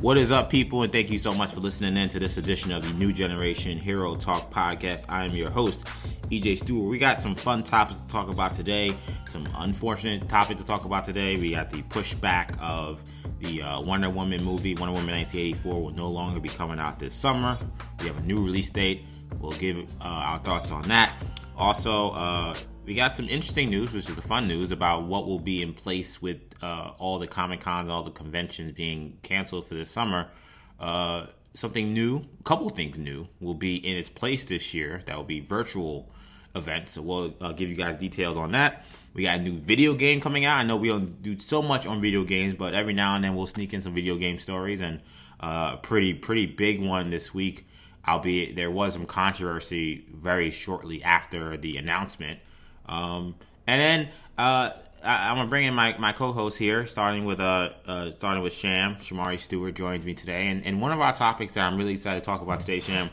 What is up, people? And thank you so much for listening in to this edition of the New Generation Hero Talk podcast. I am your host, EJ Stewart. We got some fun topics to talk about today, some unfortunate topics to talk about today. We got the pushback of the uh, Wonder Woman movie, Wonder Woman 1984, will no longer be coming out this summer. We have a new release date. We'll give uh, our thoughts on that. Also, uh, we got some interesting news, which is the fun news about what will be in place with uh, all the Comic Cons, all the conventions being canceled for this summer. Uh, something new, a couple things new, will be in its place this year. That will be virtual events. So we'll uh, give you guys details on that. We got a new video game coming out. I know we don't do so much on video games, but every now and then we'll sneak in some video game stories and uh, a pretty pretty big one this week. Albeit there was some controversy very shortly after the announcement um, and then uh, I, am gonna bring in my, my co-host here, starting with uh, uh starting with Sham. Shamari Stewart joins me today, and, and one of our topics that I'm really excited to talk about today, Sham.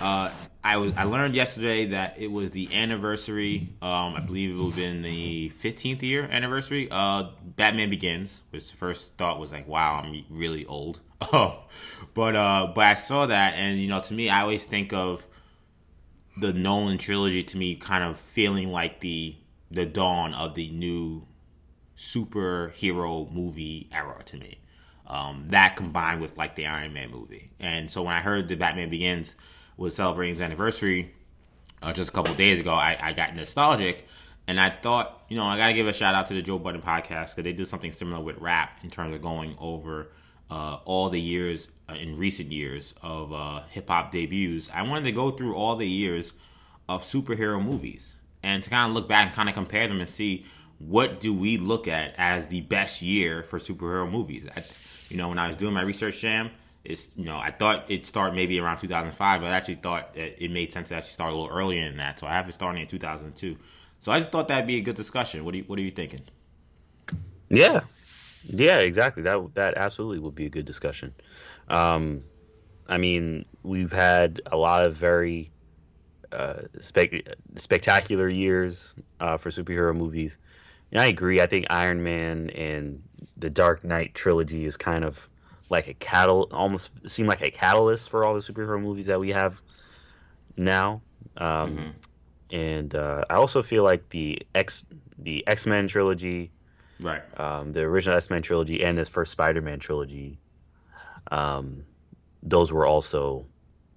Uh, I was I learned yesterday that it was the anniversary. Um, I believe it would have been the 15th year anniversary. Uh, Batman Begins, which the first thought was like, wow, I'm really old. Oh, but uh, but I saw that, and you know, to me, I always think of the Nolan trilogy to me kind of feeling like the the dawn of the new superhero movie era to me. Um, that combined with like the Iron Man movie, and so when I heard the Batman Begins was celebrating its anniversary uh, just a couple days ago, I, I got nostalgic, and I thought, you know, I got to give a shout out to the Joe Budden podcast because they did something similar with rap in terms of going over uh, all the years uh, in recent years of uh, hip hop debuts, I wanted to go through all the years of superhero movies and to kind of look back and kind of compare them and see what do we look at as the best year for superhero movies. I, you know, when I was doing my research, Sham, it's you know I thought it started maybe around 2005, but I actually thought it made sense to actually start a little earlier than that. So I have it starting in 2002. So I just thought that'd be a good discussion. What do you What are you thinking? Yeah, yeah, exactly. That that absolutely would be a good discussion. Um, I mean, we've had a lot of very uh, spe- spectacular years uh, for superhero movies. And I agree. I think Iron Man and the Dark Knight trilogy is kind of like a catal, almost seem like a catalyst for all the superhero movies that we have now. Um, mm-hmm. And uh, I also feel like the X the X Men trilogy right? Um, the original X Men trilogy and this first Spider Man trilogy, um, those were also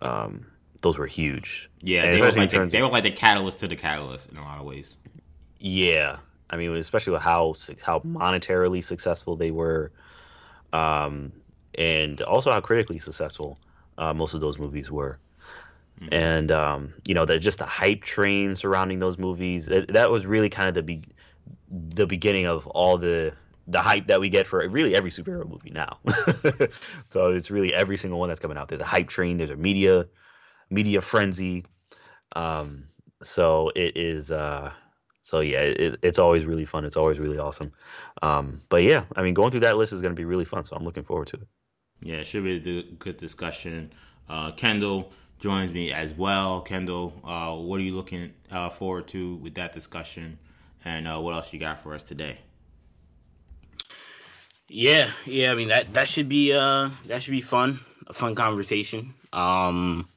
um, those were huge. Yeah, they were, like the, they were like the catalyst to the catalyst in a lot of ways. Yeah, I mean, especially with how how monetarily successful they were, um, and also how critically successful uh, most of those movies were. Mm-hmm. And um, you know, that just the hype train surrounding those movies. That, that was really kind of the be- the beginning of all the the hype that we get for really every superhero movie now. so it's really every single one that's coming out. There's a hype train. There's a media media frenzy. Um, so it is. Uh, so yeah, it, it's always really fun. It's always really awesome. Um, but yeah, I mean, going through that list is going to be really fun. So I'm looking forward to it. Yeah, it should be a good discussion. Uh, Kendall joins me as well. Kendall, uh, what are you looking uh, forward to with that discussion? And uh, what else you got for us today? Yeah, yeah. I mean that that should be uh that should be fun, a fun conversation. Um,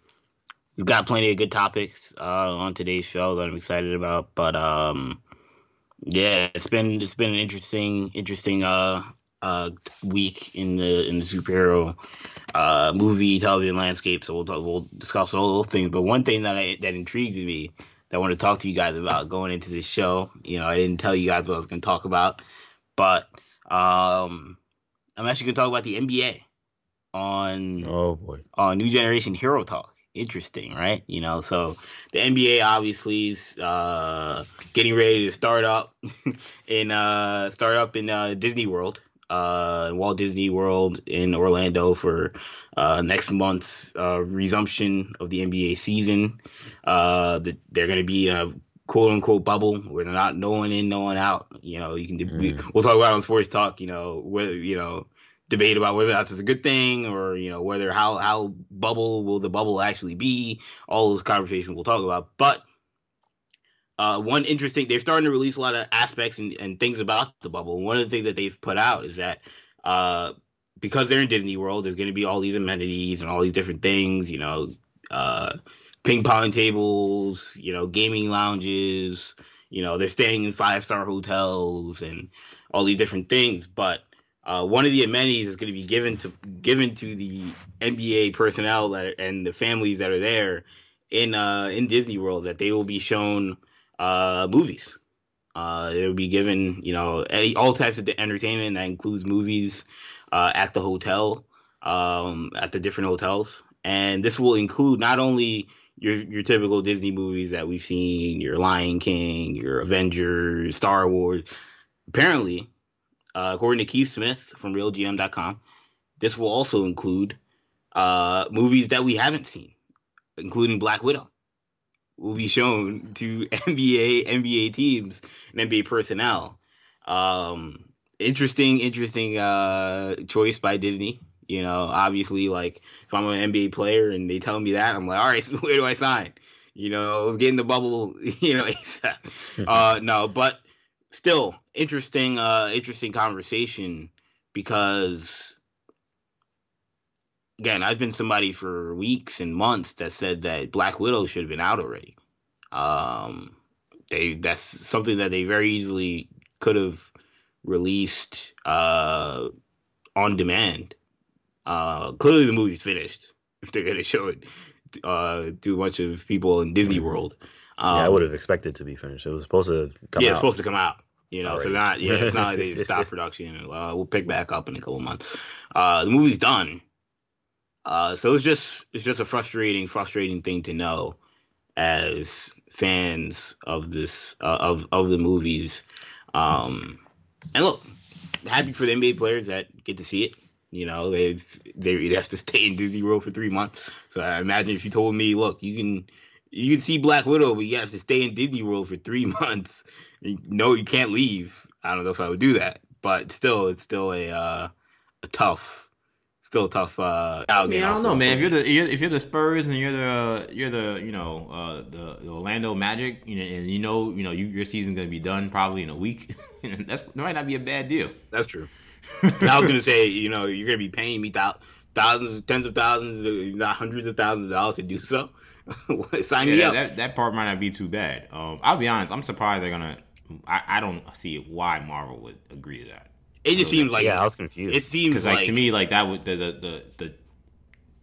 we've got plenty of good topics uh, on today's show that I'm excited about. But um, yeah, it's been it's been an interesting interesting uh uh week in the in the superhero uh movie television landscape. So we'll talk, we'll discuss all those things. But one thing that I, that intrigues me that I want to talk to you guys about going into this show. You know, I didn't tell you guys what I was going to talk about, but um, I'm actually going to talk about the NBA on oh boy on New Generation Hero Talk. Interesting, right? You know, so the NBA obviously is uh, getting ready to start up in uh, start up in uh, Disney World uh, Walt Disney World in Orlando for uh, next month's uh, resumption of the NBA season. Uh, the, they're going to be a quote unquote bubble where they're not no one in, no one out. You know, you can mm. we, will talk about on sports talk. You know, whether you know debate about whether that's a good thing or you know whether how how bubble will the bubble actually be. All those conversations we'll talk about, but uh, one interesting, they're starting to release a lot of aspects and, and, things about the bubble. One of the things that they've put out is that uh, because they're in Disney World, there's going to be all these amenities and all these different things. You know, uh, ping pong tables. You know, gaming lounges. You know, they're staying in five star hotels and all these different things. But uh, one of the amenities is going to be given to given to the NBA personnel that are, and the families that are there in uh, in Disney World that they will be shown uh, movies. Uh, will be given, you know, any all types of entertainment that includes movies uh, at the hotel, um, at the different hotels, and this will include not only your your typical Disney movies that we've seen, your Lion King, your Avengers, Star Wars. Apparently, uh, according to Keith Smith from RealGM.com, this will also include uh, movies that we haven't seen, including Black Widow. Will be shown to NBA NBA teams and NBA personnel. Um, interesting, interesting uh, choice by Disney. You know, obviously, like if I'm an NBA player and they tell me that, I'm like, all right, so where do I sign? You know, get in the bubble. You know, uh, no, but still interesting, uh, interesting conversation because again, I've been somebody for weeks and months that said that Black Widow should have been out already. Um, they that's something that they very easily could have released uh, on demand. Uh, clearly, the movie's finished if they're gonna show it uh, to a bunch of people in Disney World. Um, yeah, I would have expected to be finished. It was supposed to come yeah, out. it's supposed to come out. You know, Already. so not yeah, it's not like they stopped production and uh, we'll pick back up in a couple months. Uh, the movie's done. Uh, so it's just it's just a frustrating, frustrating thing to know as fans of this uh, of of the movies. Um, and look, happy for the NBA players that get to see it. You know, they they have to stay in Disney World for three months. So I imagine if you told me, look, you can you can see Black Widow, but you have to stay in Disney World for three months no, you can't leave. I don't know if I would do that, but still, it's still a uh, a tough, still a tough. Uh, I mean, I don't know, man. If you're the if you're the Spurs and you're the you're the you know uh, the, the Orlando Magic, you know, and you know you know you, your season's gonna be done probably in a week. that's that might not be a bad deal. That's true. I was gonna say, you know, you're gonna be paying me thousands, tens of thousands, not hundreds of thousands of dollars to do so. Sign yeah, me up. That, that part might not be too bad. Um, I'll be honest. I'm surprised they're gonna I, I don't see why Marvel would agree to that. It just seems like yeah, I was confused. It seems because like, like to me like that would the the the. the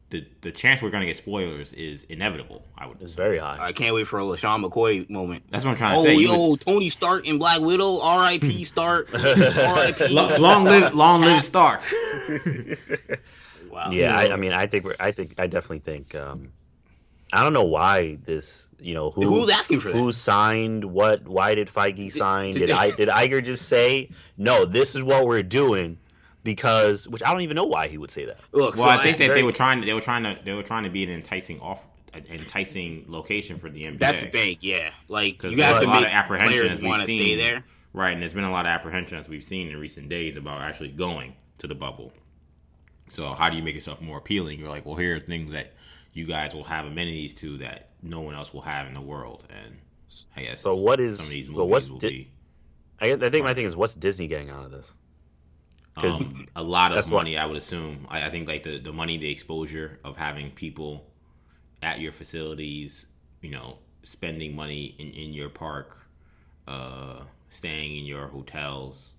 the, the chance we're gonna get spoilers is inevitable. I would. It's very high. I can't wait for a LeSean McCoy moment. That's what I'm trying to oh, say. Oh, yo, would... Tony Stark and Black Widow, R.I.P. Stark, R.I.P. long, long live, long live Stark. wow. Yeah, I, I, mean, I think we're. I think I definitely think. Um, I don't know why this you know who, who's asking for that? Who signed what? Why did Feige sign? Did, did I did Iger just say no? This is what we're doing because which I don't even know why he would say that. Look, well, so I think that very, they were trying. They were trying to. They were trying to be an enticing off, enticing location for the NBA. That's the thing. Yeah, like you got a lot of apprehension as we've seen. there. Right, and there's been a lot of apprehension as we've seen in recent days about actually going to the bubble. So how do you make yourself more appealing? You're like, well, here are things that you guys will have amenities to that no one else will have in the world. And I guess so. What is some of these movies will Di- be. I, I think my thing is what's Disney getting out of this? Um, a lot of money, what, I would assume. I, I, think like the, the money, the exposure of having people at your facilities, you know, spending money in, in your park, uh, staying in your hotels.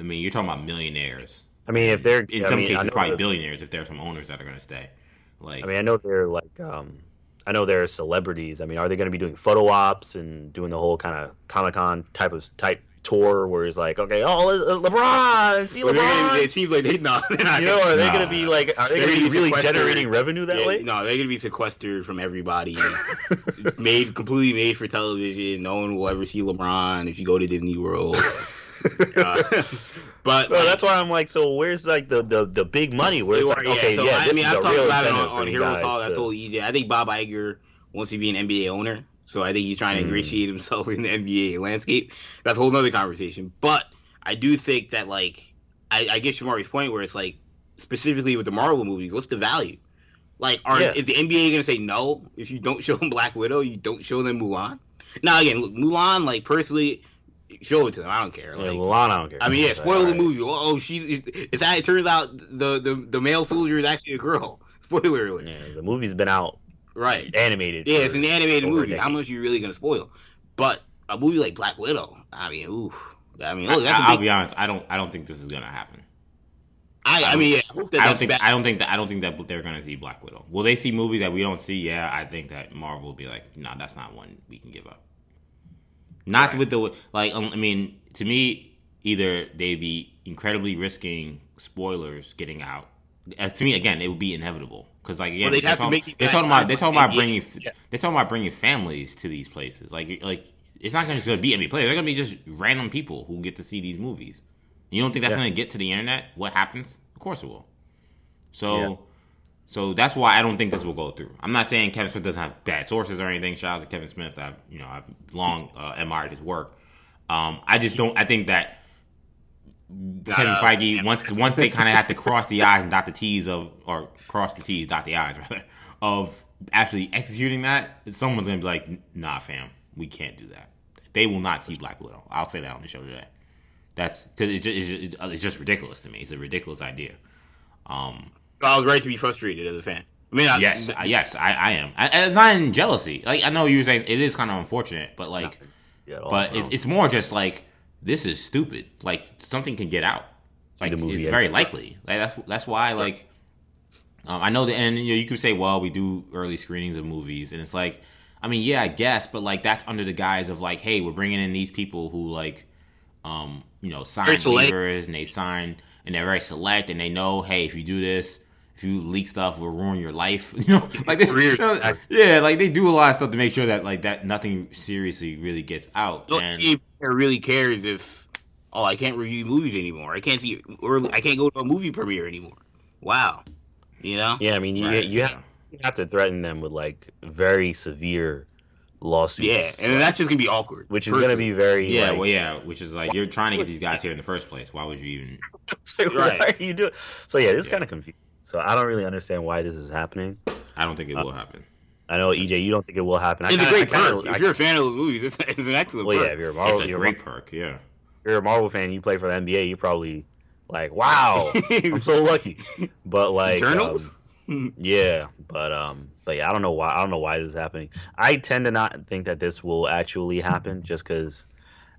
I mean, you're talking about millionaires. I mean, if they're in I some mean, cases probably billionaires, if there are some owners that are going to stay. Like, I mean, I know they're like, um, I know they're celebrities. I mean, are they going to be doing photo ops and doing the whole kind of Comic Con type of type tour where it's like, okay, oh, LeBron, see LeBron. It seems like they not. you know, are they going to be like, are they going to be really generating revenue that yeah, way? No, they're going to be sequestered from everybody, made completely made for television. No one will ever see LeBron if you go to Disney World. uh, but like, that's why I'm like, so where's like the the, the big money? Where it's like, yeah, okay, so yeah, I, I mean, I've talked about it on, on Hero Talk. To... I told EJ, I think Bob Iger wants to be an NBA owner, so I think he's trying to mm. ingratiate himself in the NBA landscape. That's a whole other conversation. But I do think that like I, I get Shamari's point where it's like specifically with the Marvel movies, what's the value? Like, are yeah. is the NBA gonna say no if you don't show them Black Widow, you don't show them Mulan? Now again, look, Mulan, like personally, show it to them. I don't care. Yeah, Like, I don't care. I mean, yeah, spoil the alright. movie. Oh, she. she's it's it turns out the the the male soldier is actually a girl. Spoiler alert. Yeah, the movie's been out Right. animated. Yeah, it's an animated movie. How much are you really gonna spoil? But a movie like Black Widow, I mean, ooh. I mean, look, I, that's a I'll big, be honest. I don't. I don't think this is gonna happen. I, I mean, yeah, I hope that I don't think. bad. I don't think that. I don't think that they're gonna see Black Widow. Will they see movies that we don't see? Yeah, I think that Marvel will be like, no, that's not one we can give up. Not with the like. um, I mean, to me, either they'd be incredibly risking spoilers getting out. Uh, to me, again, it would be inevitable because, like, again, Well, they're talking, they're talking about they're talking about bringing Yeah. they're talking about bringing families to these places. Like, like it's not just gonna be NBA players. They're gonna be just random people who get to see these movies. You don't think that's Yeah. gonna get to the internet? What happens? Of course it will. So. So that's why I don't think this will go through. I'm not saying Kevin Smith doesn't have bad sources or anything. Shout out to Kevin Smith. I've you know I've long uh, admired his work. Um, I just don't. I think that Kevin uh, Feige once once they kind of have to cross the i's and dot the t's of or cross the t's dot the i's rather of actually executing that, someone's gonna be like, "Nah, fam, we can't do that." They will not see Black Widow. I'll say that on the show today. That's because it's just, it's, just, it's just ridiculous to me. It's a ridiculous idea. Um, I was right to be frustrated as a fan. I mean, I, yes, I- yes, I, I am. I, and it's not in jealousy. Like I know you were saying it is kind of unfortunate, but like, Yeah, but it, it's more just like this is stupid. Like something can get out. Like the movie it's end. very likely. Like that's that's why like um, I know the and you know you could say well we do early screenings of movies and it's like I mean yeah I guess but like that's under the guise of like hey we're bringing in these people who like um you know sign Very waivers and they sign and they're very select and they know hey if you do this if you leak stuff will ruin your life you know like they, Career. you know, yeah like they do a lot of stuff to make sure that like that nothing seriously really gets out no and NBA really cares if oh I can't review movies anymore. I can't see early. I can't go to a movie premiere anymore. Wow, you know. yeah, I mean, you Right, you, have, you have to threaten them with like very severe lawsuits. Yeah, and then that's just gonna be awkward. which is going to be very yeah like, well yeah which is like you're trying to get these guys here in the first place why would you even It's like, Right. What are you doing? So yeah, it's Yeah. kind of confusing. So I don't really understand why this is happening. I don't think it will happen I know EJ, you don't think it will happen. It's a kinda- great I kinda- perk. I- If you're a fan of the movies, it's, it's an excellent well, perk. yeah, if you're a Marvel, it's a great a, perk yeah you're a Marvel fan, you play for the NBA, you're probably like, wow, I'm so lucky. But like, Eternals? um, yeah, but um, but yeah, I don't know why. I don't know why this is happening. I tend to not think that this will actually happen, just because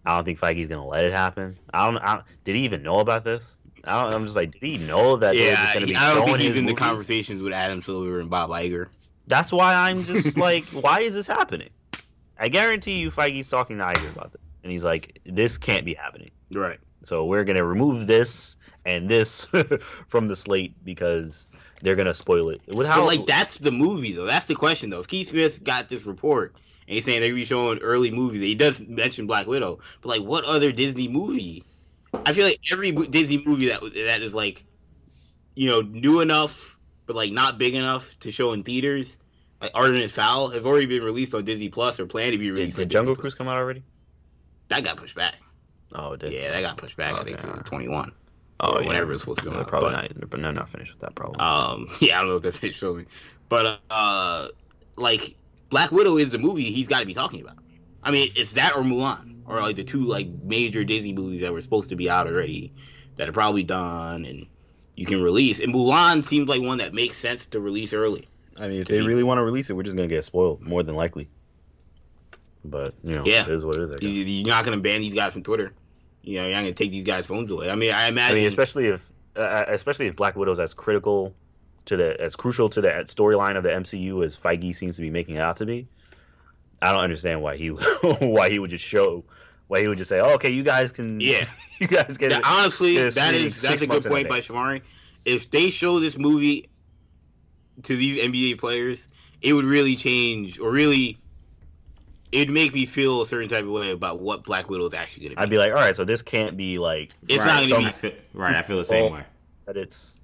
I don't think Feige's gonna let it happen. I don't. I don't did he even know about this? I don't, I'm just like, did he know that yeah, gonna be I don't think he's in the conversations with Adam Silver and Bob Iger. That's why I'm just like, why is this happening? I guarantee you, Feige's talking to Iger about this, and he's like, this can't be happening. Right. So we're gonna remove this and this from the slate because they're gonna spoil it. With how But like that's the movie though. That's the question though. If Keith Smith got this report and he's saying they're gonna be showing early movies, he does mention Black Widow. But like, what other Disney movie? I feel like every Disney movie that that is like, you know, new enough but like not big enough to show in theaters, like Artemis Fowl, have already been released on Disney Plus or planned to be released. did on Jungle Disney Cruise come out already? That got pushed back. Oh, it did. Yeah, that got pushed back. I think Okay. to 21. Oh, yeah. whenever it's supposed to come They're out. probably but- not. But they're not finished with that. Probably. Um, yeah, I don't know if they're finished filming, but uh, like Black Widow is the movie he's got to be talking about. I mean, it's that or Mulan, or like the two like major Disney movies that were supposed to be out already, that are probably done and you can release. And Mulan seems like one that makes sense to release early. I mean, if they really want to release it, we're just gonna get spoiled more than likely. But you know, Yeah. it is what it is. I. You- You're not gonna ban these guys from Twitter. You know, you're not gonna take these guys' phones away. I mean, I I imagine. mean, especially if, uh, especially if Black Widow's as critical to the, as crucial to the storyline of the MCU as Feige seems to be making it out to be. I don't understand why he, why he would just show, why he would just say, oh, "Okay, you guys can, Yeah. you guys get Yeah, it." honestly, get a that screening is six that's a good months in point by advance. Shamari. If they show this movie to these NBA players, it would really change, or really, it'd make me feel a certain type of way about what Black Widow is actually going to be. I'd be like, all right, so this can't be like It's right, not gonna so be- I feel, right. I feel the same way. that it's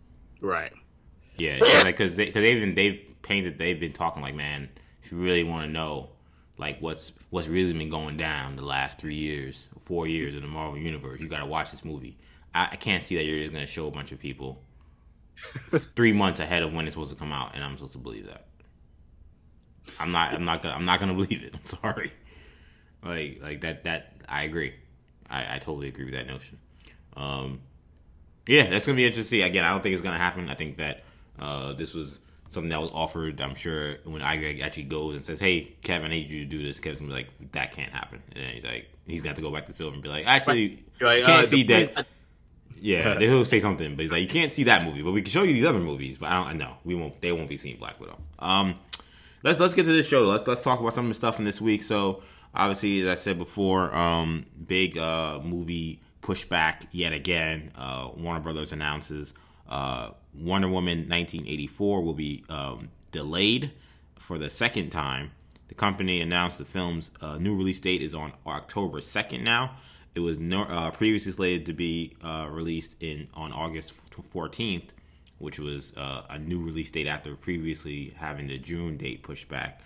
right. Yeah, yeah, because they, cause they've been they've painted they've been talking like man, if you really want to know like what's what's really been going down the last three years, four years in the Marvel universe, you got to watch this movie. I, I can't see that you're just gonna show a bunch of people three months ahead of when it's supposed to come out, and I'm supposed to believe that. I'm not. I'm not gonna. I'm not gonna believe it. I'm sorry. Like like that. That I agree. I, I totally agree with that notion. Um, yeah, that's gonna be interesting. Again, I don't think it's gonna happen. I think that uh, this was something that was offered. I'm sure when Iger actually goes and says, "Hey, Kevin, I need you to do this," Kevin's gonna be like, "That can't happen," and then he's like, he's got to go back to Silver and be like, "Actually, Like, can't uh, see the- that." Yeah, he'll say something, but he's like, "You can't see that movie, but we can show you these other movies." But I don't. I know we won't. They won't be seeing Black Widow. Um, let's let's get to this show. Let's let's talk about some of the stuff in this week. So obviously, as I said before, um, big uh, movie pushback yet again. Uh, Warner Brothers announces uh, Wonder Woman 1984 will be um, delayed for the second time. The company announced the film's uh, new release date is on October 2nd now. It was no, uh, previously slated to be uh, released in on August 14th, which was uh, a new release date after previously having the June date pushed back.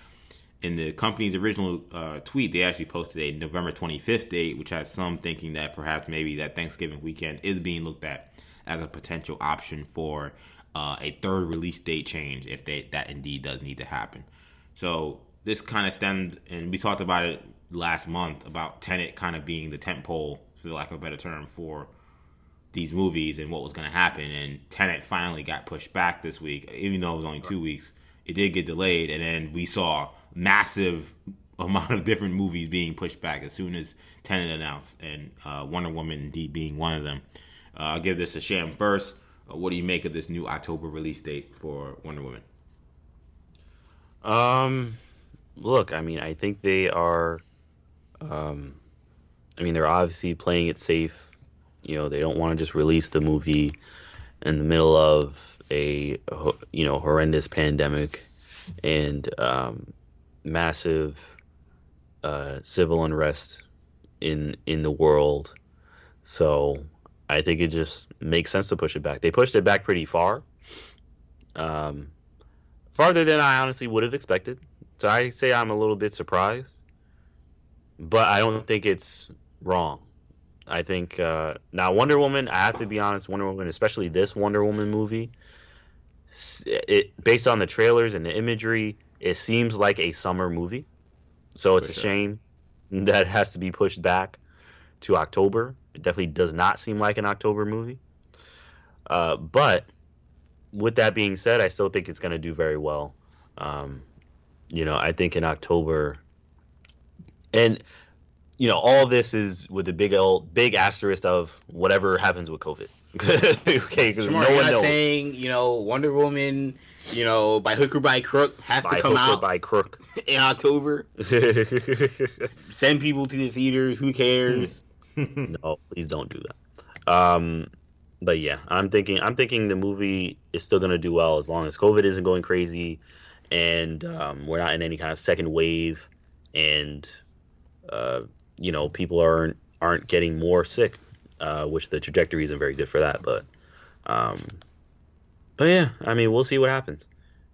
In the company's original uh, tweet, they actually posted a November 25th date, which has some thinking that perhaps maybe that Thanksgiving weekend is being looked at as a potential option for uh, a third release date change if they, that indeed does need to happen. So this kind of stemmed, and we talked about it last month about Tenet kind of being the tent pole, for lack of a better term, for these movies and what was going to happen. And Tenet finally got pushed back this week, even though it was only two weeks. It did get delayed, and then we saw massive amount of different movies being pushed back as soon as Tenet announced, and uh, Wonder Woman indeed being one of them. Uh, I'll give this a sham first. Uh, what do you make of this new October release date for Wonder Woman? Um, look, I mean, I think they are. Um, I mean, they're obviously playing it safe. You know, they don't want to just release the movie in the middle of a you know horrendous pandemic and um, massive uh, civil unrest in in the world. So I think it just makes sense to push it back. They pushed it back pretty far. Um, farther than I honestly would have expected. So I say I'm a little bit surprised, but I don't think it's wrong. I think uh, now Wonder Woman. I have to be honest, Wonder Woman, especially this Wonder Woman movie, it based on the trailers and the imagery, it seems like a summer movie. So it's For a sure. shame that it has to be pushed back to October. It definitely does not seem like an October movie. Uh, but with that being said, I still think it's going to do very well. Um, you know, I think in October, and you know, all this is with the big old big asterisk of whatever happens with COVID. okay, because no one knows. saying you know Wonder Woman, you know by hook or by crook has by to come hook or out by crook. in October. Send people to the theaters. Who cares? no, please don't do that. Um, but yeah, I'm thinking I'm thinking the movie is still gonna do well as long as COVID isn't going crazy, and um, we're not in any kind of second wave, and uh, you know people aren't aren't getting more sick, uh, which the trajectory isn't very good for that. But um, but yeah, I mean we'll see what happens.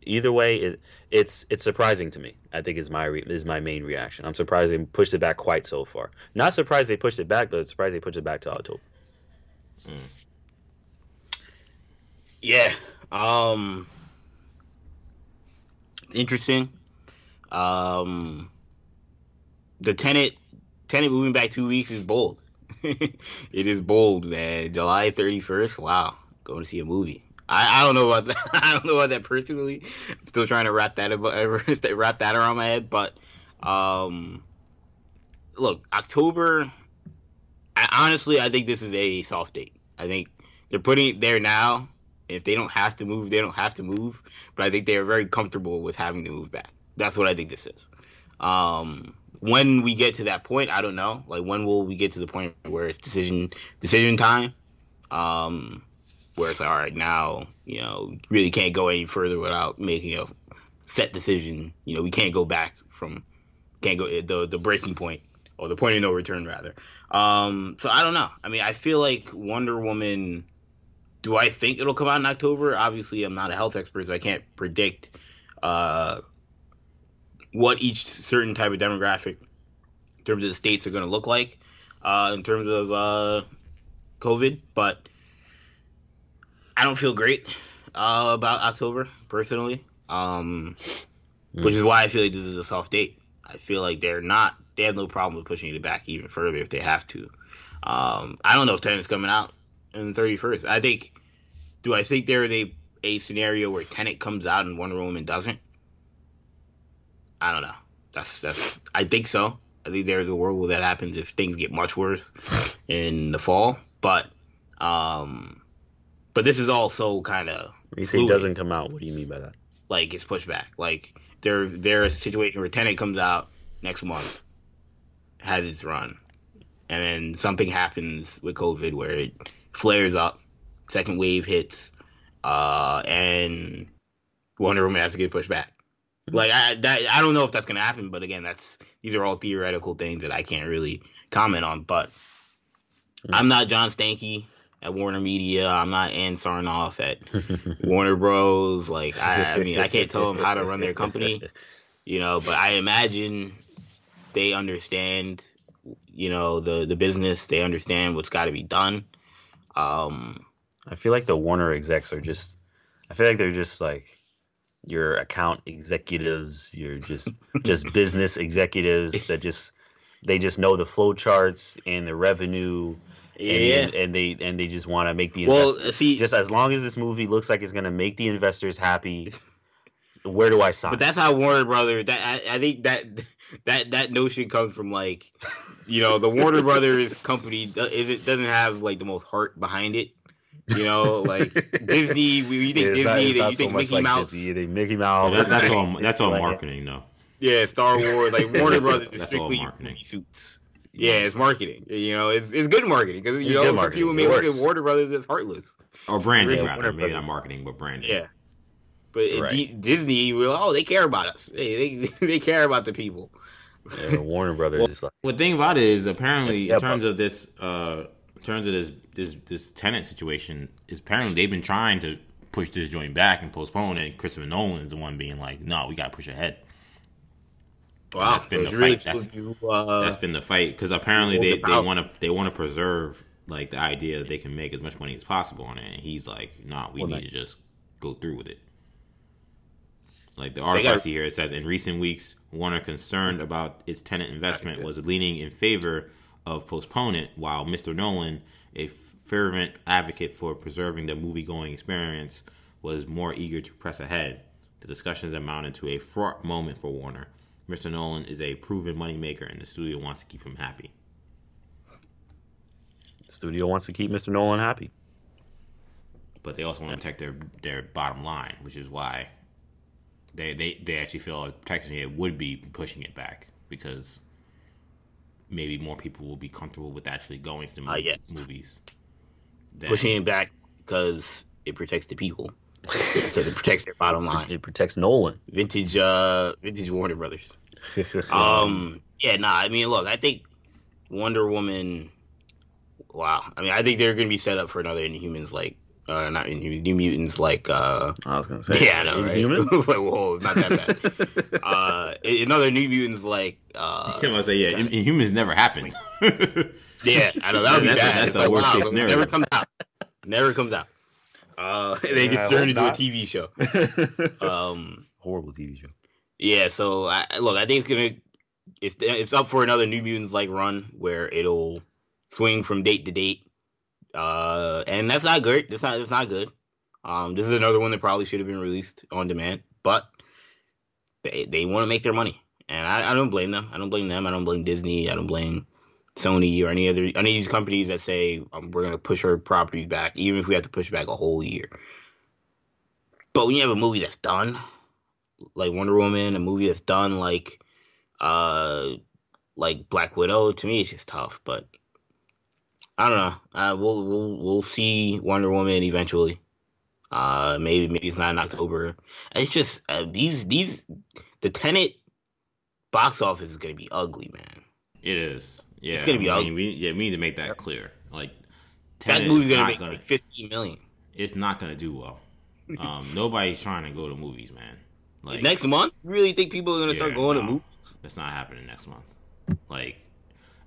Either way, it, it's it's surprising to me. I think is my re- is my main reaction. I'm surprised they pushed it back quite so far. Not surprised they pushed it back, but surprised they pushed it back to October. Yeah. Um. Interesting. Um. The Tenet Tenet moving back two weeks is bold. it is bold, man. July thirty first. Wow, going to see a movie. I, I don't know about that. I don't know about that personally. I'm still trying to wrap that about wrap that around my head. But um, look, October. I, honestly, I think this is a soft date. I think they're putting it there now. If they don't have to move, they don't have to move. But I think they are very comfortable with having to move back. That's what I think this is. Um, when we get to that point, I don't know. Like when will we get to the point where it's decision decision time? Um, where it's like, all right, now you know, really can't go any further without making a set decision. You know, we can't go back from can't go the the breaking point or the point of no return rather. Um, so I don't know. I mean, I feel like Wonder Woman. Do I think it'll come out in October? Obviously, I'm not a health expert, so I can't predict uh, what each certain type of demographic, in terms of the states, are going to look like uh, in terms of uh, COVID. But I don't feel great uh, about October personally, um, which is why I feel like this is a soft date. I feel like they're not they have no problem with pushing it back even further if they have to. Um, I don't know if Tenet's coming out in the 31st. I think. Do I think there is a a scenario where Tenet comes out and Wonder Woman doesn't? I don't know. That's that's. I think so. I think there's a world where that happens if things get much worse in the fall. But, um, but this is also kind of. You say it doesn't come out. What do you mean by that? Like it's pushed back. Like there, there's a situation where Tenet comes out next month, has its run, and then something happens with COVID where it flares up, second wave hits, uh, and Wonder Woman has to get pushed back. Like I that I don't know if that's gonna happen, but again, that's these are all theoretical things that I can't really comment on. But mm-hmm. I'm not John Stankey at Warner Media. I'm not Ann Sarnoff at Warner Bros. Like I, I mean, I can't tell them how to run their company, you know. But I imagine they understand, you know, the the business. They understand what's got to be done. Um, I feel like the Warner execs are just. I feel like they're just like your account executives, your just just business executives that just they just know the flow charts and the revenue. Yeah. And, and they and they just want to make the well see just as long as this movie looks like it's gonna make the investors happy. Where do I sign? But that's how Warner Brothers. That I, I think that that that notion comes from like, you know, the Warner Brothers company. Uh, it doesn't have like the most heart behind it. You know, like Disney. You think yeah, Disney? Not, that you think so Mickey like Mouse? Disney, they Mickey Mouse. Yeah, that's, that's all. That's all marketing, though. Yeah, Star Wars, like Warner Brothers, that's, that's all marketing. Suits. Yeah, it's marketing. You know, it's, it's good marketing because you know some people may look at Warner Brothers as heartless or branding yeah, rather, maybe not marketing, but branding. Yeah, but right. D- Disney, will oh, they care about us. They they, they care about the people. Yeah, Warner Brothers well, is like. Well, the thing about it is apparently in terms of this, uh, in terms of this this this Tenet situation is apparently they've been trying to push this joint back and postpone it. Christopher Nolan is the one being like, "No, we got to push ahead." Wow, that's been so the fight. Really that's, you, uh, that's been the fight because apparently they they want to they want to preserve like the idea that they can make as much money as possible on it. And he's like, "No, nah, we well, need nice. to just go through with it." Like the article got, I see here, it says in recent weeks, Warner concerned about its Tenet investment was leaning in favor of postponement, while Mr. Nolan, a fervent advocate for preserving the movie going experience, was more eager to press ahead. The discussions amounted to a fraught moment for Warner. Mr. Nolan is a proven moneymaker, and the studio wants to keep him happy. The studio wants to keep Mr. Nolan happy. But they also want to protect their, their bottom line, which is why they, they, they actually feel like technically it would be pushing it back because maybe more people will be comfortable with actually going to the uh, yes. movies. Pushing it back because it protects the people. Because it protects their bottom line. It protects Nolan. Vintage, uh, vintage Warner Brothers. um, yeah, nah. I mean, look, I think Wonder Woman. Wow. I mean, I think they're going to be set up for another Inhumans like uh, not Inhumans, New Mutants, like uh, I was gonna say, yeah, I know, Inhumans. Right? like, whoa, not that bad. uh, another New Mutants, like uh, I gonna say, yeah, Inhumans never happened. yeah, I know that would be that's bad. A, that's it's the like, worst wow, case scenario. Never comes out. Never comes out. Uh, they get turned into not. a TV show. um, horrible TV show. Yeah, so I, look, I think it's gonna it's it's up for another New Mutants like run where it'll swing from date to date uh, and that's not good. That's not. That's not good. Um, this is another one that probably should have been released on demand, but they they want to make their money, and I, I don't blame them. I don't blame them. I don't blame Disney. I don't blame Sony or any other any of these companies that say um, we're gonna push our properties back, even if we have to push back a whole year. But when you have a movie that's done, like Wonder Woman, a movie that's done like uh like Black Widow, to me it's just tough. But I don't know. Uh, we'll we'll we'll see Wonder Woman eventually. Uh, maybe maybe it's not in October. It's just uh, these these the Tenet box office is gonna be ugly, man. It is. Yeah, it's gonna be I. Mean, we, yeah, we need to make that clear. Like Tenet that movie's gonna make gonna, like fifteen million. It's not gonna do well. Um, nobody's trying to go to movies, man. Like next month, you really think people are gonna yeah, start going no, to movies? That's not happening next month. Like,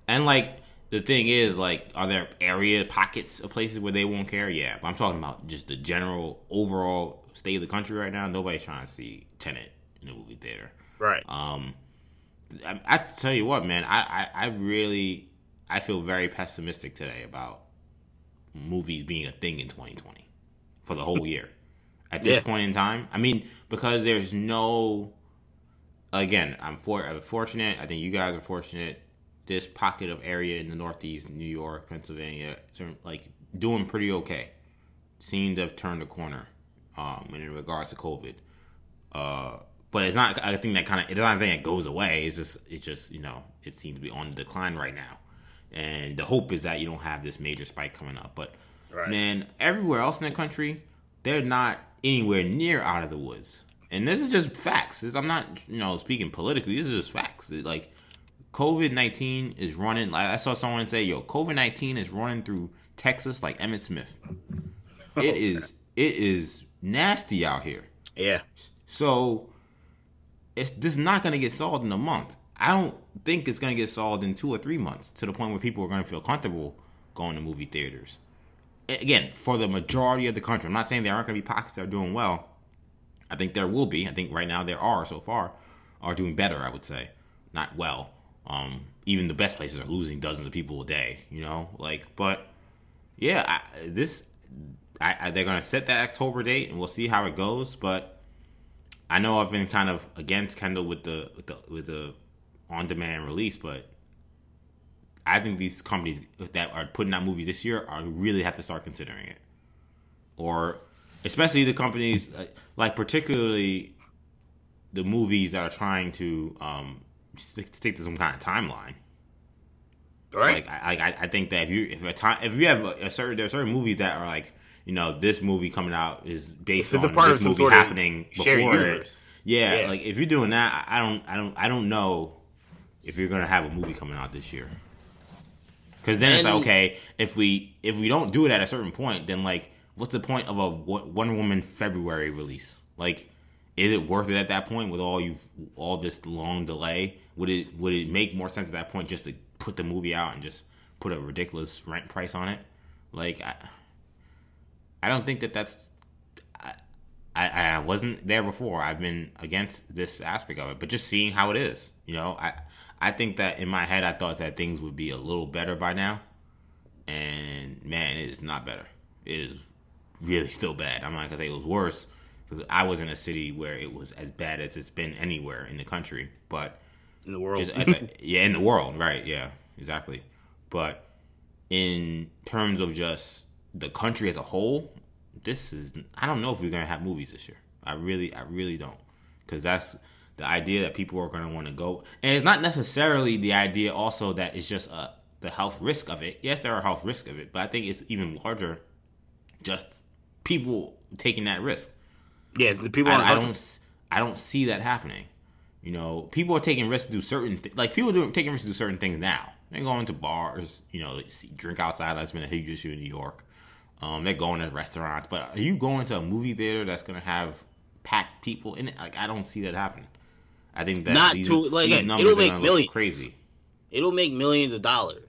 and like the thing is, like, are there area pockets of places where they won't care? Yeah, but I'm talking about just the general overall state of the country right now. Nobody's trying to see Tenet in a movie theater. Right. Um, I, I tell you what, man, I, I, I really I feel very pessimistic today about movies being a thing in 2020 for the whole year. At this Yeah. point in time, I mean, because there's no. Again, I'm for I'm fortunate. I think you guys are fortunate. This pocket of area in the Northeast, New York, Pennsylvania, like doing pretty okay. Seem to have turned the corner um, in regards to COVID. Uh, but it's not. I think that kind of. It's not a thing that goes away. It's just. It's just. You know. It seems to be on the decline right now, and the hope is that you don't have this major spike coming up. But Right. man, everywhere else in the country, they're not anywhere near out of the woods. And this is just facts. This, I'm not, you know, speaking politically. This is just facts. Like COVID nineteen is running. Like I saw someone say, "Yo, COVID nineteen is running through Texas like Emmitt Smith." It is. It is nasty out here. Yeah. So it's this is not going to get solved in a month. I don't think it's going to get solved in two or three months to the point where people are going to feel comfortable going to movie theaters. Again, for the majority of the country, I'm not saying there aren't going to be pockets that are doing well. I think there will be. I think right now there are so far are doing better. I would say, not well. Um, even the best places are losing dozens of people a day. You know, like, but yeah, I, this I, I, they're going to set that October date, and we'll see how it goes. But I know I've been kind of against Kendall with the with the with the on demand release, but I think these companies that are putting out movies this year are really have to start considering it, or especially the companies uh, like particularly the movies that are trying to um, stick, stick to some kind of timeline. Right. Like I, I, I think that if you if a time if you have a, a certain there are certain movies that are like you know this movie coming out is based If it's a on part this some movie sort of happening shared before it. universe. Yeah, Yeah. like if you're doing that, I I don't I don't I don't know if you're gonna have a movie coming out this year. Because then it's like okay, if we if we don't do it at a certain point, then like what's the point of a Wo- Wonder Woman February release? Like, is it worth it at that point with all you all this long delay? Would it would it make more sense at that point just to put the movie out and just put a ridiculous rent price on it? Like, I, I don't think that that's. I, I, I wasn't there before. I've been against this aspect of it, but just seeing how it is, you know, I I think that in my head I thought that things would be a little better by now, and man, it is not better. It is really still bad. I'm not gonna say it was worse because I was in a city where it was as bad as it's been anywhere in the country, but in the world. a, yeah, in the world, right? Yeah, exactly. But in terms of just the country as a whole, this is I don't know if we're gonna have movies this year. I really, I really don't, because that's the idea that people are gonna want to go, and it's not necessarily the idea also that it's just uh, the health risk of it. Yes, there are health risks of it, but I think it's even larger, just people taking that risk. yes, the people I, I don't I don't see that happening. You know, people are taking risks to do certain th- like people do taking risks to do certain things now. They're going to bars, you know, drink outside. That's been a huge issue in New York. Um, they're going to restaurants, but are you going to a movie theater that's going to have packed people in it? Like I don't see that happening. I think that Not these, to- like, these again, numbers it'll make gonna millions. look crazy. It'll make millions of dollars,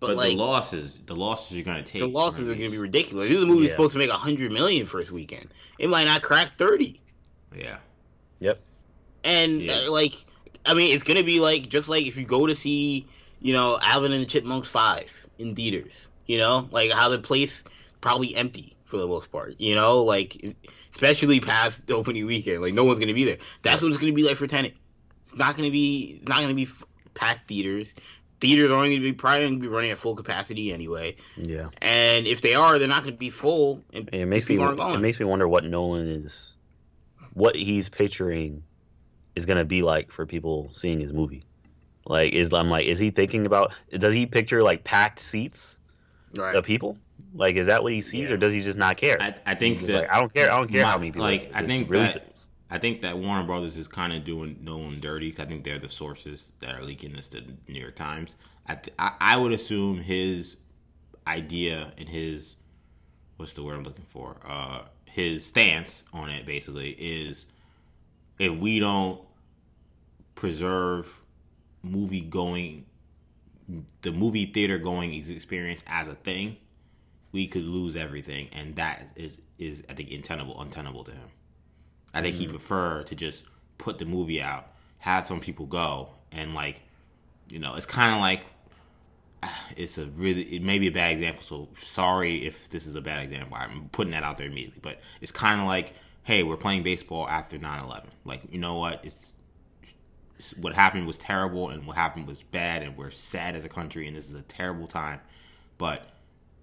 but, But like the losses, the losses you're going to take. the losses are gonna be ridiculous. This movie's Yeah. supposed to make a hundred million first weekend. It might not crack thirty. Yeah, Yep. And Yeah. uh, like, I mean, it's gonna be like just like if you go to see, you know, Alvin and the Chipmunks five in theaters. You know, like how the place probably empty for the most part. You know, like especially past the opening weekend, like no one's gonna be there. That's what it's gonna be like for Tenet. It's not gonna be it's not gonna be packed theaters. Theaters are only gonna be probably gonna be running at full capacity anyway. Yeah. And if they are, they're not gonna be full. And it makes me it makes me wonder what Nolan is, what he's picturing, is gonna be like for people seeing his movie. Like, is I'm like, is he thinking about? Does he picture like packed seats right. of people? Like, is that what he sees, Yeah. or does he just not care? I, I think that like, I don't care. I don't care my- how many people. Like I think that it. I think that Warner Brothers is kind of doing Nolan dirty. 'cause I think they're the sources that are leaking this to the New York Times. I, th- I I would assume his idea and his what's the word I'm looking for? Uh, his stance on it basically is if we don't preserve movie going the movie theater going experience as a thing we could lose everything and that is is i think untenable untenable to him i think he'd mm-hmm. prefer to just put the movie out have some people go and like, you know, it's kind of like it's a really it may be a bad example. So sorry if this is a bad example. I'm putting that out there immediately, but it's kind of like, hey, we're playing baseball after 9/11. Like, you know what? It's what happened was terrible and what happened was bad and we're sad as a country and this is a terrible time but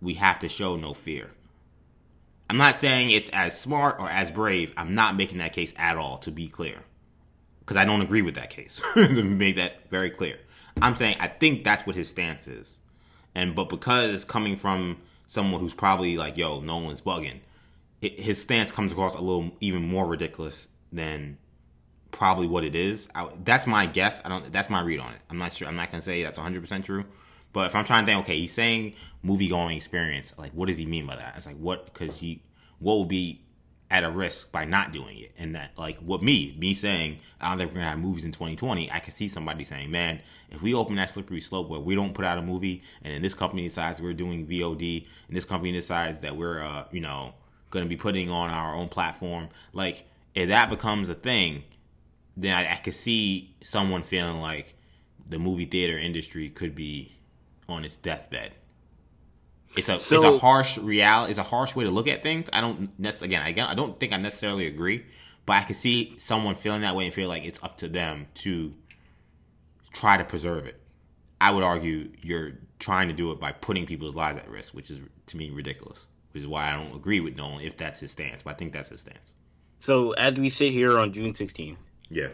we have to show no fear i'm not saying it's as smart or as brave i'm not making that case at all to be clear because i don't agree with that case to make that very clear i'm saying i think that's what his stance is and but because it's coming from someone who's probably like yo no one's bugging it, his stance comes across a little even more ridiculous than probably what it is. I, that's my guess. I don't. That's my read on it. I'm not sure. I'm not gonna say that's 100 percent true. But if I'm trying to think, okay, he's saying movie going experience. Like, what does he mean by that? It's like what? Because he, what would be at a risk by not doing it? And that, like, what me, me saying, I don't think we're gonna have movies in 2020. I can see somebody saying, man, if we open that slippery slope where we don't put out a movie, and then this company decides we're doing VOD, and this company decides that we're, uh, you know, gonna be putting on our own platform, like, if that becomes a thing then I, I could see someone feeling like the movie theater industry could be on its deathbed. It's a so, it's a harsh reality. It's a harsh way to look at things. I don't again. Again, I don't think I necessarily agree, but I can see someone feeling that way and feel like it's up to them to try to preserve it. I would argue you're trying to do it by putting people's lives at risk, which is to me ridiculous. Which is why I don't agree with Nolan if that's his stance. But I think that's his stance. So as we sit here on June 16th, yeah.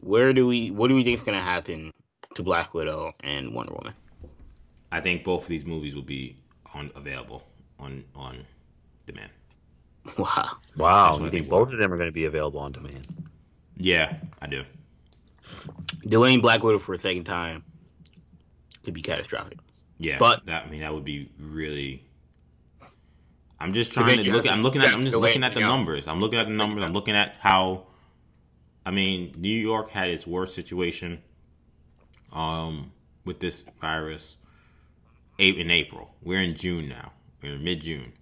Where do we? What do we think is going to happen to Black Widow and Wonder Woman? I think both of these movies will be on available on on demand. Wow! Wow! You think, think both of them are going to be available on demand? Yeah, I do. Delaying Black Widow for a second time could be catastrophic. Yeah, but that I mean that would be really. I'm just trying to look. At, I'm looking at. I'm just looking at the numbers. I'm looking at the numbers. I'm looking at how I mean, New York had its worst situation um, with this virus in April. We're in June now. We're in mid June.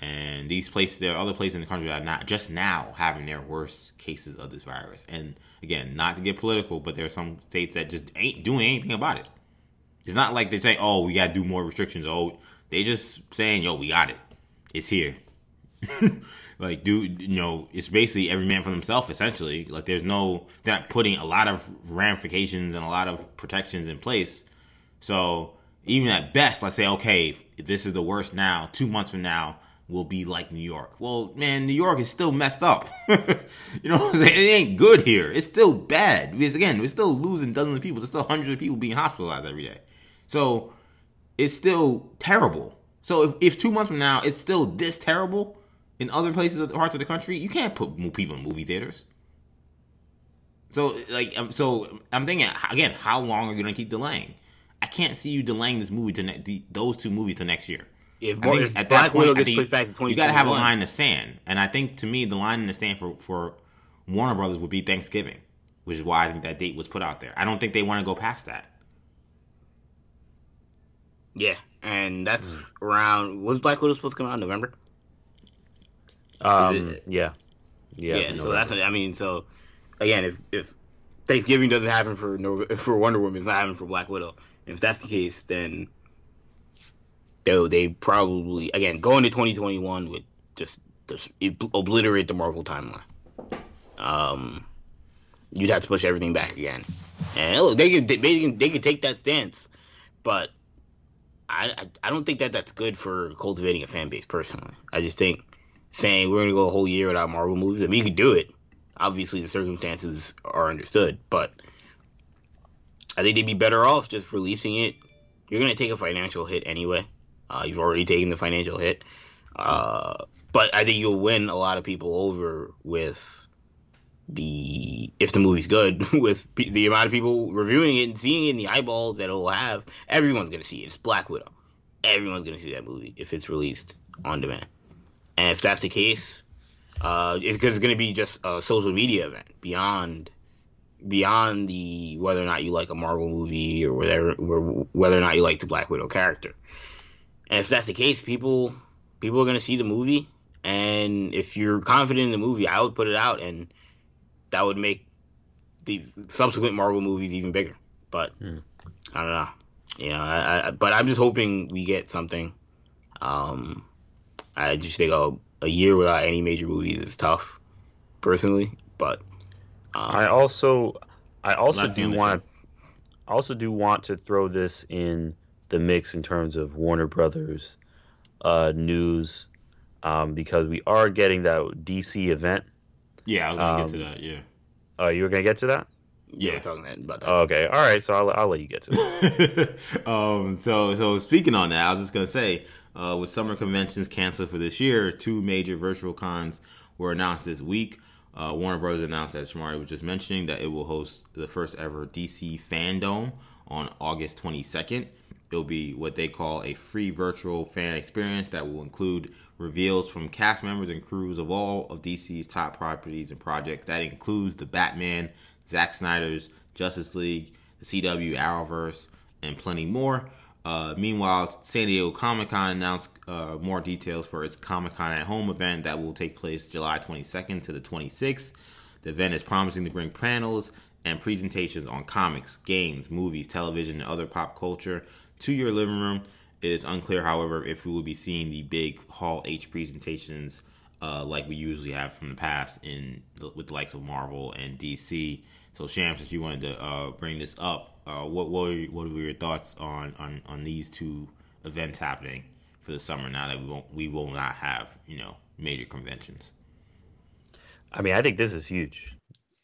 And these places, there are other places in the country that are not just now having their worst cases of this virus. And again, not to get political, but there are some states that just ain't doing anything about it. It's not like they say, "Oh, we got to do more restrictions." Oh, they just saying, "Yo, we got it. It's here." like, dude, you know, it's basically every man for themselves, essentially. Like, there's no, they're not putting a lot of ramifications and a lot of protections in place. So, even at best, let's say, okay, this is the worst now, two months from now, will be like New York. Well, man, New York is still messed up. you know what I'm saying? It ain't good here. It's still bad. Because again, we're still losing dozens of people. There's still hundreds of people being hospitalized every day. So it's still terrible. So if, if two months from now it's still this terrible, in other places, of the parts of the country, you can't put people in movie theaters. So, like, um, so I'm thinking again, how long are you gonna keep delaying? I can't see you delaying this movie to ne- those two movies to next year. If, I think if at that point, I think you, you got to have a line in the sand, and I think to me, the line in the sand for for Warner Brothers would be Thanksgiving, which is why I think that date was put out there. I don't think they want to go past that. Yeah, and that's mm. around. Was Black Widow supposed to come out in November? Um, yeah. yeah, yeah. So that's I mean, so again, if if Thanksgiving doesn't happen for for Wonder Woman, it's not happening for Black Widow. If that's the case, then they they probably again go into 2021 with just, just obliterate the Marvel timeline. Um, you'd have to push everything back again. And look, they can they, they can they can take that stance, but I, I I don't think that that's good for cultivating a fan base. Personally, I just think saying we're to go a whole year without Marvel movies. I mean, you could do it. Obviously, the circumstances are understood, but I think they'd be better off just releasing it. You're going to take a financial hit anyway. Uh, you've already taken the financial hit. Uh, but I think you'll win a lot of people over with the if the movie's good with the amount of people reviewing it and seeing it in the eyeballs that it'll have. Everyone's gonna see it. It's Black Widow. Everyone's gonna see that movie if it's released on demand. And if that's the case, uh, it's it's to be just a social media event beyond beyond the whether or not you like a Marvel movie or whether whether or not you like the Black Widow character. And if that's the case, people people are going to see the movie, and if you're confident in the movie, I would put it out, and that would make the subsequent Marvel movies even bigger. But Hmm. I don't know. You know, I, I, but I'm just hoping we get something. Um, I just think a, a year without any major movies is tough, personally. But um, I also I also do want I also do want to throw this in the mix in terms of Warner Brothers uh, news um, because we are getting that DC event. Yeah, I was gonna Um, get to that. Yeah. Uh, you were gonna get to that? yeah, Yeah. we're talking that, about that. Okay, all right. So I'll, I'll let you get to it. um, so so speaking on that, I was just gonna say, uh, with summer conventions canceled for this year, two major virtual cons were announced this week. Uh, Warner Brothers announced, as Shamari was just mentioning, that it will host the first ever DC Fandom on August 22nd. It'll be what they call a free virtual fan experience that will include reveals from cast members and crews of all of DC's top properties and projects. That includes the Batman, Zack Snyder's Justice League, the CW Arrowverse, and plenty more. Uh, meanwhile, San Diego Comic Con announced uh, more details for its Comic Con at Home event that will take place July 22nd to the 26th. The event is promising to bring panels and presentations on comics, games, movies, television, and other pop culture to your living room. It is unclear, however, if we will be seeing the big Hall H presentations uh, like we usually have from the past in with the likes of Marvel and DC. So, Sham, since you wanted to uh, bring this up, uh, what what were, what were your thoughts on, on on these two events happening for the summer? Now that we won't we will not have you know major conventions. I mean, I think this is huge.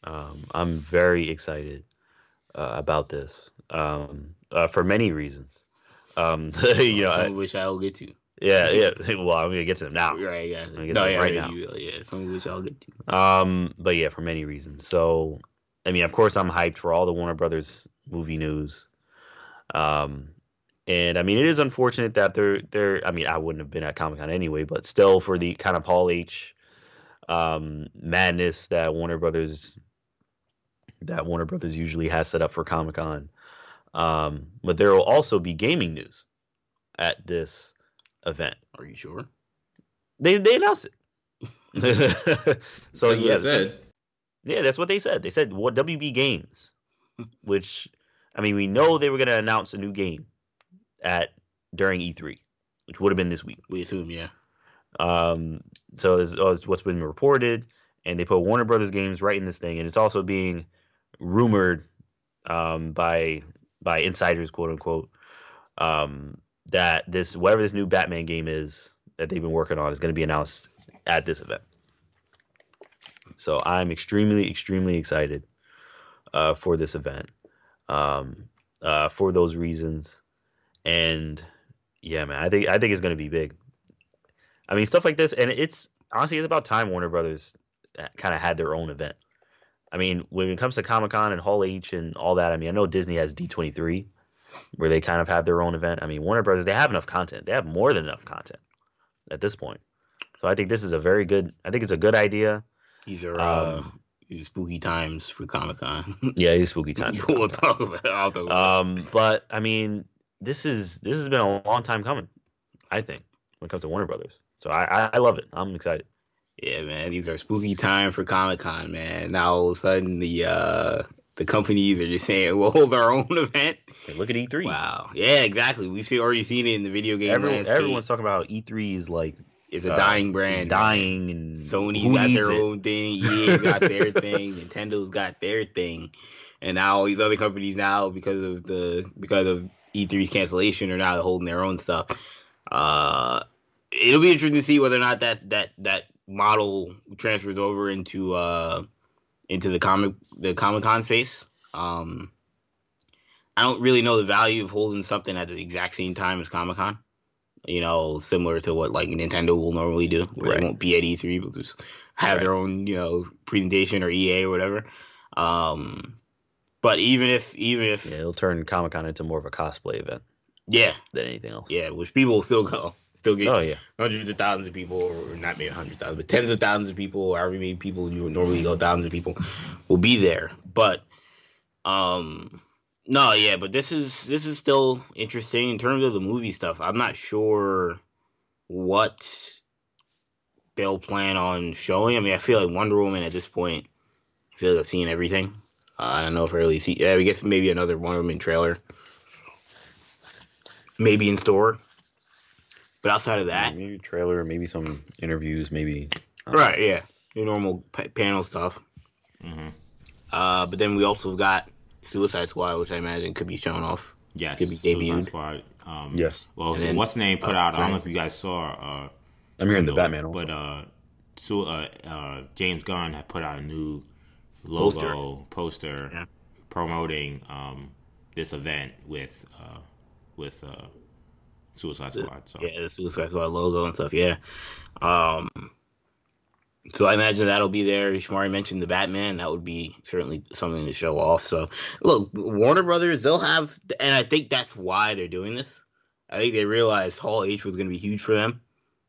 Um, I'm very excited uh, about this um, uh, for many reasons. Um, you know, some I- of which I'll get to. yeah, yeah. Well, I'm gonna get to them now. Right, yeah. gonna get No, to it yeah, right yeah, now. you will, yeah. Some of which I'll get to. Um, but yeah, for many reasons. So, I mean, of course, I'm hyped for all the Warner Brothers movie news. Um, and I mean, it is unfortunate that they're they're. I mean, I wouldn't have been at Comic Con anyway, but still, for the kind of Hall H. Um, madness that Warner Brothers that Warner Brothers usually has set up for Comic Con. Um, but there will also be gaming news at this event. Are you sure? They they announced it. so That's what yeah, said. yeah, that's what they said. They said what WB Games, which I mean, we know they were going to announce a new game at during E3, which would have been this week. We assume, yeah. Um, so this is what's been reported, and they put Warner Brothers games right in this thing, and it's also being rumored um, by by insiders, quote unquote, um, that this whatever this new Batman game is that they've been working on is going to be announced at this event. So I'm extremely, extremely excited uh, for this event um, uh, for those reasons, and yeah, man, I think I think it's going to be big. I mean, stuff like this, and it's honestly it's about time Warner Brothers kind of had their own event. I mean, when it comes to Comic Con and Hall H and all that, I mean, I know Disney has D23 where they kind of have their own event. I mean, Warner Brothers they have enough content. They have more than enough content at this point. So I think this is a very good. I think it's a good idea. These are uh, Um, these are spooky times for Comic Con. Yeah, it's spooky times. we'll talk about. I'll talk about. Um, but I mean, this is this has been a long time coming. I think when it comes to Warner Brothers. So I I, I love it. I'm excited. Yeah, man. These are spooky time for Comic Con, man. Now all of a sudden the uh the companies are just saying we'll hold our own event. Hey, look at E3. Wow. Yeah, exactly. We've already seen it in the video game landscape. everyone's talking about E3 is like it's a uh, dying brand. dying, and Sony's who got their it? own thing. EA's got their thing. Nintendo's got their thing, and now all these other companies now because of the because of E3's cancellation are now holding their own stuff. Uh, it'll be interesting to see whether or not that that that model transfers over into uh into the comic the Comic Con space. Um, I don't really know the value of holding something at the exact same time as Comic Con. You know, similar to what like Nintendo will normally do, where Right. they won't be at E3, but just have their own you know presentation or EA or whatever. Um, but even if even if Yeah, it'll turn Comic Con into more of a cosplay event yeah than anything else. yeah, which people will still go, still get Oh yeah. hundreds of thousands of people, or not maybe hundreds of thousands, but tens of thousands of people, or however many people you would normally go, thousands of people will be there. But um no, yeah, but this is this is still interesting in terms of the movie stuff. I'm not sure what they'll plan on showing. I mean, I feel like Wonder Woman at this point, I feel like I've seen everything. Uh, I don't know if I really see. Yeah, I guess maybe another Wonder Woman trailer, maybe in store. But outside of that, maybe trailer, maybe some interviews, maybe. Right. Yeah. Your normal p- panel stuff. Mm-hmm. Uh, but then we also got Suicide Squad, which I imagine could be shown off. Yes, Could be Suicide. Squad. Um, Yes. Well, so then, what's the name put uh, out? I don't know if you guys saw. Uh, I'm hearing the Batman also. But uh, so uh, uh, James Gunn had put out a new logo poster, Yeah. promoting um, this event with uh, with uh, Suicide Squad. So Yeah, the Suicide Squad logo and stuff. Yeah. Um. So I imagine that'll be there. Shamari mentioned the Batman. That would be certainly something to show off. So look, Warner Brothers, they'll have, and I think that's why they're doing this. I think they realized Hall H was going to be huge for them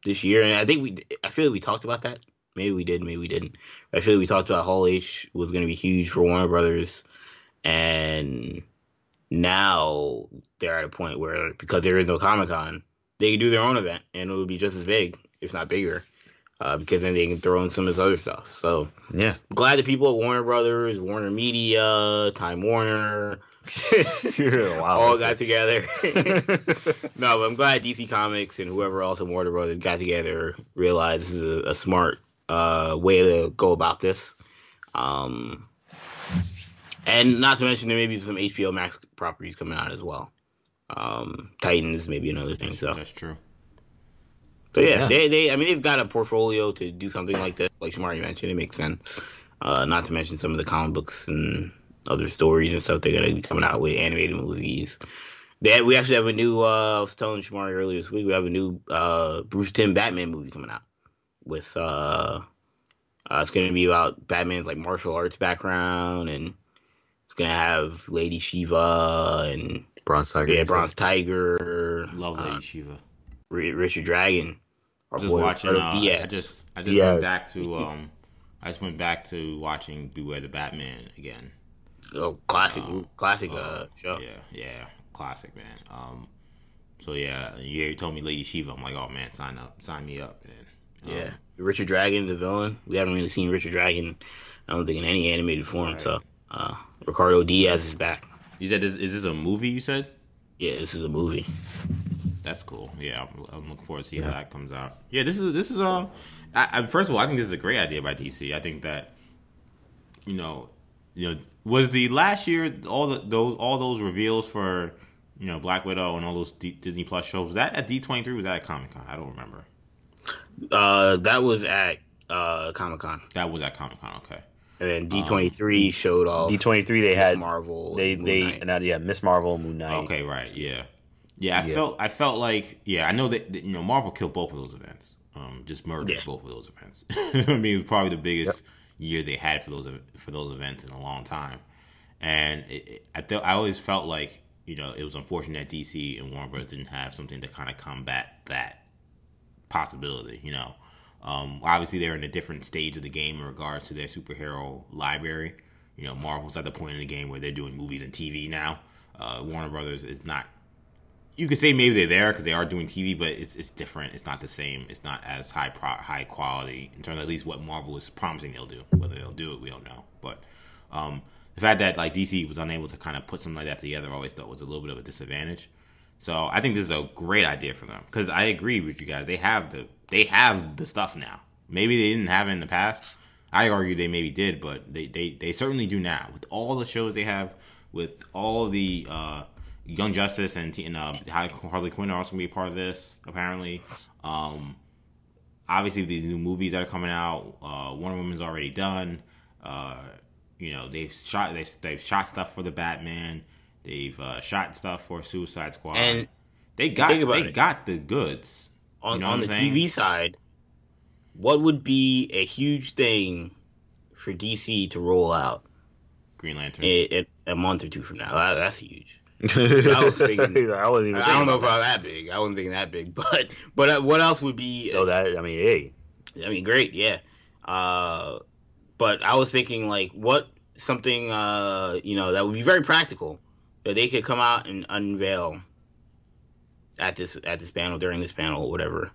this year, and I think we, I feel like we talked about that. Maybe we did, maybe we didn't. I feel like we talked about Hall H was going to be huge for Warner Brothers, and now they're at a point where because there is no Comic Con, they can do their own event, and it would be just as big, if not bigger, uh, because then they can throw in some of this other stuff. So yeah. I'm glad the people at Warner Brothers, Warner Media, Time Warner, wow. all got together. no, but I'm glad DC Comics and whoever else in Warner Brothers got together, realized this is a, a smart uh, way to go about this. Um, and not to mention there may be some HBO Max properties coming out as well. Um, Titans maybe another thing. that's, So, that's true. But yeah, Yeah. they they I mean they've got a portfolio to do something like this. Like Shamari mentioned, it makes sense. Uh, not to mention some of the comic books and other stories and stuff they're gonna be coming out with animated movies. They we actually have a new. Uh, I was telling Shamari earlier this week we have a new uh, Bruce Timm Batman movie coming out with. Uh, uh, it's gonna be about Batman's like martial arts background and it's gonna have Lady Shiva and Bronze Tiger. yeah Bronze Tiger, Love Lady uh, Shiva. Richard Dragon. Our Just boy watching. Uh, I just I just went back to um. I just went back to watching Beware the Batman again. oh, classic, Um, classic uh, uh, show. Yeah, yeah, classic man. Um, so yeah, yeah, you told me Lady Shiva. I'm like, oh man, sign up, sign me up, man. Um, Yeah, Richard Dragon, the villain. We haven't really seen Richard Dragon, I don't think, in any animated form. Right. So, uh, Ricardo Diaz is back. You said this is this a movie? You said Yeah, this is a movie. That's cool. Yeah, I'm, I'm looking forward to see how that comes out. Yeah, this is this is a. I, I, first of all, I think this is a great idea by DC. I think that, you know, you know, was the last year all the those all those reveals for you know Black Widow and all those D, Disney Plus shows was that at D twenty three? Was that at Comic Con? I don't remember. Uh, that was at uh, Comic Con, That was at Comic Con. Okay. and then D twenty three showed off D23 they had Marvel. they Moon they Knight. and that, yeah Ms. Marvel Moon Knight. Okay, right, yeah, yeah. I Yeah. felt, I felt like, yeah, I know that, that, you know Marvel killed both of those events, um, just murdered Yeah. both of those events. I mean, it was probably the biggest year they had for those for those events in a long time, and it, it, I th- I always felt like you know it was unfortunate that DC and Warner Bros. didn't have something to kind of combat that possibility. You know, um, obviously they're in a different stage of the game in regards to their superhero library. You know, Marvel's at the point in the game where they're doing movies and TV now. Uh, Warner Brothers is not. You could say maybe they're there because they are doing TV, but it's it's different. It's not the same. It's not as high pro, high quality in terms of at least what Marvel is promising they'll do. Whether they'll do it, we don't know. But um, the fact that like DC was unable to kind of put something like that together, I always thought was a little bit of a disadvantage. So I think this is a great idea for them because I agree with you guys. They have the they have the stuff now. Maybe they didn't have it in the past. I argue they maybe did, but they they, they certainly do now with all the shows they have, with all the uh, Young Justice and, and uh, Harley Quinn are also gonna be a part of this. Apparently, um, obviously these new movies that are coming out. Uh, Wonder Woman's already done. Uh, you know they've shot they, they've shot stuff for the Batman. They've uh, shot stuff for Suicide Squad. And they got they it. got the goods. on, You know on the saying? TV side, what would be a huge thing for DC to roll out Green Lantern. in, a month or two from now? That, that's huge. I was thinking- I wasn't even. I don't know if I was that big. I wasn't thinking that big, but but uh, what else would be? about that. That I mean, hey, I mean, great, yeah. Uh, but I was thinking like, what something uh, you know that would be very practical that they could come out and unveil at this at this panel during this panel or whatever.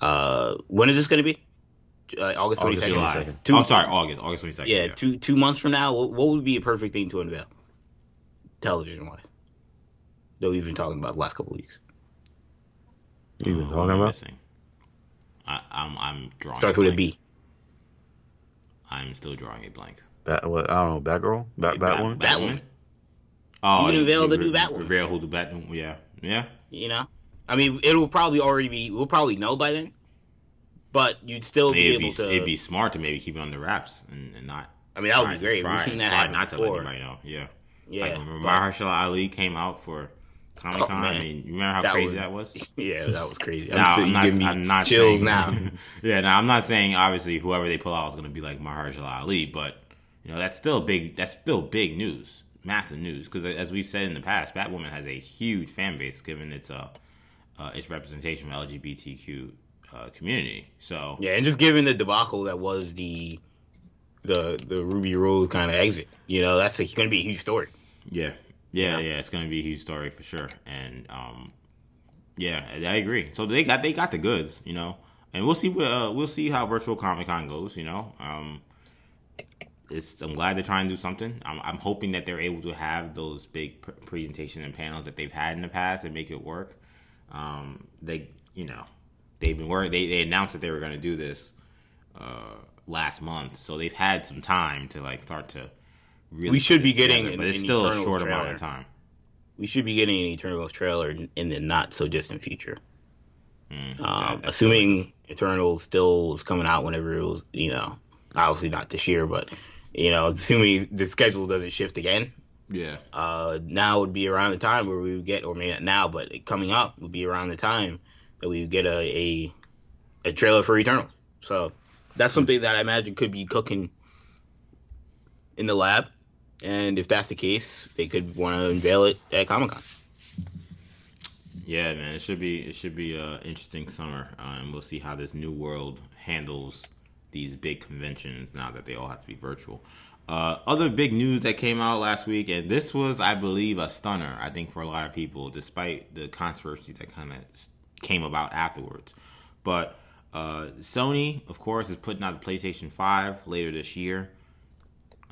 Uh, when is this going to be? uh, August twenty August second. July. 22nd. Two- oh, sorry, August. August twenty second. Yeah, two two months from now, what, what would be a perfect thing to unveil, television wise? That we've been talking about the last couple of weeks. What you been Uh, talking what about? missing? I, I'm I'm drawing. Starts with a blank. B. I'm still drawing a blank. Bat, what, I don't know. Batgirl, Bat, Batwoman. Batwoman. Oh, You can unveil the new re- Batwoman. Reveal who the Batwoman. Yeah, yeah. You know, I mean, it'll probably already be. We'll probably know by then, but you'd still I mean, be it'd able be to. it'd be smart to maybe keep it under wraps and, and not. I mean, that would be great. Try, We've seen that try happen not to before. let anybody know. Yeah, yeah, Like remember but- Mahershala Ali came out for Comic Con. Oh, I mean, you remember how That crazy was- that was? yeah, that was crazy. I'm, still- you not. me I'm not chills saying now. yeah, no, I'm not saying obviously whoever they pull out is going to be like Mahershala Ali, but you know that's still big. That's still big news, massive news. Because as we've said in the past, Batwoman has a huge fan base given its uh, uh its representation of LGBTQ uh, community. So Yeah, and just given the debacle that was the the the Ruby Rose kind of exit, you know, that's going to be a huge story. Yeah, yeah, Yeah. yeah. It's gonna be a huge story for sure, and um, yeah, I agree. So they got they got the goods, you know, and we'll see. Uh, we'll see how virtual Comic Con goes. You know, um, it's I'm glad they're trying to do something. I'm, I'm hoping that they're able to have those big pr- presentation and panels that they've had in the past and make it work. Um, they, you know, they've been working. They they announced that they were going to do this uh, last month, so they've had some time to like start to. Really We should be getting together, an- but it's still a short amount trailer. of time. We should be getting an Eternals trailer in- the not so distant future. Mm, Um, assuming Eternals still is coming out whenever it was, you know, obviously not this year, but you know, assuming the schedule doesn't shift again, yeah, uh, now would be around the time where we would get, or maybe not now, but coming up would be around the time that we would get a a, a trailer for Eternals. So that's something that I imagine could be cooking in the lab, and if that's the case, they could want to unveil it at Comic Con. yeah, man. It should be it should be an interesting summer, uh, and we'll see how this new world handles these big conventions now that they all have to be virtual. Uh, other big news that came out last week, and this was, I believe, a stunner. I think for a lot of people, despite the controversy that kind of came about afterwards. But uh, Sony, of course, is putting out the PlayStation Five later this year.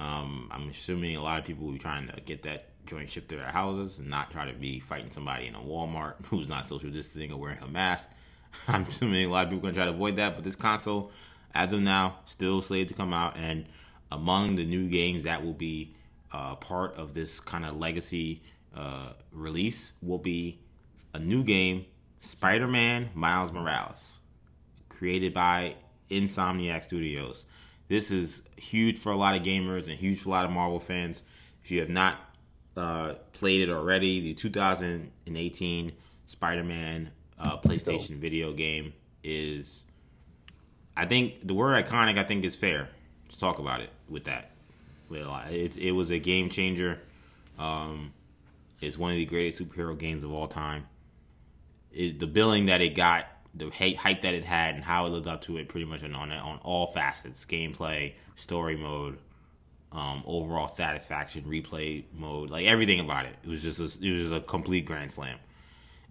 Um, I'm assuming a lot of people will be trying to get that joint shipped to their houses and not try to be fighting somebody in a Walmart who's not social distancing or wearing a mask. I'm assuming a lot of people are going to try to avoid that. But this console, as of now, still slated to come out. And among the new games that will be uh, part of this kind of legacy uh, release will be a new game, Spider Man Miles Morales created by Insomniac Studios. This is huge for a lot of gamers and huge for a lot of Marvel fans. If you have not uh, played it already, the 2018 Spider-Man uh, PlayStation video game is, I think the word iconic. I think is fair to talk about it with that. It, it was a game changer. Um, it's one of the greatest superhero games of all time. It, the billing that it got, the hype that it had, and how it lived up to it, pretty much on on, on all facets: gameplay, story mode, um, overall satisfaction, replay mode, like everything about it. It was just a, it was just a complete grand slam.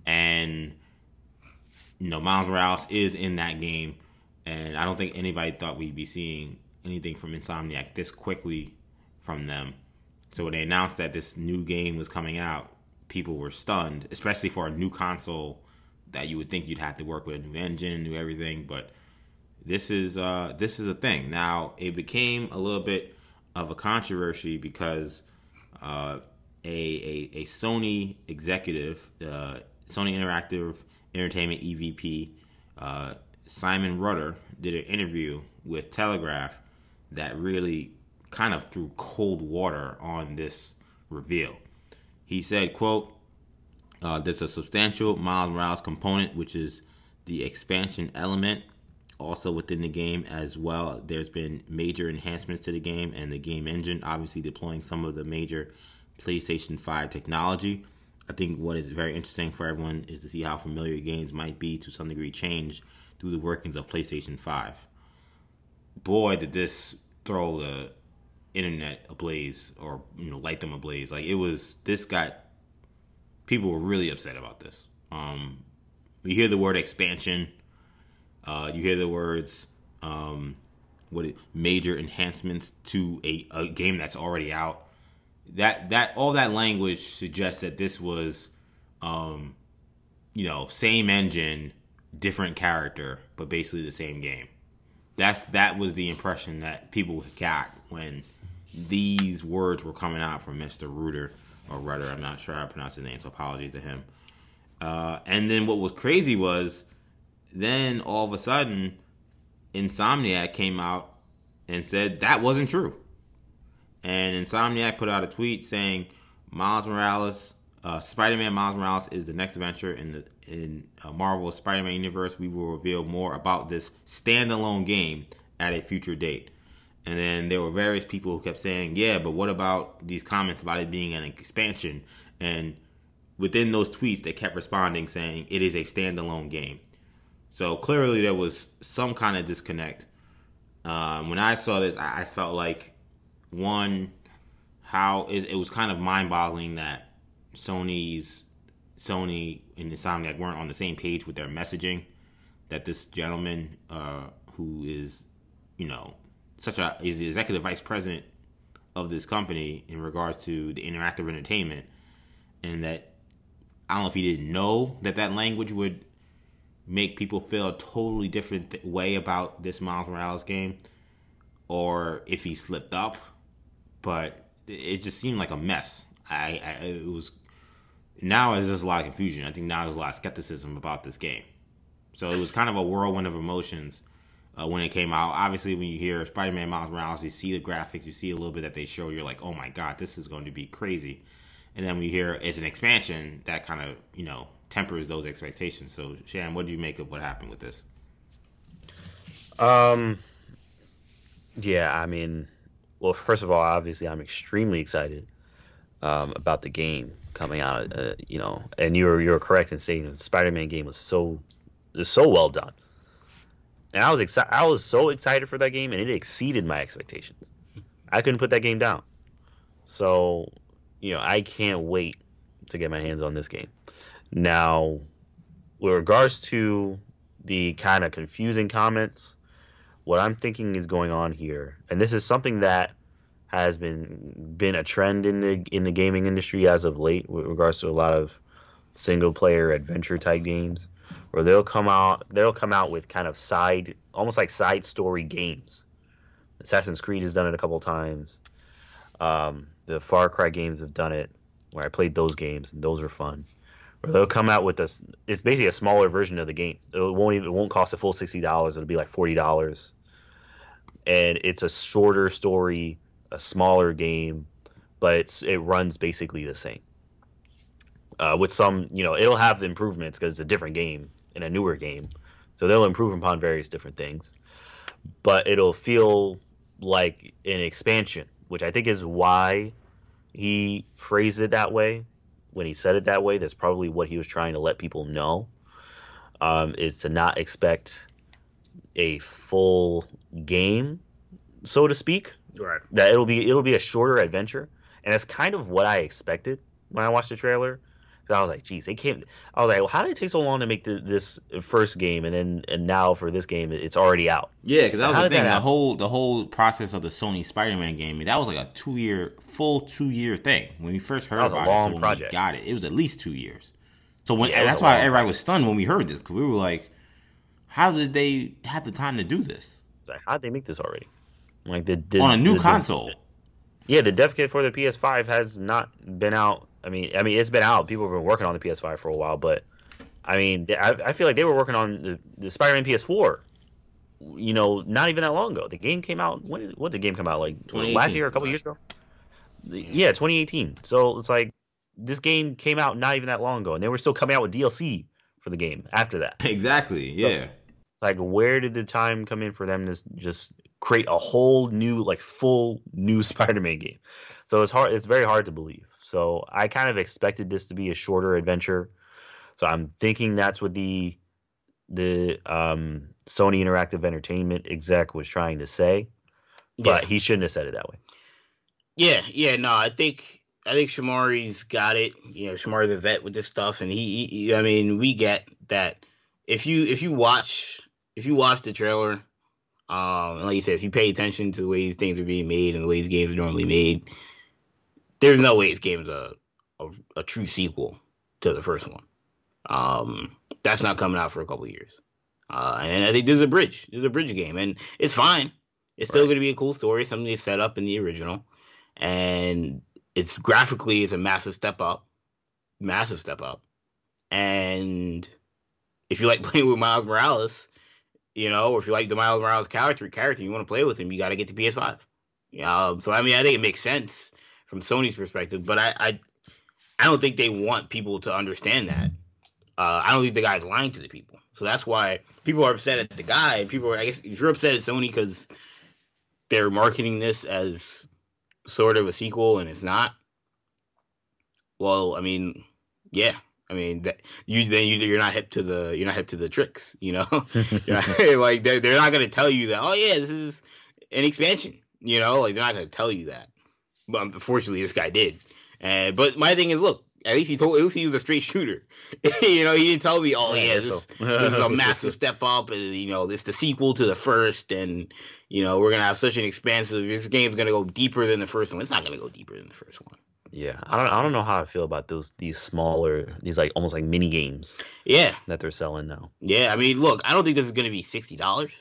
And you know, Miles Morales is in that game, and I don't think anybody thought we'd be seeing anything from Insomniac this quickly from them. So when they announced that this new game was coming out, people were stunned, especially for a new console that you would think you'd have to work with a new engine, new everything. But this is uh, this is a thing. Now it became a little bit of a controversy because uh, a, a a Sony executive, uh, Sony Interactive Entertainment EVP, uh, Simon Rutter, did an interview with Telegraph that really kind of threw cold water on this reveal. He said, "quote uh, There's a substantial Miles Morales component, which is the expansion element." also within the game as well. There's been major enhancements to the game and the game engine, obviously deploying some of the major PlayStation 5 technology. I think what is very interesting for everyone is to see how familiar games might be to some degree changed through the workings of PlayStation 5. Boy, did this throw the internet ablaze or you know light them ablaze. Like it was this got people were really upset about this. Um, we hear the word expansion uh, you hear the words um, what it, major enhancements to a, a game that's already out. That that all that language suggests that this was, um, you know, same engine, different character, but basically the same game. That's that was the impression that people got when these words were coming out from Mr. Reuter or Rudder. I'm not sure how to pronounce his name, so apologies to him. Uh, and then what was crazy was then all of a sudden Insomniac came out and said that wasn't true. And Insomniac put out a tweet saying Miles Morales, uh, Spider-Man Miles Morales is the next adventure in the in uh, Marvel's Spider-Man universe. We will reveal more about this standalone game at a future date. And then there were various people who kept saying, "Yeah, but what about these comments about it being an expansion?" And within those tweets, they kept responding saying it is a standalone game. So clearly there was some kind of disconnect. Um, when I saw this, I, felt like one, how it, it was kind of mind-boggling that Sony's Sony and Insomniac weren't on the same page with their messaging. That this gentleman, uh, who is, you know, such a is the executive vice president of this company in regards to the interactive entertainment, and that I don't know if he didn't know that that language would make people feel a totally different th- way about this Miles Morales game, or if he slipped up. But it just seemed like a mess. I, I it was now there's just a lot of confusion. I think now there's a lot of skepticism about this game. So it was kind of a whirlwind of emotions uh, when it came out. Obviously, when you hear Spider-Man Miles Morales, you see the graphics, you see a little bit that they show, you're like, oh my god, this is going to be crazy. And then we hear it's an expansion that kind of you know tempers those expectations. So, Sham, what do you make of what happened with this? Um, yeah, I mean, well, first of all, obviously, I'm extremely excited um, about the game coming out. Uh, you know, and you're you're correct in saying the Spider-Man game was so is so well done, and I was excited. I was so excited for that game, and it exceeded my expectations. I couldn't put that game down. So, you know, I can't wait to get my hands on this game. Now, with regards to the kind of confusing comments, what I'm thinking is going on here, and this is something that has been been a trend in the in the gaming industry as of late with regards to a lot of single player adventure type games where they'll come out they'll come out with kind of side almost like side story games. Assassin's Creed has done it a couple times. Um, the Far Cry games have done it where I played those games and those are fun. Where they'll come out with this it's basically a smaller version of the game. It won't even it won't cost a full sixty dollars, it'll be like forty dollars. And it's a shorter story a smaller game, but it's it runs basically the same. Uh, with some, you know, it'll have improvements because it's a different game and a newer game, so they'll improve upon various different things. But it'll feel like an expansion, which I think is why he phrased it that way. When he said it that way, that's probably what he was trying to let people know. Um, is to not expect a full game, so to speak, Right. that it'll be it'll be a shorter adventure, and that's kind of what I expected when I watched the trailer. I was like, geez, they came. I was like, well, how did it take so long to make the, this first game, and then and now for this game, it's already out. Yeah, because that was How the thing. The happen? whole the whole process of the Sony Spider-Man game, that was like a two year, full two year thing. When we first heard That was a about long it, when project. we got it, it was at least two years. So when Yeah, that's why long everybody was stunned when we heard this because we were like, "How did they have the time to do this It's like, how did they make this already? Like the, the on a new the- console?" Yeah, the dev kit for the PS5 has not been out. I mean, I mean, it's been out. People have been working on the PS5 for a while, but I mean, I, I feel like they were working on the, the Spider-Man PS4. You know, not even that long ago. The game came out. When did, what did the game come out? Like last 2018. year, a couple years ago. Yeah, 2018. So it's like this game came out not even that long ago, and they were still coming out with DLC for the game after that. Exactly. Yeah. It's like where did the time come in for them to just create a whole new like full new Spider-Man game? So it's hard it's very hard to believe. So I kind of expected this to be a shorter adventure. So I'm thinking that's what the the um, Sony Interactive Entertainment exec was trying to say, but Yeah. he shouldn't have said it that way. Yeah, yeah, no, I think I think Shamari's got it. You know, Shamari's a vet with this stuff, and he, he, I mean, we get that if you if you watch if you watch the trailer, Um, and like you said, if you pay attention to the way these things are being made and the way these games are normally made, there's no way this game's a a, a true sequel to the first one. Um, that's not coming out for a couple years. Uh, and I think there's a bridge. There's a bridge game, and it's fine. It's still Right. going to be a cool story, something they set up in the original, and it's graphically it's a massive step up, massive step up. And if you like playing with Miles Morales, you know, or if you like the Miles Morales character, character, you want to play with him, you got to get the PS5. Yeah, um, so I mean, I think it makes sense from Sony's perspective, but I, I, I don't think they want people to understand that. Uh, I don't think the guy's lying to the people, so that's why people are upset at the guy. People are, I guess, if you're upset at Sony because they're marketing this as sort of a sequel and it's not. Well, I mean, yeah, I mean that you then you you're not hip to the you're not hip to the tricks, you know. Not- like they're they're not gonna tell you that. Oh yeah, this is an expansion. You know, like they're not gonna tell you that. But unfortunately, this guy did. And but my thing is, look, at least he told at least he was a straight shooter. you know, he didn't tell me, oh Yeah, this, this is a massive step up, and you know, this the sequel to the first, and you know, we're gonna have such an expansive. This game's gonna go deeper than the first one. It's not gonna go deeper than the first one. Yeah, I don't I don't know how I feel about those these smaller these like almost like mini games Yeah, that they're selling now. yeah. I mean, look, I don't think this is gonna be sixty dollars.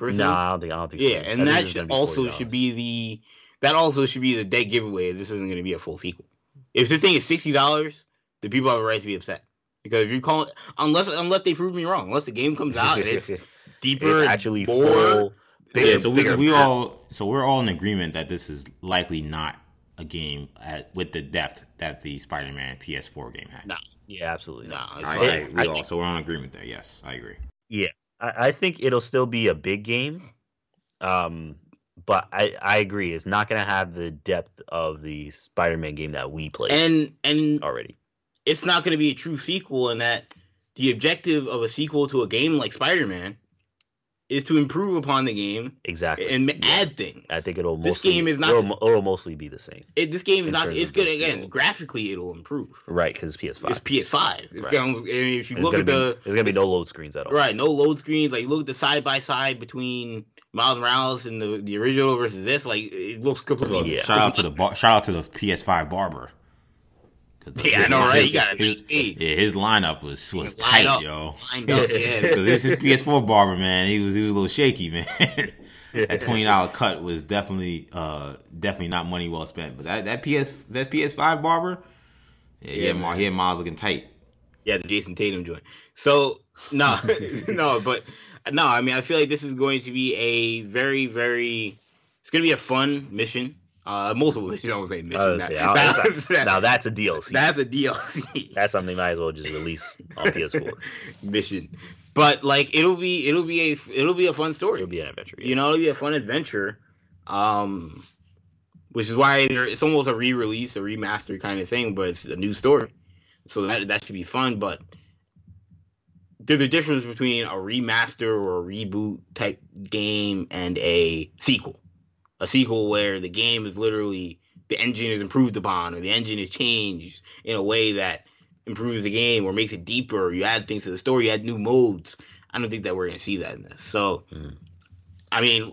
No, I don't think I don't think. Yeah, I and that should also $40. should be the that also should be the dead giveaway. This isn't going to be a full sequel. If this thing is sixty dollars, the people have a right to be upset because if you call it unless unless they prove me wrong, unless the game comes out and it's deeper, It's actually more, full. bigger- yeah, so we, we all so we're all in agreement that this is likely not a game at, with the depth that the Spider-Man PS4 game had. No. Yeah, absolutely. no, not. it's I, like, we I- all, so we're on agreement there. Yes, I agree. Yeah, I, I think it'll still be a big game. Um, but I I agree, it's not gonna have the depth of the Spider-Man game that we played and and already. it's not going to be a true sequel in that the objective of a sequel to a game like Spider-Man is to improve upon the game Exactly. and Yeah. add things. I think it'll This mostly game is not- it'll, it'll mostly be the same, It, this game is not. It's good again. feel. Graphically, it'll improve. right? Because it's PS5. It's PS5. It's Right. gonna. And if you There's look at be the there's gonna be no load screens at all. right, no load screens. Like look at the side by side between Miles Morales and the the original versus this. Like it looks completely. Yeah. Shout out to the bar, shout out to the PS5 barber. the- Yeah, I know, right? You gotta his, yeah, his lineup was was tight, up. yo. Lined yeah. Because this is PS4 barber, man. He was he was a little shaky, man. that twenty dollar cut was definitely uh definitely not money well spent. But that, that PS that PS5 barber, yeah, yeah, he had Miles looking tight. Yeah, the Jayson Tatum joint. So no, no, but no. I mean, I feel like this is going to be a very, very. It's going to be a fun mission. Uh, multiple missions. I don't say mission. That- say, I- that- now that's a DLC. that's a DLC. that's something might as well just release on PS4. mission. But like, it'll be, it'll be a, it'll be a fun story. It'll be an adventure. you know, it'll be a fun adventure. Um, which is why it's almost a re-release, a remaster kind of thing, but it's a new story, so that that should be fun. But there's a difference between a remaster or a reboot type game and a sequel. A sequel where the game is literally the engine is improved upon, or the engine is changed in a way that improves the game or makes it deeper. Or you add things to the story, you add new modes. I don't think that we're gonna see that in this. So, Mm. I mean,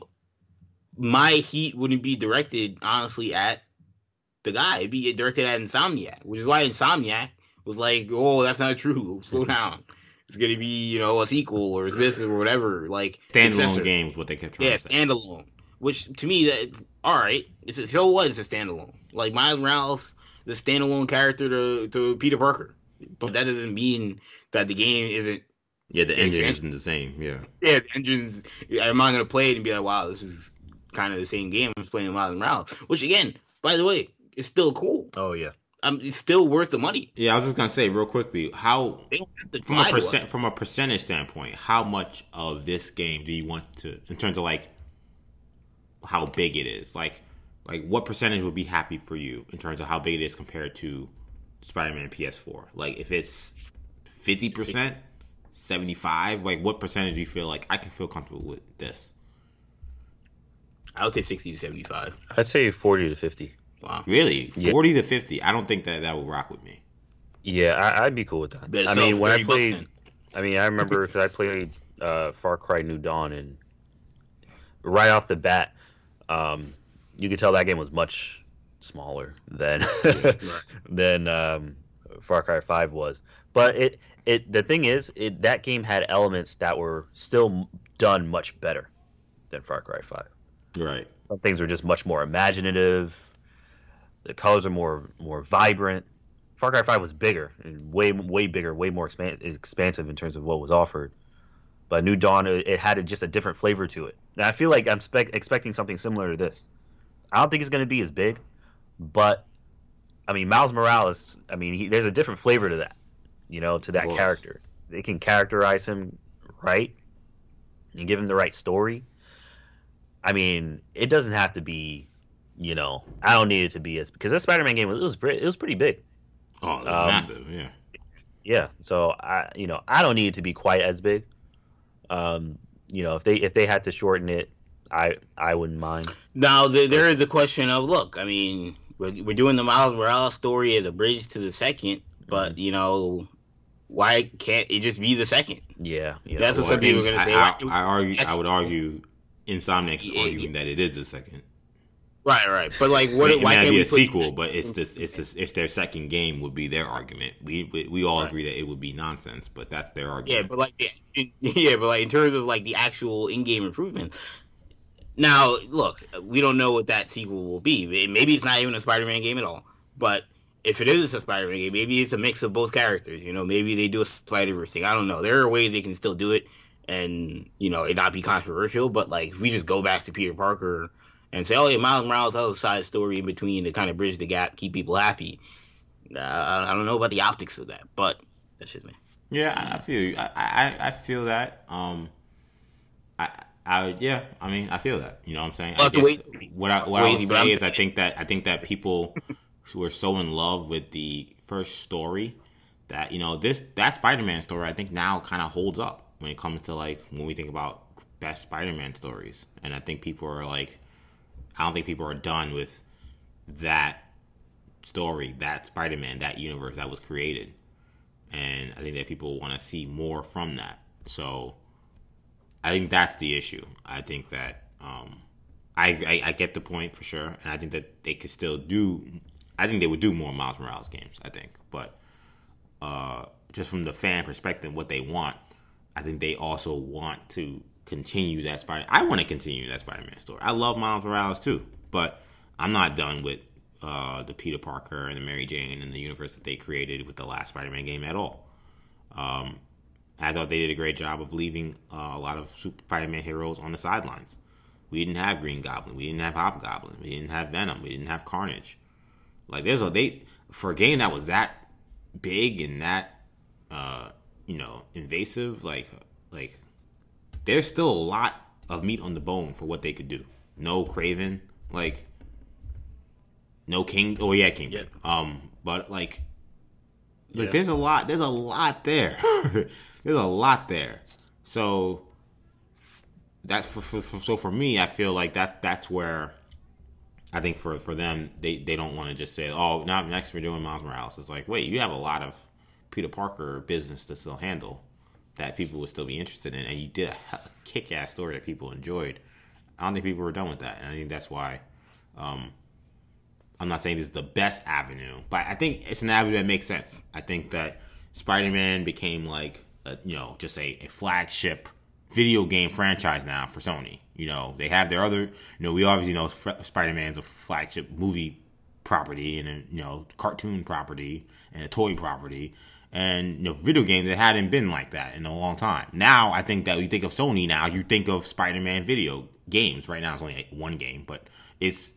my heat wouldn't be directed honestly at the guy. It'd be directed at Insomniac, which is why Insomniac was like, "Oh, that's not true. Slow down. It's gonna be you know a sequel or this or whatever." Like Standalone successor. games, what they kept trying Yeah, to say. standalone. Which to me, that all right. It's a, so what? It's a standalone. Like Miles Morales, the standalone character to to Peter Parker. But that doesn't mean that the game isn't. yeah, the engine isn't the same. Yeah, Yeah, the engines. I'm not gonna play it and be like, "Wow, this is kind of the same game." I'm just playing Miles Morales, which again, by the way, is still cool. Oh yeah. Um, it's still worth the money. yeah. I was just gonna say real quickly, how They don't have to from a percent from a percentage standpoint, how much of this game do you want to in terms of like how big it is? Like like what percentage would be happy for you in terms of how big it is compared to Spider-Man PS4? Like if it's 50%, 75, like what percentage do you feel like I can feel comfortable with this? I would say sixty to seventy-five. I'd say forty to fifty. Wow. Really? Yeah. 40 to 50. I don't think that that would rock with me. Yeah, I, I'd be cool with that. Better I mean, when I played, then. I mean, I remember because I played uh, Far Cry New Dawn, and right off the bat, um, you could tell that game was much smaller than than um, Far Cry Five was. But it it the thing is, it that game had elements that were still done much better than Far Cry Five. Right. Some things were just much more imaginative. The colors are more more vibrant. Far Cry Five was bigger and way way bigger, way more expan- expansive in terms of what was offered. But New Dawn, it had a, just a different flavor to it. And I feel like I'm spec- expecting something similar to this. I don't think it's going to be as big, but I mean, Miles Morales. I mean, he, there's a different flavor to that. You know, to that character. They can characterize him right and give him the right story. I mean, it doesn't have to be. You know, I don't need it to be as because that Spider-Man game was it was pre- it was pretty big. Oh, it was Um, massive. Yeah. Yeah, so I you know I don't need it to be quite as big. Um, you know, if they if they had to shorten it, I I wouldn't mind. Now there, there is a question of look. I mean, we're, we're doing the Miles Morales story as a bridge to the second, but Mm-hmm. you know, why can't it just be the second? Yeah, yeah. That's what Well, some people I are gonna think- say. I, Why can't we- I, I argue. I would argue. Insomniac is Yeah, arguing that it is the second. Right, right. But like, What, what? it, why not be a put, sequel, but it's this. It's this. It's their second game would be their argument. We we, we all Right. agree that it would be nonsense, but that's their argument. Yeah, but like, the, yeah, but like in terms of like the actual in-game improvements. Now, look, we don't know what that sequel will be. Maybe it's not even a Spider-Man game at all. But if it is a Spider-Man game, maybe it's a mix of both characters. You know, maybe they do a Spider-Verse thing. I don't know. There are ways they can still do it, and you know, it not be controversial. But like, if we just go back to Peter Parker and say, "Oh, yeah, Miles Morales has a side story in between to kind of bridge the gap, keep people happy," uh, I don't know about the optics of that, but that's just me. Yeah, I feel you. I, I I feel that. Um, I I yeah. I mean, I feel that. You know what I'm saying? I guess what I what I would say is I think that I think that people were so in love with the first story that you know this that Spider-Man story I think now kind of holds up when it comes to like when we think about best Spider-Man stories, and I think people are like, I don't think people are done with that story, that Spider-Man, that universe that was created and I think that people want to see more from that. So I think that's the issue. I think that um, I, I I get the point for sure, and I think that they could still do. I think they would do more Miles Morales games. I think, but uh, just from the fan perspective, what they want, I think they also want to continue that Spider. I want to continue that Spider-Man story. I love Miles Morales too, but I'm not done with uh, the Peter Parker and the Mary Jane and the universe that they created with the last Spider-Man game at all. Um, I thought they did a great job of leaving uh, a lot of Super Spider-Man heroes on the sidelines. We didn't have Green Goblin. We didn't have Hobgoblin. We didn't have Venom. We didn't have Carnage. Like there's a they for a game that was that big and that uh, you know invasive. Like like there's still a lot of meat on the bone for what they could do. No Kraven. Like no King. Oh yeah, Kingpin. Um, but like Yeah. there's a lot. There's a lot there. there's a lot there. So that's for, for, for so for me, I feel like that's that's where I think for for them they they don't want to just say, oh, now next we're doing Miles Morales. It's like, wait, you have a lot of Peter Parker business to still handle that people would still be interested in, and you did a he- kick-ass story that people enjoyed. I don't think people were done with that, and I think that's why. Um, I'm not saying this is the best avenue, but I think it's an avenue that makes sense. I think that Spider-Man became like, a, you know, just a, a flagship video game franchise now for Sony. You know, they have their other, you know, we obviously know Spider-Man's a flagship movie property and a, you know, cartoon property and a toy property. And you know, video games it hadn't been like that in a long time. Now I think that you think of Sony now, you think of Spider-Man video games. Right now it's only one game, but it's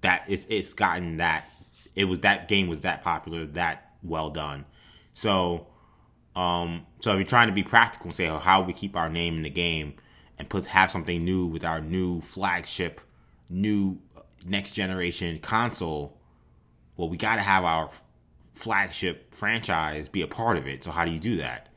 that it's it's gotten that it was that game was that popular, that well done. So um so if you're trying to be practical and say oh, how we keep our name in the game and put have something new with our new flagship, new next generation console, well we got to have our flagship franchise be a part of it. So how do you do that?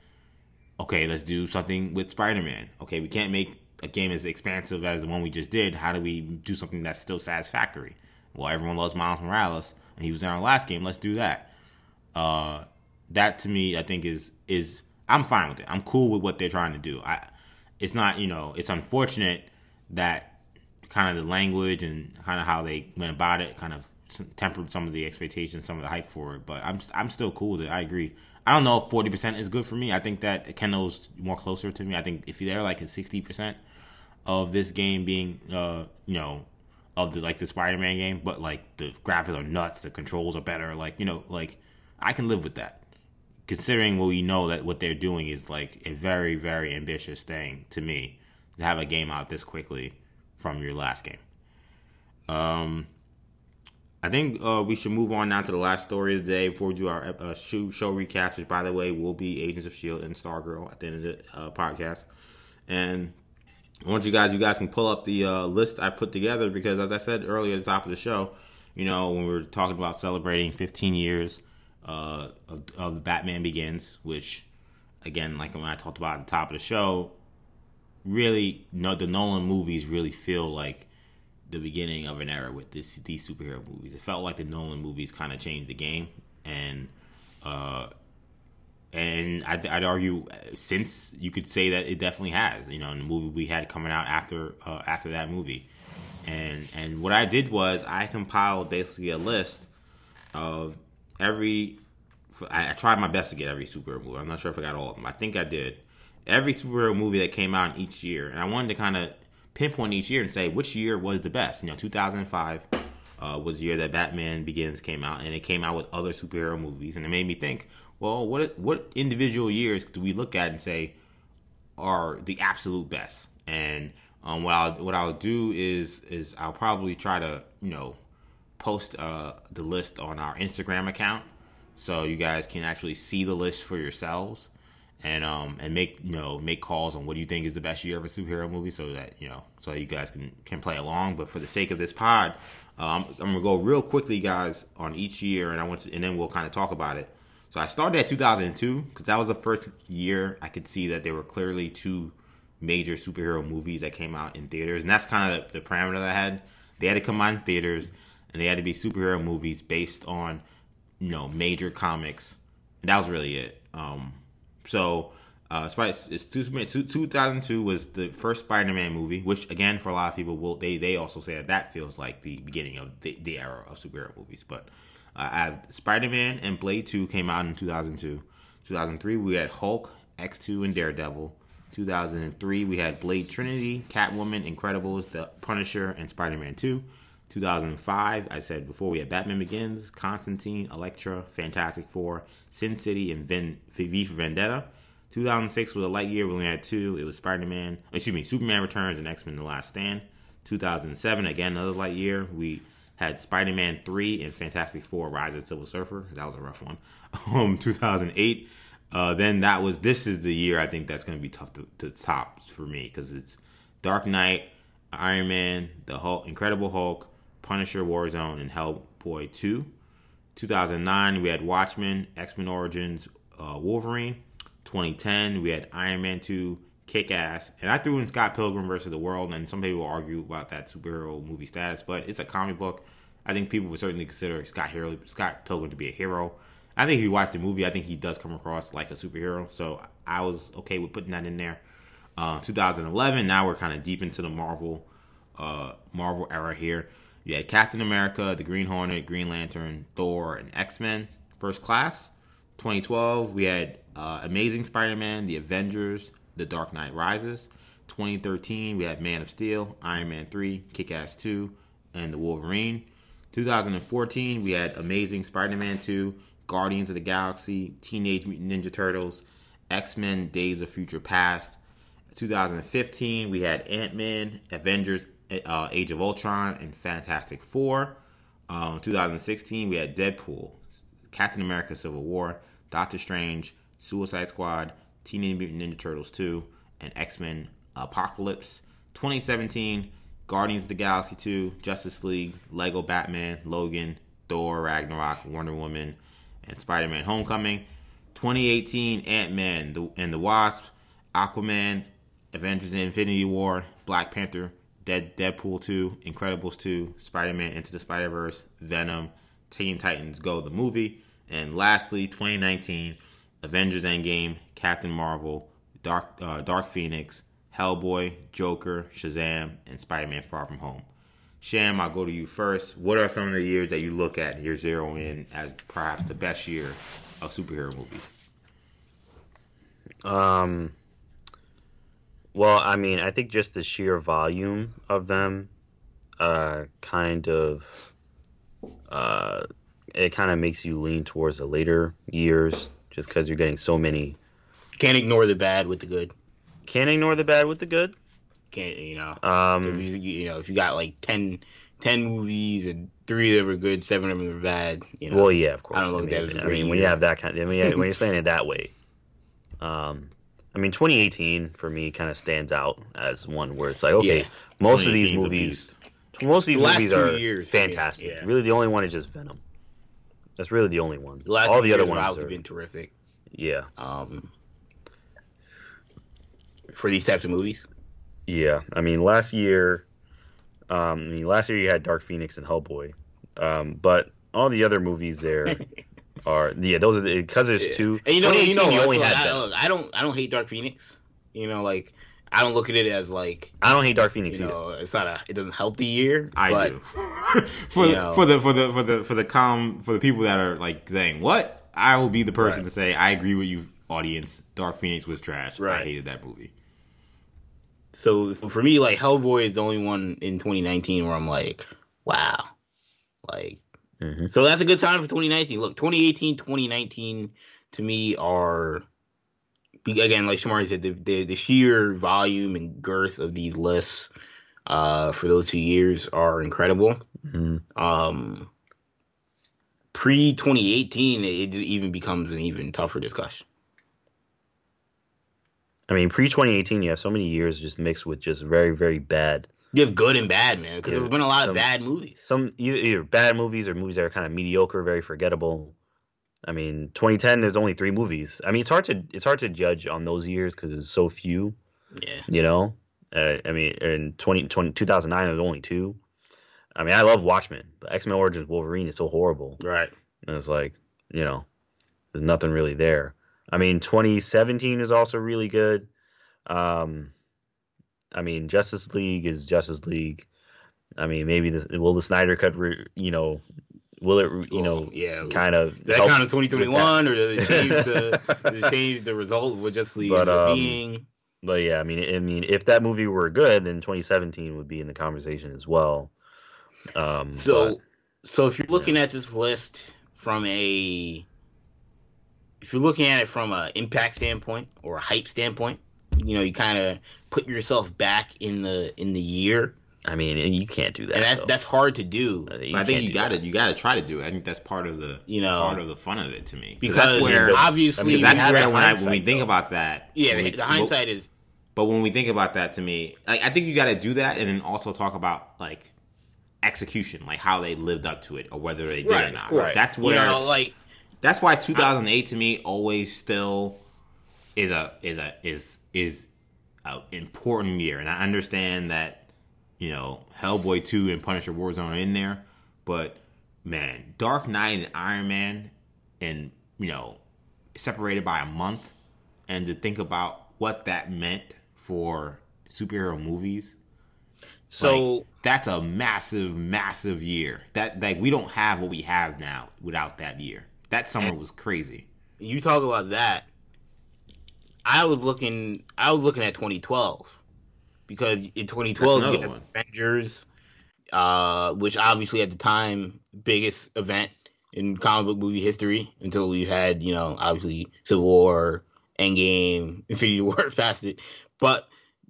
Okay, let's do something with Spider-Man. Okay, we can't make a game as expansive as the one we just did. How do we do something that's still satisfactory? Well, everyone loves Miles Morales, and he was in our last game. Let's do that. Uh, that to me, I think is is I'm fine with it. I'm cool with what they're trying to do. I, it's not you know, it's unfortunate that kind of the language and kind of how they went about it kind of tempered some of the expectations, some of the hype for it. But I'm I'm still cool. That I agree. I don't know if forty percent is good for me. I think that Kendall's more closer to me. I think if they're like a sixty percent of this game being, uh, you know, of the like the Spider-Man game, but like the graphics are nuts, the controls are better. Like you know, like I can live with that. Considering what we know that what they're doing is like a very very ambitious thing to me to have a game out this quickly from your last game. Um, I think uh, we should move on now to the last story of the day before we do our uh, show, show recaps, which, by the way, will be Agents of S.H.I.E.L.D. and Stargirl at the end of the uh, podcast. And I want you guys, you guys can pull up the uh, list I put together because, as I said earlier at the top of the show, you know, when we were talking about celebrating 15 years uh, of, of Batman Begins, which, again, like when I talked about at the top of the show, really, no, the Nolan movies really feel like the beginning of an era with this these superhero movies. It felt like the Nolan movies kind of changed the game, and uh, and I'd, I'd, argue since you could say that it definitely has. You know, in the movie we had coming out after uh, after that movie, and and what I did was I compiled basically a list of every. I, I tried my best to get every superhero movie. I'm not sure if I got all of them. I think I did. Every superhero movie that came out in each year, and I wanted to kind of pinpoint each year and say which year was the best. You know, 2005 uh, was the year that Batman Begins came out, and it came out with other superhero movies, and it made me think, well, what what individual years do we look at and say are the absolute best? And um, what I'll what I'll do is is I'll probably try to you know post uh, the list on our Instagram account so you guys can actually see the list for yourselves and um and make you know make calls on what do you think is the best year of a superhero movie so that you know so you guys can can play along. But for the sake of this pod um, i'm gonna go real quickly guys on each year and i want to and then we'll kind of talk about it. So i started at 2002 because that was the first year i could see that there were clearly two major superhero movies that came out in theaters and that's kind of the, the parameter that i had. They had to come out in theaters and they had to be superhero movies based on you know major comics and that was really it. Um so, uh, it's 2002 was the first Spider-Man movie, which again for a lot of people will they they also say that that feels like the beginning of the, the era of superhero movies. But uh, Spider-Man and Blade 2 came out in 2002. 2003 we had Hulk, X2, and Daredevil. 2003 we had Blade Trinity, Catwoman, Incredibles, The Punisher, and Spider-Man 2. 2005, I said before we had Batman Begins, Constantine, Elektra, Fantastic Four, Sin City, and Vin, V for Vendetta. 2006 was a light year. We only had two. It was Spider Man, excuse me, Superman Returns and X Men The Last Stand. 2007, again, another light year. We had Spider Man 3 and Fantastic Four Rise of the Silver Surfer. That was a rough one. Um, 2008. Uh, then that was, this is the year I think that's going to be tough to, to top for me because it's Dark Knight, Iron Man, The Hulk, Incredible Hulk, Punisher, Warzone, and Hellboy 2. 2009, we had Watchmen, X Men Origins, uh, Wolverine. 2010, we had Iron Man 2, Kick Ass. And I threw in Scott Pilgrim versus the World, and some people argue about that superhero movie status, but it's a comic book. I think people would certainly consider Scott, Hero, Scott Pilgrim to be a hero. I think if you watch the movie, I think he does come across like a superhero. So I was okay with putting that in there. Uh, 2011, now we're kind of deep into the Marvel uh, Marvel era here. You had Captain America, the Green Hornet, Green Lantern, Thor, and X Men First Class. 2012, we had uh, Amazing Spider Man, The Avengers, The Dark Knight Rises. 2013, we had Man of Steel, Iron Man 3, Kick Ass 2, and The Wolverine. 2014, we had Amazing Spider Man 2, Guardians of the Galaxy, Teenage Mutant Ninja Turtles, X Men Days of Future Past. 2015, we had Ant Man, Avengers uh, Age of Ultron, and Fantastic Four. Um, 2016, we had Deadpool, Captain America Civil War, Doctor Strange, Suicide Squad, Teenage Mutant Ninja Turtles 2, and X Men Apocalypse. 2017, Guardians of the Galaxy 2, Justice League, Lego Batman, Logan, Thor, Ragnarok, Wonder Woman, and Spider Man Homecoming. 2018, Ant Man and the Wasp, Aquaman, Avengers Infinity War, Black Panther, Dead Deadpool 2, Incredibles 2, Spider-Man Into the Spider-Verse, Venom, Teen Titans Go the movie, and lastly 2019 Avengers Endgame, Captain Marvel, Dark uh, Dark Phoenix, Hellboy, Joker, Shazam, and Spider Man Far From Home. Sham, I'll go to you first. What are some of the years that you look at year zero in as perhaps the best year of superhero movies? Um. Well, I mean, I think just the sheer volume of them, uh, kind of, uh, it kind of makes you lean towards the later years, just because you're getting so many. Can't ignore the bad with the good. Can't ignore the bad with the good. Can't you know? If Um, you, you know, if you got like 10, 10 movies and three of them are good, seven of them are bad. You know, well, yeah, of course. I don't look at that as I mean, when you have that kind, I mean, when you're saying it that way, um, I mean, 2018 for me kind of stands out as one where it's like, okay, Yeah. most of these 2018 's a movies, most of these The movies are years fantastic. yeah. Really, the only one is just Venom. That's really the only one. the All the other ones Miles are, have been terrific. yeah, Um, for these types of movies. yeah. I mean, last year, um, I mean, last year you had Dark Phoenix and Hellboy, um, but all the other movies there are, yeah, those are because there's two. And you know, you know, you only look, had I, Venom. I don't, I don't hate Dark Phoenix. You know, like I don't look at it as like I don't hate Dark Phoenix you either. it's not a, it doesn't help the year. I but, do. for the, know. for the for the for the for the com for the people that are like saying what I will be the person Right. to say I agree with you, audience. Dark Phoenix was trash. I hated that movie. So, so for me, like Hellboy is the only one in 2019 where I'm like, wow, like. Mhm. So that's a good sign for 2019. Look, 2018, 2019 to me are again, like Shamari said, the, the the sheer volume and girth of these lists uh, for those two years are incredible. Mhm. Um, Pre 2018, it, it even becomes an even tougher discussion. I mean, pre 2018, you have so many years just mixed with just very, very bad. You have good and bad, man, because Yeah, there's been a lot some- of bad movies. Some either, bad movies or movies that are kind of mediocre, very forgettable. I mean, 2010, there's only three movies. I mean, it's hard to it's hard to judge on those years because it's so few. Yeah. You know, uh, I mean, in 20, 20 2009, there's only two. I mean, I love Watchmen, but X Men Origins Wolverine is so horrible, Right. and it's like, you know, there's nothing really there. I mean, 2017 is also really good. Um, I mean, Justice League is Justice League. I mean, maybe the will the Snyder cut, re, you know, will it, you know, Oh, yeah. kind of that count in 2021, or did it change the, it change the result of Justice League But, um, being? But yeah, I mean, I mean, if that movie were good, then 2017 would be in the conversation as well. Um, So, but- so if you're looking at this list from a, if you're looking at it from a impact standpoint or a hype standpoint, you know, you kind of put yourself back in the in the year, I mean, and you can't do that. and that's though. that's hard to do. I think you got to you got to try to do it. I think that's part of the You know, part of the fun of it to me because that's where obviously, because that's where when, I, when we think though. about that yeah, the, we- the hindsight is But when we think about that, to me, like I think you got to do that, and then also talk about like execution, like how they lived up to it, or whether they did or not. right. That's you where know, like that's why 2008 to me always still is a is a is is an important year, and I understand that you know Hellboy 2 and Punisher Warzone are in there, but man, Dark Knight and Iron Man, and you know separated by a month, and to think about what that meant for superhero movies. so. like, that's a massive, massive year. That like we don't have what we have now without that year. That summer was crazy. you talk about that. I was looking. I was looking at 2012 because in 2012 you had. Avengers, uh, which obviously at the time biggest event in comic book movie history until we had you know obviously Civil War, Endgame, Infinity War, Fasted, but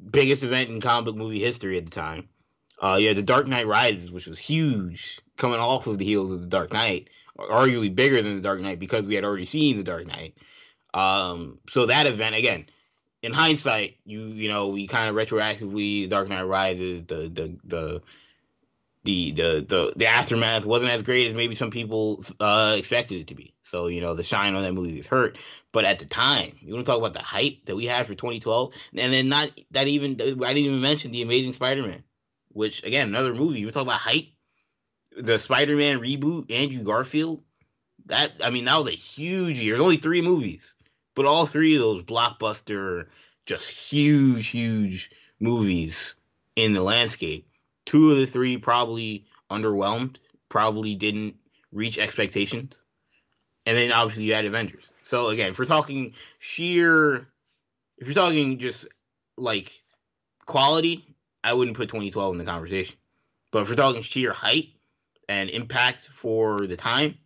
biggest event in comic book movie history at the time. Uh, yeah, The Dark Knight Rises, which was huge, coming off of the heels of The Dark Knight, arguably bigger than The Dark Knight because we had already seen The Dark Knight. Um, so that event again, in hindsight, you you know we kind of retroactively Dark Knight Rises, the the the the the the, the aftermath wasn't as great as maybe some people uh, expected it to be. So you know the shine on that movie was hurt. But at the time, you want to talk about the hype that we had for 2012, and then not that even I didn't even mention the Amazing Spider-Man, which again another movie. You talk about hype, the Spider-Man reboot, Andrew Garfield. That I mean that was a huge year. There's only three movies, but all three of those blockbuster, just huge, huge movies in the landscape. Two of the three probably underwhelmed, probably didn't reach expectations. And then obviously you had Avengers. So again, if we're talking sheer, if you're talking just like quality, I wouldn't put 2012 in the conversation. But if we're talking sheer height and impact for the time,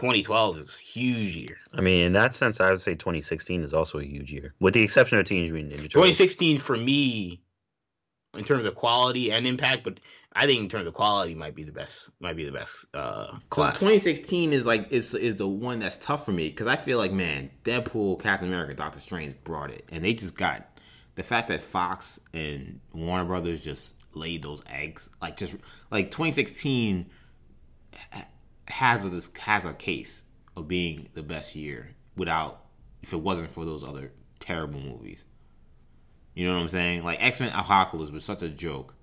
2012 is a huge year. I mean, in that sense, I would say 2016 is also a huge year, with the exception of Teenage Mutant Ninja Turtles. 2016 for me, in terms of quality and impact, but I think in terms of quality, might be the best. Might be the best uh, So class. 2016 is like is is the one that's tough for me because I feel like man, Deadpool, Captain America, Doctor Strange brought it, and they just got the fact that Fox and Warner Brothers just laid those eggs, like just like 2016 ha- has a has a case of being the best year without if it wasn't for those other terrible movies. You know what I'm saying? Like X Men Apocalypse was such a joke,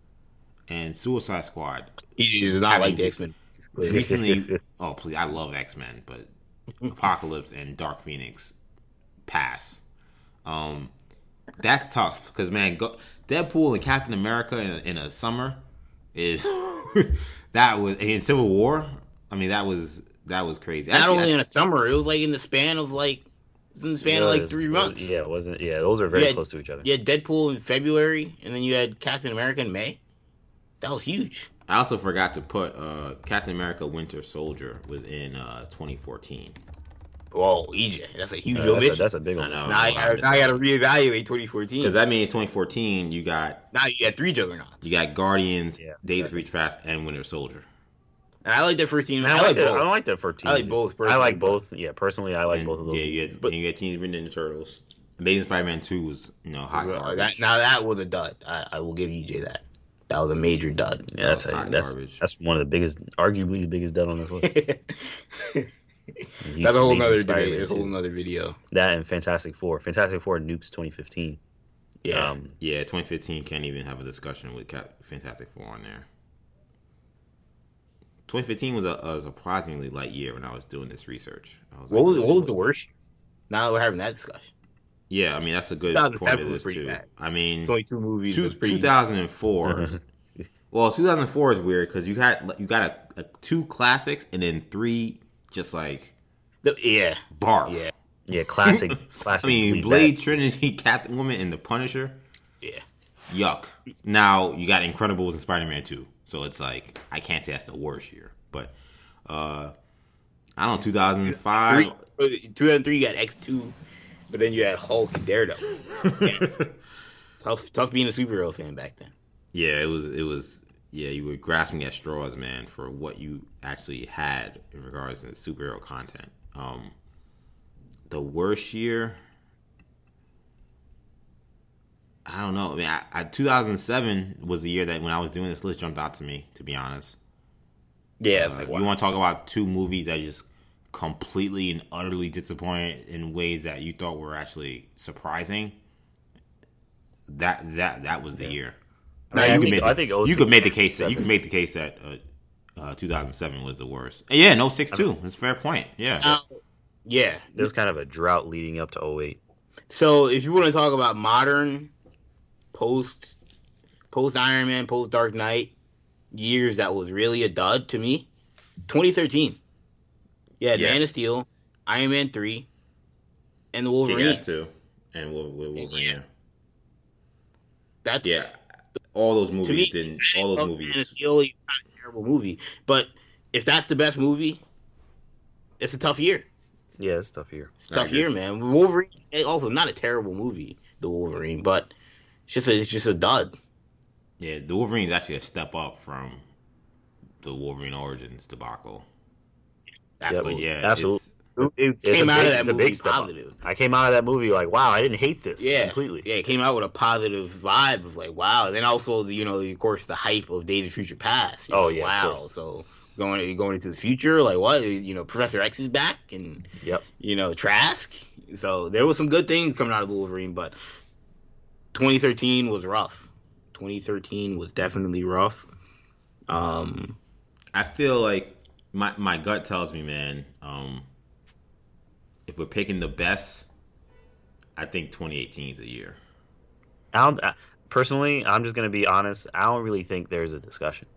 and Suicide Squad he does not like X Men. recently oh please i love x-men but apocalypse and dark phoenix pass um that's tough because man go, deadpool and captain america in a, in a summer is that was in civil war i mean that was that was crazy Not Actually, only I- in a summer, it was like in the span of like, it was in the span of like three months. Yeah, it wasn't. Yeah, those are very Yeah, close to each other. You had Deadpool in February, and then you had Captain America in May. That was huge. I also forgot to put uh captain america winter soldier was in uh 2014 Whoa, EJ, that's a huge Uh, that's, a, omission. that's a big i one. know now, I gotta, now I gotta reevaluate 2014. because that means 2014 you got now you had three juggernauts. you got guardians Yeah, days of future past and winter soldier And I like that first team. I, I, like like that. both. I like that for team. I like both, I like both. Yeah, personally, I like And, both of those. Yeah, you movies, had, but and you had Teenage Mutant Ninja Turtles. Amazing Spider-Man Two was you know hot So, garbage. that, now that was a dud. I, I will give EJ that. That was a major dud. yeah, that's that a, that's garbage. that's one of the biggest, arguably the biggest dud on this list. That's a whole Amazing nother Spider-Man debate. A whole too. nother video. That and Fantastic Four. Fantastic Four nukes 2015. Yeah. Um, yeah, 2015 can't even have a discussion with Cap- Fantastic Four on there. 2015 was a, a surprisingly light year when I was doing this research. I was what like, was what was the worst? Now that we're having that discussion. Yeah, I mean that's a good point of this too. bad. I mean, It's only two movies. two, was pretty, 2004. well, 2004 is weird because you had you got a, a two classics and then three just like the- yeah, barf. yeah, yeah, classic, classic. I mean, Blade back. Trinity, Captain Woman, and the Punisher. yeah. Yuck. Now you got Incredibles and Spider Man 2. So it's like I can't say that's the worst year. But uh I don't know, 2005. Three, 2003 you got X2, but then you had Hulk and Daredevil. tough, tough being a superhero fan back then. yeah, it was it was yeah, you were grasping at straws, man, for what you actually had in regards to superhero content. Um the worst year I don't know. I mean, I, I, 2007 was the year that when I was doing this list jumped out to me. To be honest, Yeah, Uh, You want to talk about two movies that just completely and utterly disappointed in ways that you thought were actually surprising? That that that was the year. I you think- could make I the- think you could make the case that you could make the case that uh, uh, 2007 was the worst. And yeah, no six two. That's a fair point. Yeah, Now, yeah. There was kind of a drought leading up to 08. So if you want to talk about modern, post, post Iron Man, post Dark Knight years, that was really a dud to me. 2013. Yeah, Yeah. Man of Steel, Iron Man three, and the Wolverine. Kick-Ass two, and Wolverine. Yeah. Yeah. That's yeah, all those movies me, didn't. All those love Man of movies. Steel is not a terrible movie, but if that's the best movie, it's a tough year. Yeah, it's tough year. It's a I tough year, man. Wolverine, also not a terrible movie, the Wolverine, but it's just a, it's just a dud. Yeah, the Wolverine is actually a step up from the Wolverine Origins debacle. Yep. Absolutely. But yeah, Absolutely. it's- It came a out big- of that it's a movie big step up. positive. I came out of that movie like, wow, I didn't hate this Yeah, completely. Yeah, it came out with a positive vibe of like, wow. And then also, you know, of course, the hype of Days of Future Past. You're Oh, like, yeah, wow. course. So going going into the future, like what? You know, Professor X is back, and Yep. you know, Trask. So there was some good things coming out of the Wolverine, but 2013 was rough. 2013 was definitely rough. Um, I feel like my my gut tells me, man, um, if we're picking the best, I think 2018 is a year. I don't, personally, I'm just gonna be honest. I don't really think there's a discussion.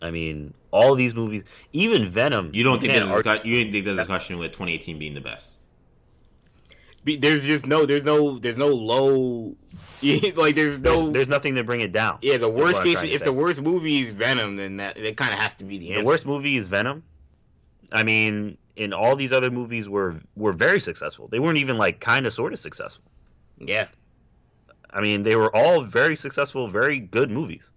I mean, all these movies, even Venom. You don't think there's argue- you didn't think there's a discussion with 2018 being the best? There's just no, there's no, there's no low, like there's there's, no. there's nothing to bring it down. yeah, the worst case, if say. the worst movie is Venom, then that that kind of has to be the answer. the worst movie is Venom. I mean, in all these other movies were were very successful. They weren't even like kind of sort of successful. Yeah, I mean, they were all very successful, very good movies.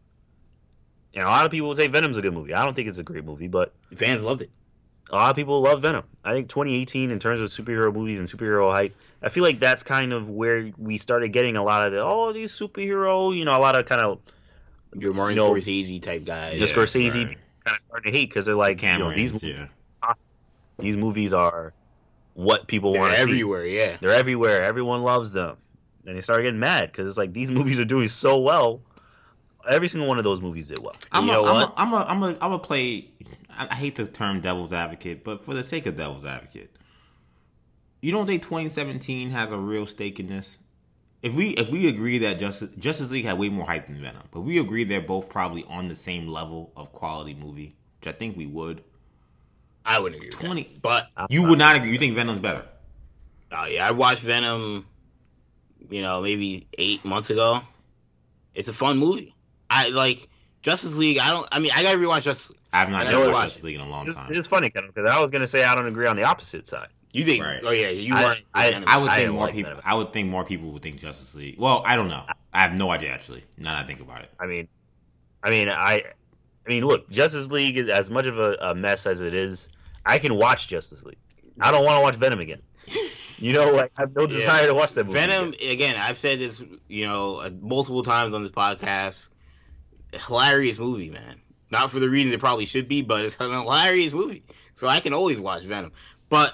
And a lot of people would say Venom's a good movie. I don't think it's a great movie, but fans loved it. A lot of people love Venom. I think 2018, in terms of superhero movies and superhero hype, I feel like that's kind of where we started getting a lot of the oh these superhero, you know, a lot of kind of You're Martin No. Scorsese type guys, the Yeah, Scorsese right. kind of starting to hate because they're like, you know, these yeah. these movies are what people want to see. They're everywhere. Yeah, They're everywhere. Everyone loves them. And they started getting mad because it's like these movies are doing so well. Every single one of those movies did well. I'm You a, know I'm what? a, I'm a, I'm a, I'm a play. I I hate the term devil's advocate, but for the sake of devil's advocate, you don't think 2017 has a real stake in this? If we if we agree that Justice Justice League had way more hype than Venom, but we agree they're both probably on the same level of quality movie, which I think we would. I wouldn't agree. 20 that. but You would not agree. You think Venom's better? uh, yeah, I watched Venom. You know, maybe eight months ago. It's a fun movie. I like Justice League. I don't. I mean, I gotta rewatch Justice. I've not I done never watched watched Justice League in a long This, time. this is funny, because I was going to say I don't agree on the opposite side. You think? Right. Oh yeah, you I- weren't. I- Venom. I would think didn't more like people. I would think more people would think Justice League. Well, I don't know. I have no idea actually. Now that I think about it. I mean, I mean, I, I mean, look, Justice League is as much of a, a mess as it is. I can watch Justice League. I don't want to watch Venom again. You know, like I have no Yeah. desire to watch that movie. Venom again. again. I've said this, you know, uh, multiple times on this podcast. Hilarious movie, man. Not for the reason it probably should be, but it's an hilarious movie. So I can always watch Venom. But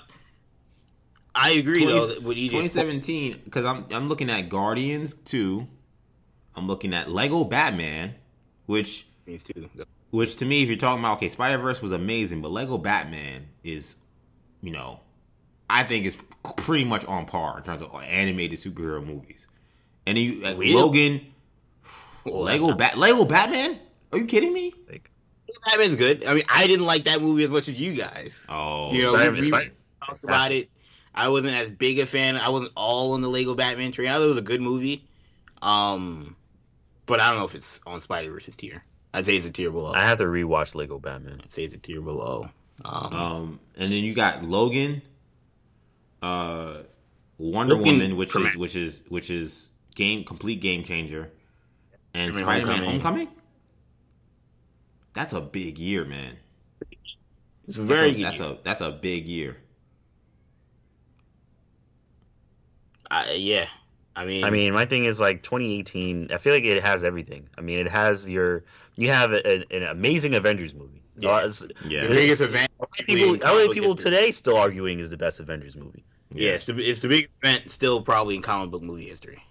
I agree 20 though with EJ. 2017 because I'm I'm looking at Guardians 2. I'm looking at Lego Batman, which which to me if you're talking about okay, Spider-Verse was amazing, but Lego Batman is you know, I think is pretty much on par in terms of animated superhero movies. And then you like, Really? Logan Well, Lego Bat Lego Batman? Are you kidding me? Like, Batman's good. I mean, I didn't like that movie as much as you guys. Oh, you know, Spider- we, we Spider- talked about it. I wasn't as big a fan. I wasn't all on the Lego Batman train. I thought it was a good movie. Um, but I don't know if it's on Spider-Verse's tier. I'd say it's a tier below. I have to rewatch Lego Batman. I'd say it's a tier below. Um, Um, and then you got Logan, uh, Wonder Logan Woman, which Command- is which is which is game complete game changer, and Spider-Man Spider Man Homecoming. Homecoming. That's a big year, man. it's a That's very a, good. that's year. a that's a big year. I- yeah. I mean, I mean, my thing is like 2018. I feel like it has everything. I mean, it has your you have a, an amazing Avengers movie. So Yeah. it's- Yeah, the biggest event. people, how many people today still arguing is the best Avengers movie? Yeah, it's the it's the biggest event still probably in comic book movie history.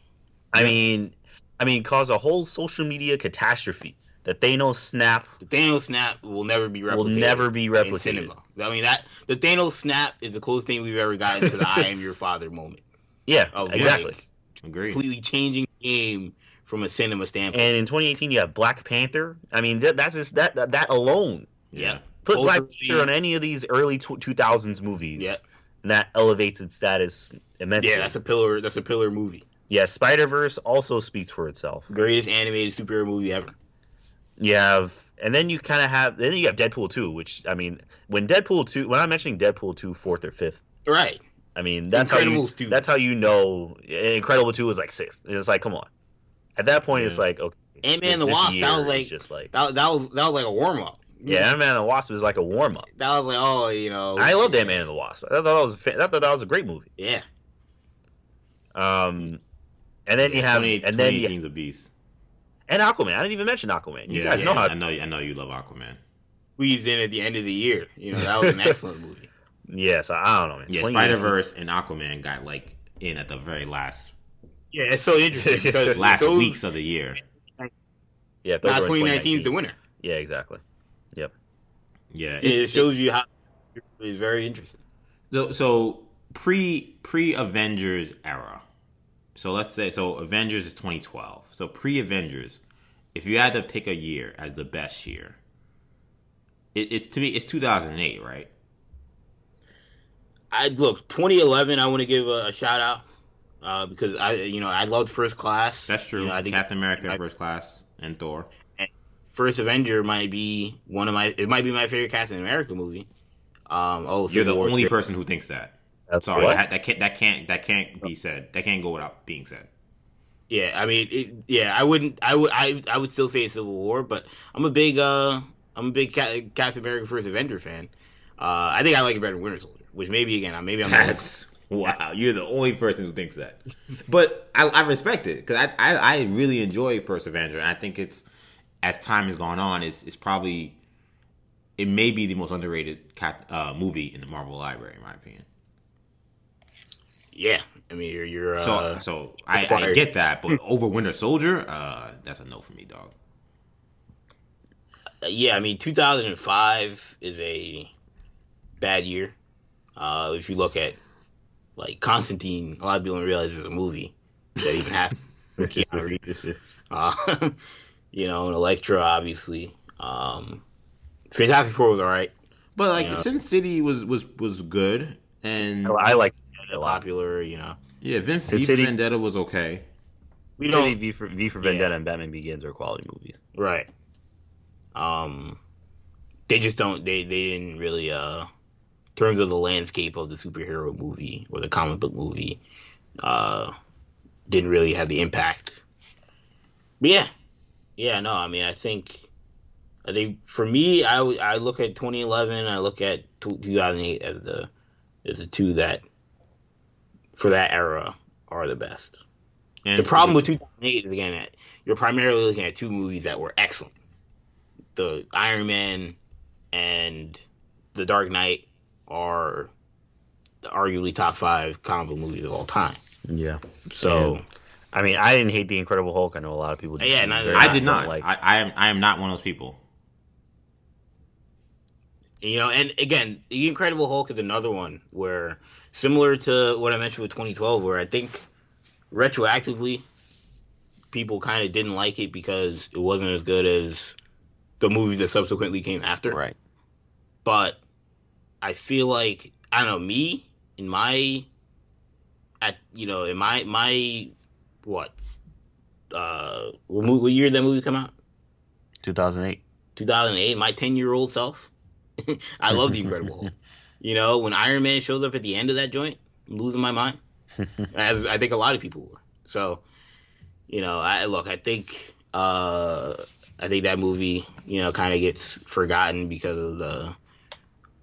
I mean, I mean, cause a whole social media catastrophe. The Thanos snap The Thanos snap will never be replicated. will never be in replicated. cinema. I mean that the Thanos snap is the closest thing we've ever gotten to the "I am your father" moment. Yeah, Of exactly. like, agreed. completely changing the game from a cinema standpoint. And in 2018, you have Black Panther. I mean, that, that's just that, that that alone. Yeah, Put Black Culturally- Panther on any of these early tw 2000s movies, yeah, and that elevates its status immensely. yeah, that's a pillar. That's a pillar movie. yeah, Spider Verse also speaks for itself. Greatest animated superhero movie ever. You have, and then you kind of have, then you have Deadpool 2, which I mean, when Deadpool 2, when I'm mentioning Deadpool 2, fourth or fifth, Right. I mean that's how you 2. that's how you know Incredible 2 was like sixth. And it's like, come on. At that point, it's like okay, Ant-Man the this Wasp, that was like- just like That, that was that was like a warm up. yeah, Ant Man and the Wasp is like a warm up. That was like oh you know. I loved Ant Man and the Wasp. I thought that was a fa- I thought that was a great movie. Yeah. Um, and then you have 20, and then you, 2018's a beast. And Aquaman. I didn't even mention Aquaman. You Yeah, guys yeah, know how I know. I know you love Aquaman. Squeezed in at the end of the year. You know that was an excellent movie. Yes, I, I don't know, man. Yeah, 2018 Spider Verse and Aquaman got like in at the very last Yeah, it's so interesting because last those, weeks of the year. Yeah, those Now 2019 is the winner. Yeah, exactly. Yep. Yeah, It it's, shows you how it's very interesting. So, so pre pre Avengers era, so let's say so Avengers is 2012. So pre Avengers, if you had to pick a year as the best year, it, it's to me it's 2008, right? I look 2011. I want to give a, a shout out uh, because I, you know, I loved First Class. That's true. You know, I think Captain America, I- First Class, and Thor. First Avenger might be one of my. It might be my favorite Captain America movie. Um, oh, You're the War- only person who thinks that. That's Sorry, that, that can't that can't that can't be said. That can't go without being said. Yeah, I mean, it, yeah, I wouldn't. I would. I I would still say Civil War, but I'm a big. uh I'm a big Captain America First Avenger fan. Uh, I think I like it better than Winter Soldier, which maybe again, maybe I'm. That's wow. You're the only person who thinks that. But I, I respect it because I, I I really enjoy First Avenger, and I think it's as time has gone on, it's it's probably it may be the most underrated cap, uh, movie in the Marvel library, in my opinion. Yeah, I mean, you're you're. Uh, So so I, I get that, but over Winter Soldier, uh, that's a no for me, dog. yeah, I mean, 2005 is a bad year. Uh, if you look at like Constantine, a lot of people don't realize there's a movie that even happened. with Keanu Reeves. Uh, you know, and Elektra, obviously. Um, Fantastic Four was alright, But like Yeah. Sin City was was was good, and I like it a lot. popular. You know, yeah, Vin Sin V for City- Vendetta was okay. we City, don't V for V for Yeah. Vendetta and Batman Begins are quality movies. right. Um, they just don't. They they didn't really. Uh, in terms of the landscape of the superhero movie or the comic book movie, uh, didn't really have the impact. But yeah, yeah, no, I mean, I think, I think for me, I, w- I look at 2011, I look at tw- 2008 as the as the two that for that era are the best. And The problem with 2008 is again that you're primarily looking at two movies that were excellent: the Iron Man and the Dark Knight are the arguably top five comic book movies of all time. Yeah. So. I mean, I didn't hate the Incredible Hulk. I know a lot of people. Yeah, did. neither Very I did not. Like, I, I am I am not one of those people. You know, and again, the Incredible Hulk is another one where, similar to what I mentioned with 2012, where I think retroactively, people kind of didn't like it because it wasn't as good as the movies that subsequently came after. right. But I feel like I don't know me in my, at you know in my my what, uh, what, year did that movie come out? 2008. 2008, my 10 year old self. I love the Incredible Hulk. You know, when Iron Man shows up at the end of that joint, I'm losing my mind. As I think a lot of people were. So, you know, I look, I think, uh, I think that movie, you know, kind of gets forgotten because of the,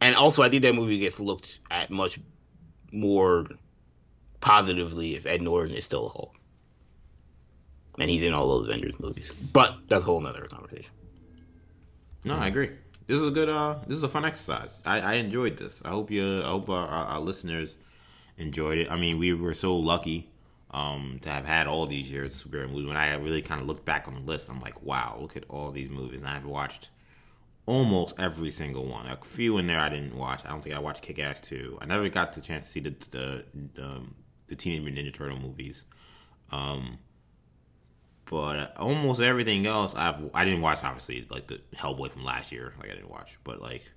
and also I think that movie gets looked at much more positively if Ed Norton is still a Hulk. And he's in all those Avengers movies. But that's a whole nother conversation. No, I agree. This is a good. Uh, this is a fun exercise. I, I enjoyed this. I hope you. I hope our, our, listeners enjoyed it. I mean, we were so lucky um, to have had all these years of superhero movies. When I really kind of looked back on the list, I'm like, wow, look at all these movies, and I've watched almost every single one. A few in there I didn't watch. I don't think I watched Kick Ass two. I never got the chance to see the the um, the Teenage Mutant Ninja Turtle movies. Um, but almost everything else I've I didn't watch obviously like the Hellboy from last year like I didn't watch but like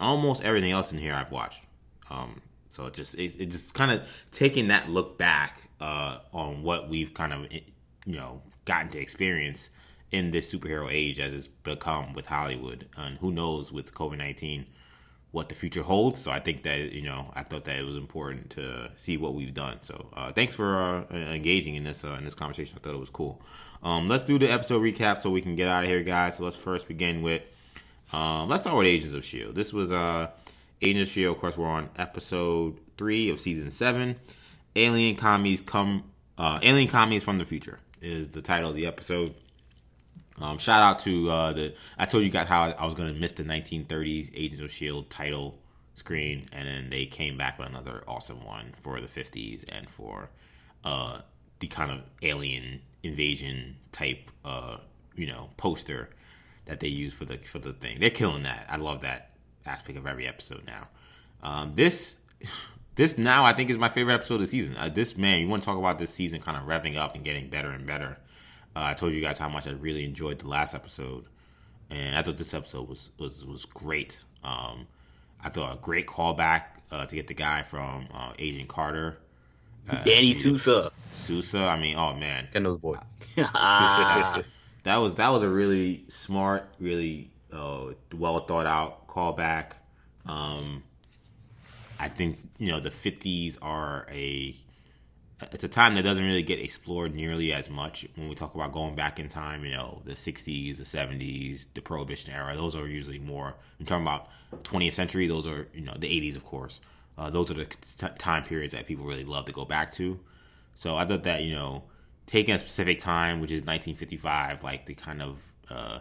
almost everything else in here I've watched. Um so it just it, it just kind of taking that look back uh on what we've kind of you know gotten to experience in this superhero age as it's become with Hollywood and who knows with COVID-19 what the future holds. So I think that you know I thought that it was important to see what we've done. So uh, thanks for uh, engaging in this uh, in this conversation. I thought it was cool. Um, let's do the episode recap so we can get out of here, guys. So let's first begin with um, let's start with Agents of Shield. This was uh, Agents of Shield. Of course, we're on episode three of season seven. Alien commies come. Uh, Alien commies from the future is the title of the episode. Um, shout out to uh, the. I told you guys how I, was going to miss the 1930s Agents of Shield title screen, and then they came back with another awesome one for the 50s and for uh, the kind of alien invasion type, uh, you know, poster that they use for the for the thing. They're killing that. I love that aspect of every episode now. Um, this this now I think is my favorite episode of the season. Uh, this man, you want to talk about this season kind of revving up and getting better and better. Uh, I told you guys how much I really enjoyed the last episode, and I thought this episode was was was great. Um, I thought a great callback uh, to get the guy from uh, Agent Carter, uh, Danny Sousa. Sousa, I mean, oh man, Kendall's boy. that was that was a really smart, really uh, well thought out callback. Um, I think you know the '50s are a it's a time that doesn't really get explored nearly as much when we talk about going back in time. You know, the '60s, the '70s, the Prohibition era. Those are usually more. I'm talking about 20th century. Those are you know the '80s, of course. Uh, those are the t- time periods that people really love to go back to. So I thought that you know taking a specific time, which is 1955, like the kind of uh,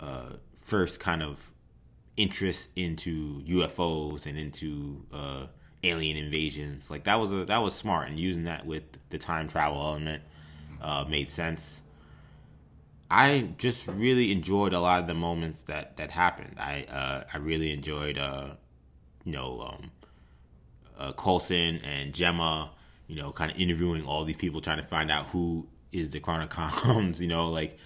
uh, first kind of interest into UFOs and into uh, alien invasions. Like that was a that was smart, and using that with the time travel element uh, made sense. I just really enjoyed a lot of the moments that that happened. I uh, I really enjoyed uh, you know um, uh, Coulson and Jemma, You know, kind of interviewing all these people, trying to find out who is the Chronicoms. You know, like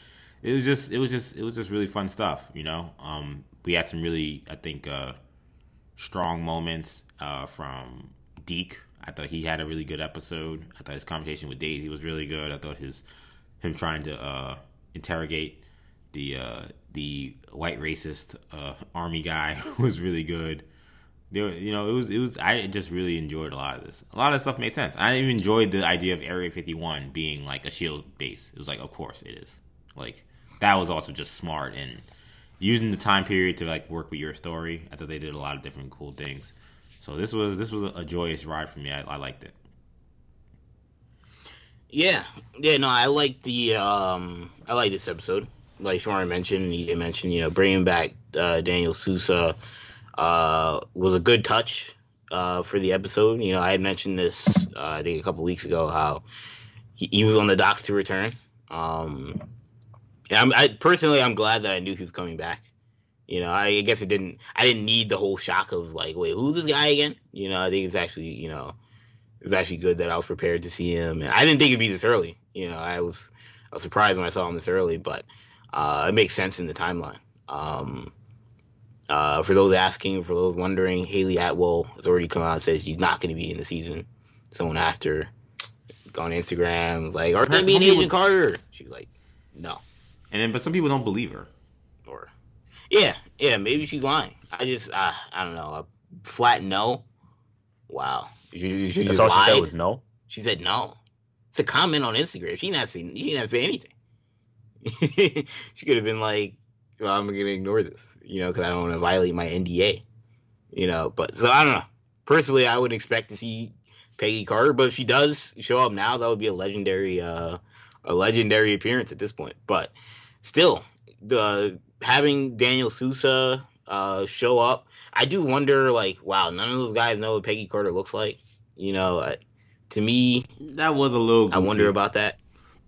it was just it was just it was just really fun stuff. You know, um, we had some really I think uh, strong moments uh, from Deke. I thought he had a really good episode. I thought his conversation with Daisy was really good. I thought his him trying to uh, interrogate the uh, the white racist uh, army guy was really good. There, you know, it was it was. I just really enjoyed a lot of this. A lot of stuff made sense. I even enjoyed the idea of Area 51 being like a shield base. It was like, of course it is. Like that was also just smart and using the time period to like work with your story. I thought they did a lot of different cool things. So this was this was a joyous ride for me. I, I liked it. Yeah, yeah, no, I like the um, I like this episode. Like Sean mentioned, he mentioned you know bringing back uh, Daniel Sousa uh, was a good touch uh, for the episode. You know, I had mentioned this uh, I think a couple weeks ago how he, he, was on the docks to return. Um, I'm, I personally, I'm glad that I knew he was coming back. You know, I guess it didn't. I didn't need the whole shock of like, wait, who's this guy again? You know, I think it's actually, you know, it's actually good that I was prepared to see him, and I didn't think it'd be this early. You know, I was, I was surprised when I saw him this early, but uh, it makes sense in the timeline. Um, uh, for those asking, for those wondering, Hayley Atwell has already come out and said she's not going to be in the season. Someone asked her on Instagram, like, "Are you going they being Agent Carter?" She's like, "No." And then, but some people don't believe her. Yeah, yeah, maybe she's lying. I just, uh, I don't know, a flat no. Wow, she, she that's all lied. she said was no. She said no. It's a comment on Instagram. She didn't have to. Say, she didn't have to say anything. she could have been like, "Well, I'm gonna ignore this," you know, because I don't want to violate my NDA. You know, but so I don't know. Personally, I would expect to see Peggy Carter, but if she does show up now, that would be a legendary, uh, a legendary appearance at this point. But still, the having Daniel Sousa uh, show up, I do wonder. Like, wow, none of those guys know what Peggy Carter looks like. You know, to me, that was a little. Goofy. I wonder about that.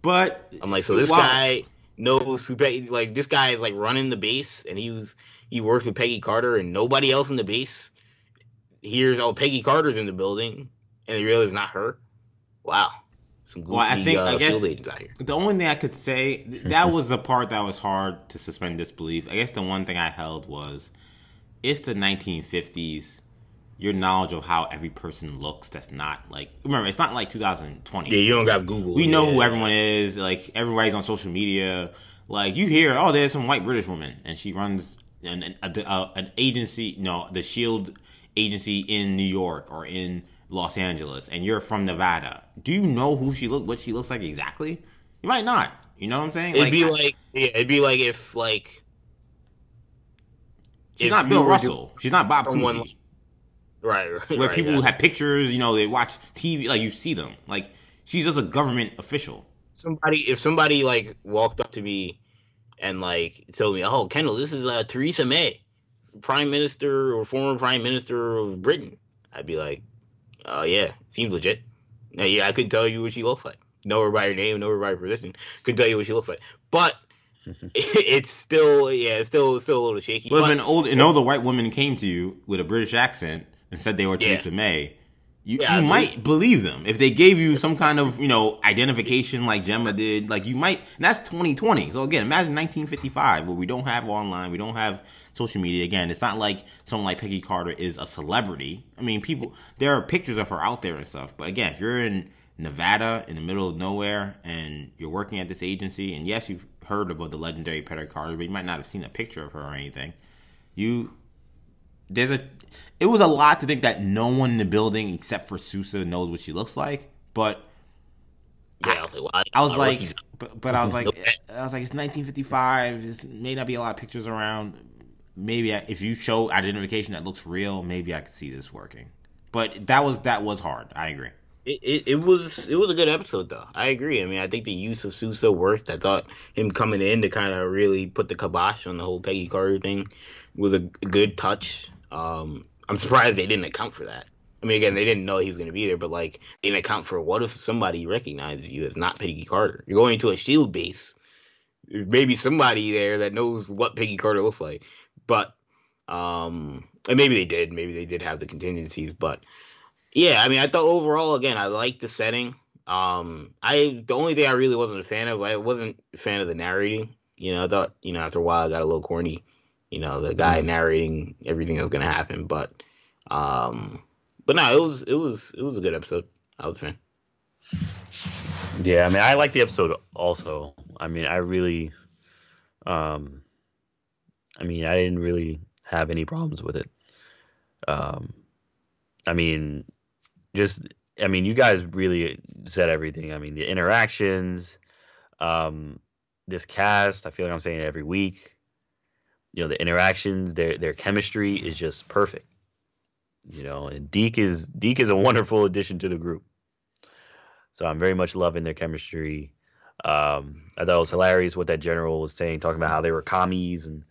But I'm like, so this wow. guy knows who Peggy. Like, this guy is like running the base, and he was he works with Peggy Carter, and nobody else in the base hears, oh, Peggy Carter's in the building, and they realize it's not her. Wow some goofy well, I think, uh, I guess The only thing I could say that was the part that was hard to suspend disbelief. I guess the one thing I held was it's the 1950s. Your knowledge of how every person looks that's not like remember it's not like 2020. Yeah, you don't got Google. We yeah. know who everyone is. Like everybody's on social media. Like you hear, oh, there's some white British woman and she runs an an, a, an agency. No, the Shield agency in New York or in Los Angeles and you're from Nevada, do you know who she look what she looks like exactly? You might not. You know what I'm saying? It'd like, be like yeah, it'd be like if like she's if not Bill Russell. She's not Bob Cousy. Right, right. Where right, people yeah. have pictures, you know, they watch TV, like you see them. Like she's just a government official. Somebody, if somebody like walked up to me and like told me, "Oh, Kendall, this is uh, Theresa May, Prime Minister or former Prime Minister of Britain," I'd be like, uh, yeah, seems legit. Now, yeah, I couldn't tell you what she looks like. Know her by her name, know her by her position. Couldn't tell you what she looks like. But it's still, yeah, it's still, still a little shaky. Well, but, if an old, an older white woman came to you with a British accent and said they were Theresa yeah. May, you, Yeah, you might believe them if they gave you some kind of you know identification like Jemma did. Like you might. And that's 2020. So again, imagine 1955 where we don't have online, we don't have social media. Again, it's not like someone like Peggy Carter is a celebrity. I mean, people there are pictures of her out there and stuff. But again, if you're in Nevada in the middle of nowhere and you're working at this agency, and yes, you've heard about the legendary Peggy Carter, but you might not have seen a picture of her or anything. You there's a it was a lot to think that no one in the building except for Sousa knows what she looks like. But Yeah, I was like, I was like, but, but I was like, I was like, it's 1955. There may not be a lot of pictures around. Maybe I, if you show identification that looks real, maybe I could see this working. But that was that was hard. I agree. It, it, it was it was a good episode though. I agree. I mean, I think the use of Sousa worked. I thought him coming in to kind of really put the kibosh on the whole Peggy Carter thing was a good touch. Um, I'm surprised they didn't account for that. I mean, again, they didn't know he was going to be there, but like they didn't account for what if somebody recognizes you as not Peggy Carter? You're going to a Shield base. Maybe somebody there that knows what Peggy Carter looks like, but um, and maybe they did. Maybe they did have the contingencies, but yeah, I mean, I thought overall, again, I liked the setting. Um, I the only thing I really wasn't a fan of, I wasn't a fan of the narrating. You know, I thought, you know, after a while, it got a little corny. You know, the guy narrating everything that was gonna happen, but, um, but no, it was it was it was a good episode. I was a fan. Yeah, I mean, I like the episode also. I mean, I really, um, I mean, I didn't really have any problems with it. Um, I mean, just, I mean, you guys really said everything. I mean, the interactions, um, this cast. I feel like I'm saying it every week. You know, the interactions, their their chemistry is just perfect. You know, and Deke is Deke is a wonderful addition to the group. So I'm very much loving their chemistry. Um, I thought it was hilarious what that general was saying, talking about how they were commies and, and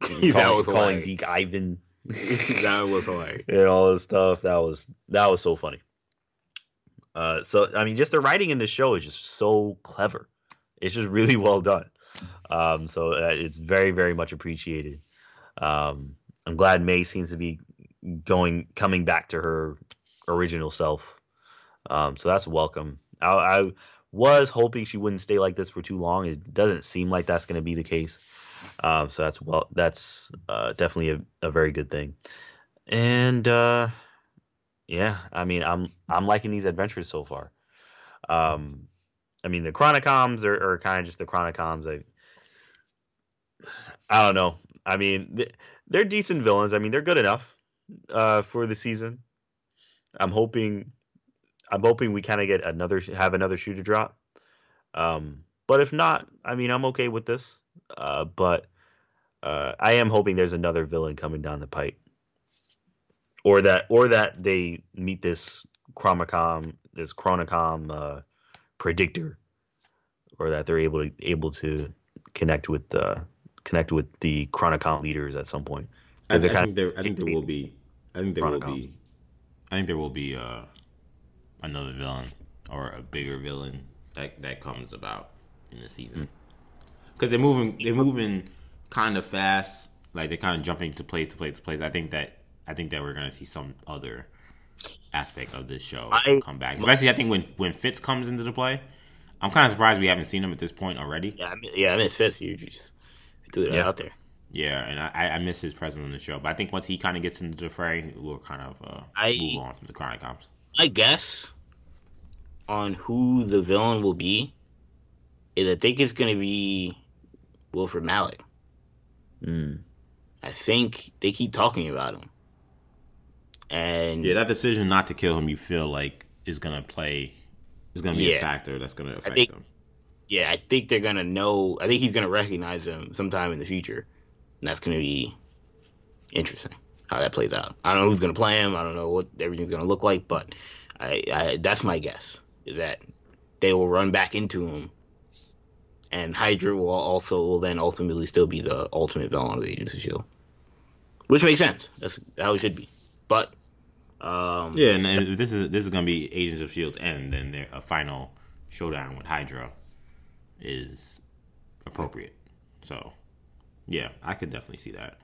That calling, was calling. Deke Ivan that was hilarious. and all this stuff. That was that was so funny. Uh, so I mean, just the writing in the show is just so clever. It's just really well done. Um, so uh, it's very very much appreciated. Um, I'm glad May seems to be going coming back to her original self. Um, so that's welcome. I, I was hoping she wouldn't stay like this for too long. It doesn't seem like that's going to be the case. Um, so that's well, that's uh, definitely a, a very good thing. And uh, yeah, I mean, I'm I'm liking these adventures so far. Um, I mean, the Chronicoms are, are kind of just the Chronicoms. I I don't know. I mean, they're decent villains. I mean, they're good enough uh, for the season. I'm hoping I'm hoping we kind of get another have another shoe to drop. Um, but if not, I mean, I'm okay with this. Uh, but uh, I am hoping there's another villain coming down the pipe, or that or that they meet this Chromacom, this Chronicom uh, predictor, or that they're able to able to connect with uh, connect with the Chronicom leaders at some point. I, I think there. I think there will be. I think there will be. I think there will be uh, another villain or a bigger villain that that comes about in the season. Because they're moving. They're moving kind of fast. Like they're kind of jumping to place to place to place. I think that. I think that we're gonna see some other aspect of this show I- come back. Especially, I think when when Fitz comes into the play, I'm kind of surprised we haven't seen him at this point already. Yeah, I mean, yeah, I miss Fitz. You just threw that Yeah. out there. Yeah, and I, I miss his presence on the show. But I think once he kind of gets into the fray, we'll kind of uh, I- move on from the Chronicoms. My guess on who the villain will be is I think it's going to be Wilfred Malick. Mm. I think they keep talking about him. And Yeah, that decision not to kill him, you feel like is gonna play, is gonna be a factor that's gonna affect think- them. yeah, I think they're gonna know. I think he's gonna recognize him sometime in the future, and that's gonna be interesting how that plays out. I don't know who's gonna play him. I don't know what everything's gonna look like, but I, I that's my guess is that they will run back into him, and Hydra will also will then ultimately still be the ultimate villain of the Agents of Shield, which makes sense. That's how it should be. But um, Yeah, and, and this is this is gonna be Agents of Shield's end, then their a final showdown with Hydra is appropriate. So, yeah, I could definitely see that.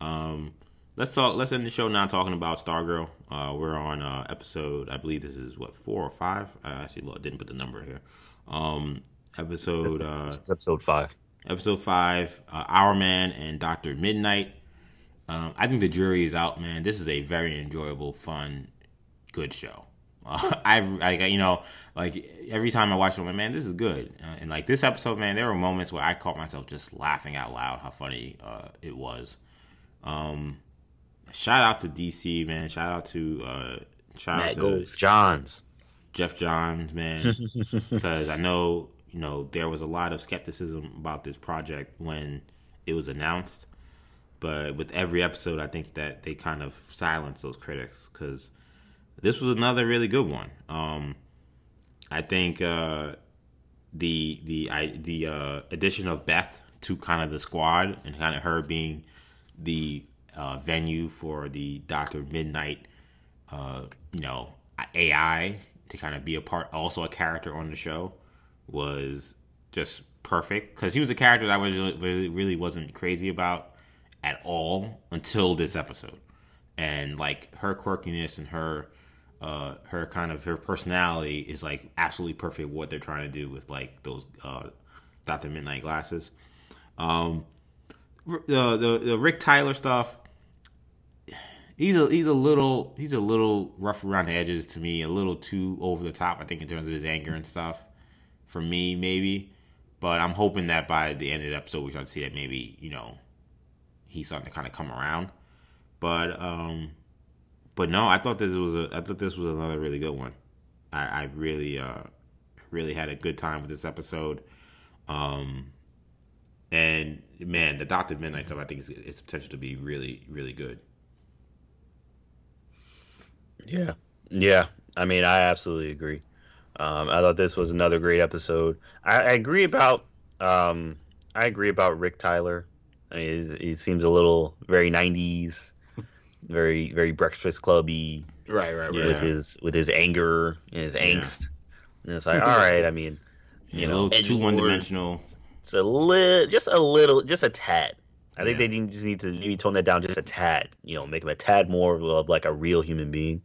Um, let's talk. Let's end the show now talking about Stargirl. Uh, we're on uh, episode. I believe this is what four or five. I actually didn't put the number here. Um, episode. Uh, episode five. episode five. Uh, Hourman and Doctor Midnight. Um, I think the jury is out, man. This is a very enjoyable, fun, good show. Uh, I've, like, you know, like every time I watch it, I'm like, man, this is good. Uh, and like this episode, man, there were moments where I caught myself just laughing out loud how funny uh, it was. Um, shout out to DC, man. Shout out to uh, shout out to Gold Johns. Geoff Johns, man, because I know you know there was a lot of skepticism about this project when it was announced, but with every episode, I think that they kind of silenced those critics because this was another really good one. Um, I think uh, the the I, the uh, addition of Beth to kind of the squad and kind of her being the uh, venue for the Doctor Midnight, uh, you know, AI to kind of be a part, also a character on the show, was just perfect because he was a character that I really, really, wasn't crazy about at all until this episode, and like her quirkiness and her. Uh, her kind of her personality is like absolutely perfect what they're trying to do with like those uh, Doctor Midnight glasses. Um, the, the the Rick Tyler stuff. He's a he's a little he's a little rough around the edges to me, a little too over the top. I think in terms of his anger and stuff. For me, maybe, but I'm hoping that by the end of the episode we start to see that maybe you know he's starting to kind of come around. But um, but no, I thought this was a I thought this was another really good one. I, I really uh really had a good time with this episode. Um, and man, the Doctor Midnight stuff I think is it's potential to be really really good. Yeah, yeah. I mean, I absolutely agree. Um, I thought this was another great episode. I, I agree about um, I agree about Rick Tyler. I mean, he seems a little very '90s, very very Breakfast Clubby Right, right, right. Yeah. with his with his anger and his Yeah. angst. And it's like, all right. I mean, You You know, know, a little too one dimensional. it's a little, just a little, just a tad. I think Yeah. they just need to maybe tone that down just a tad. You know, make him a tad more of like a real human being.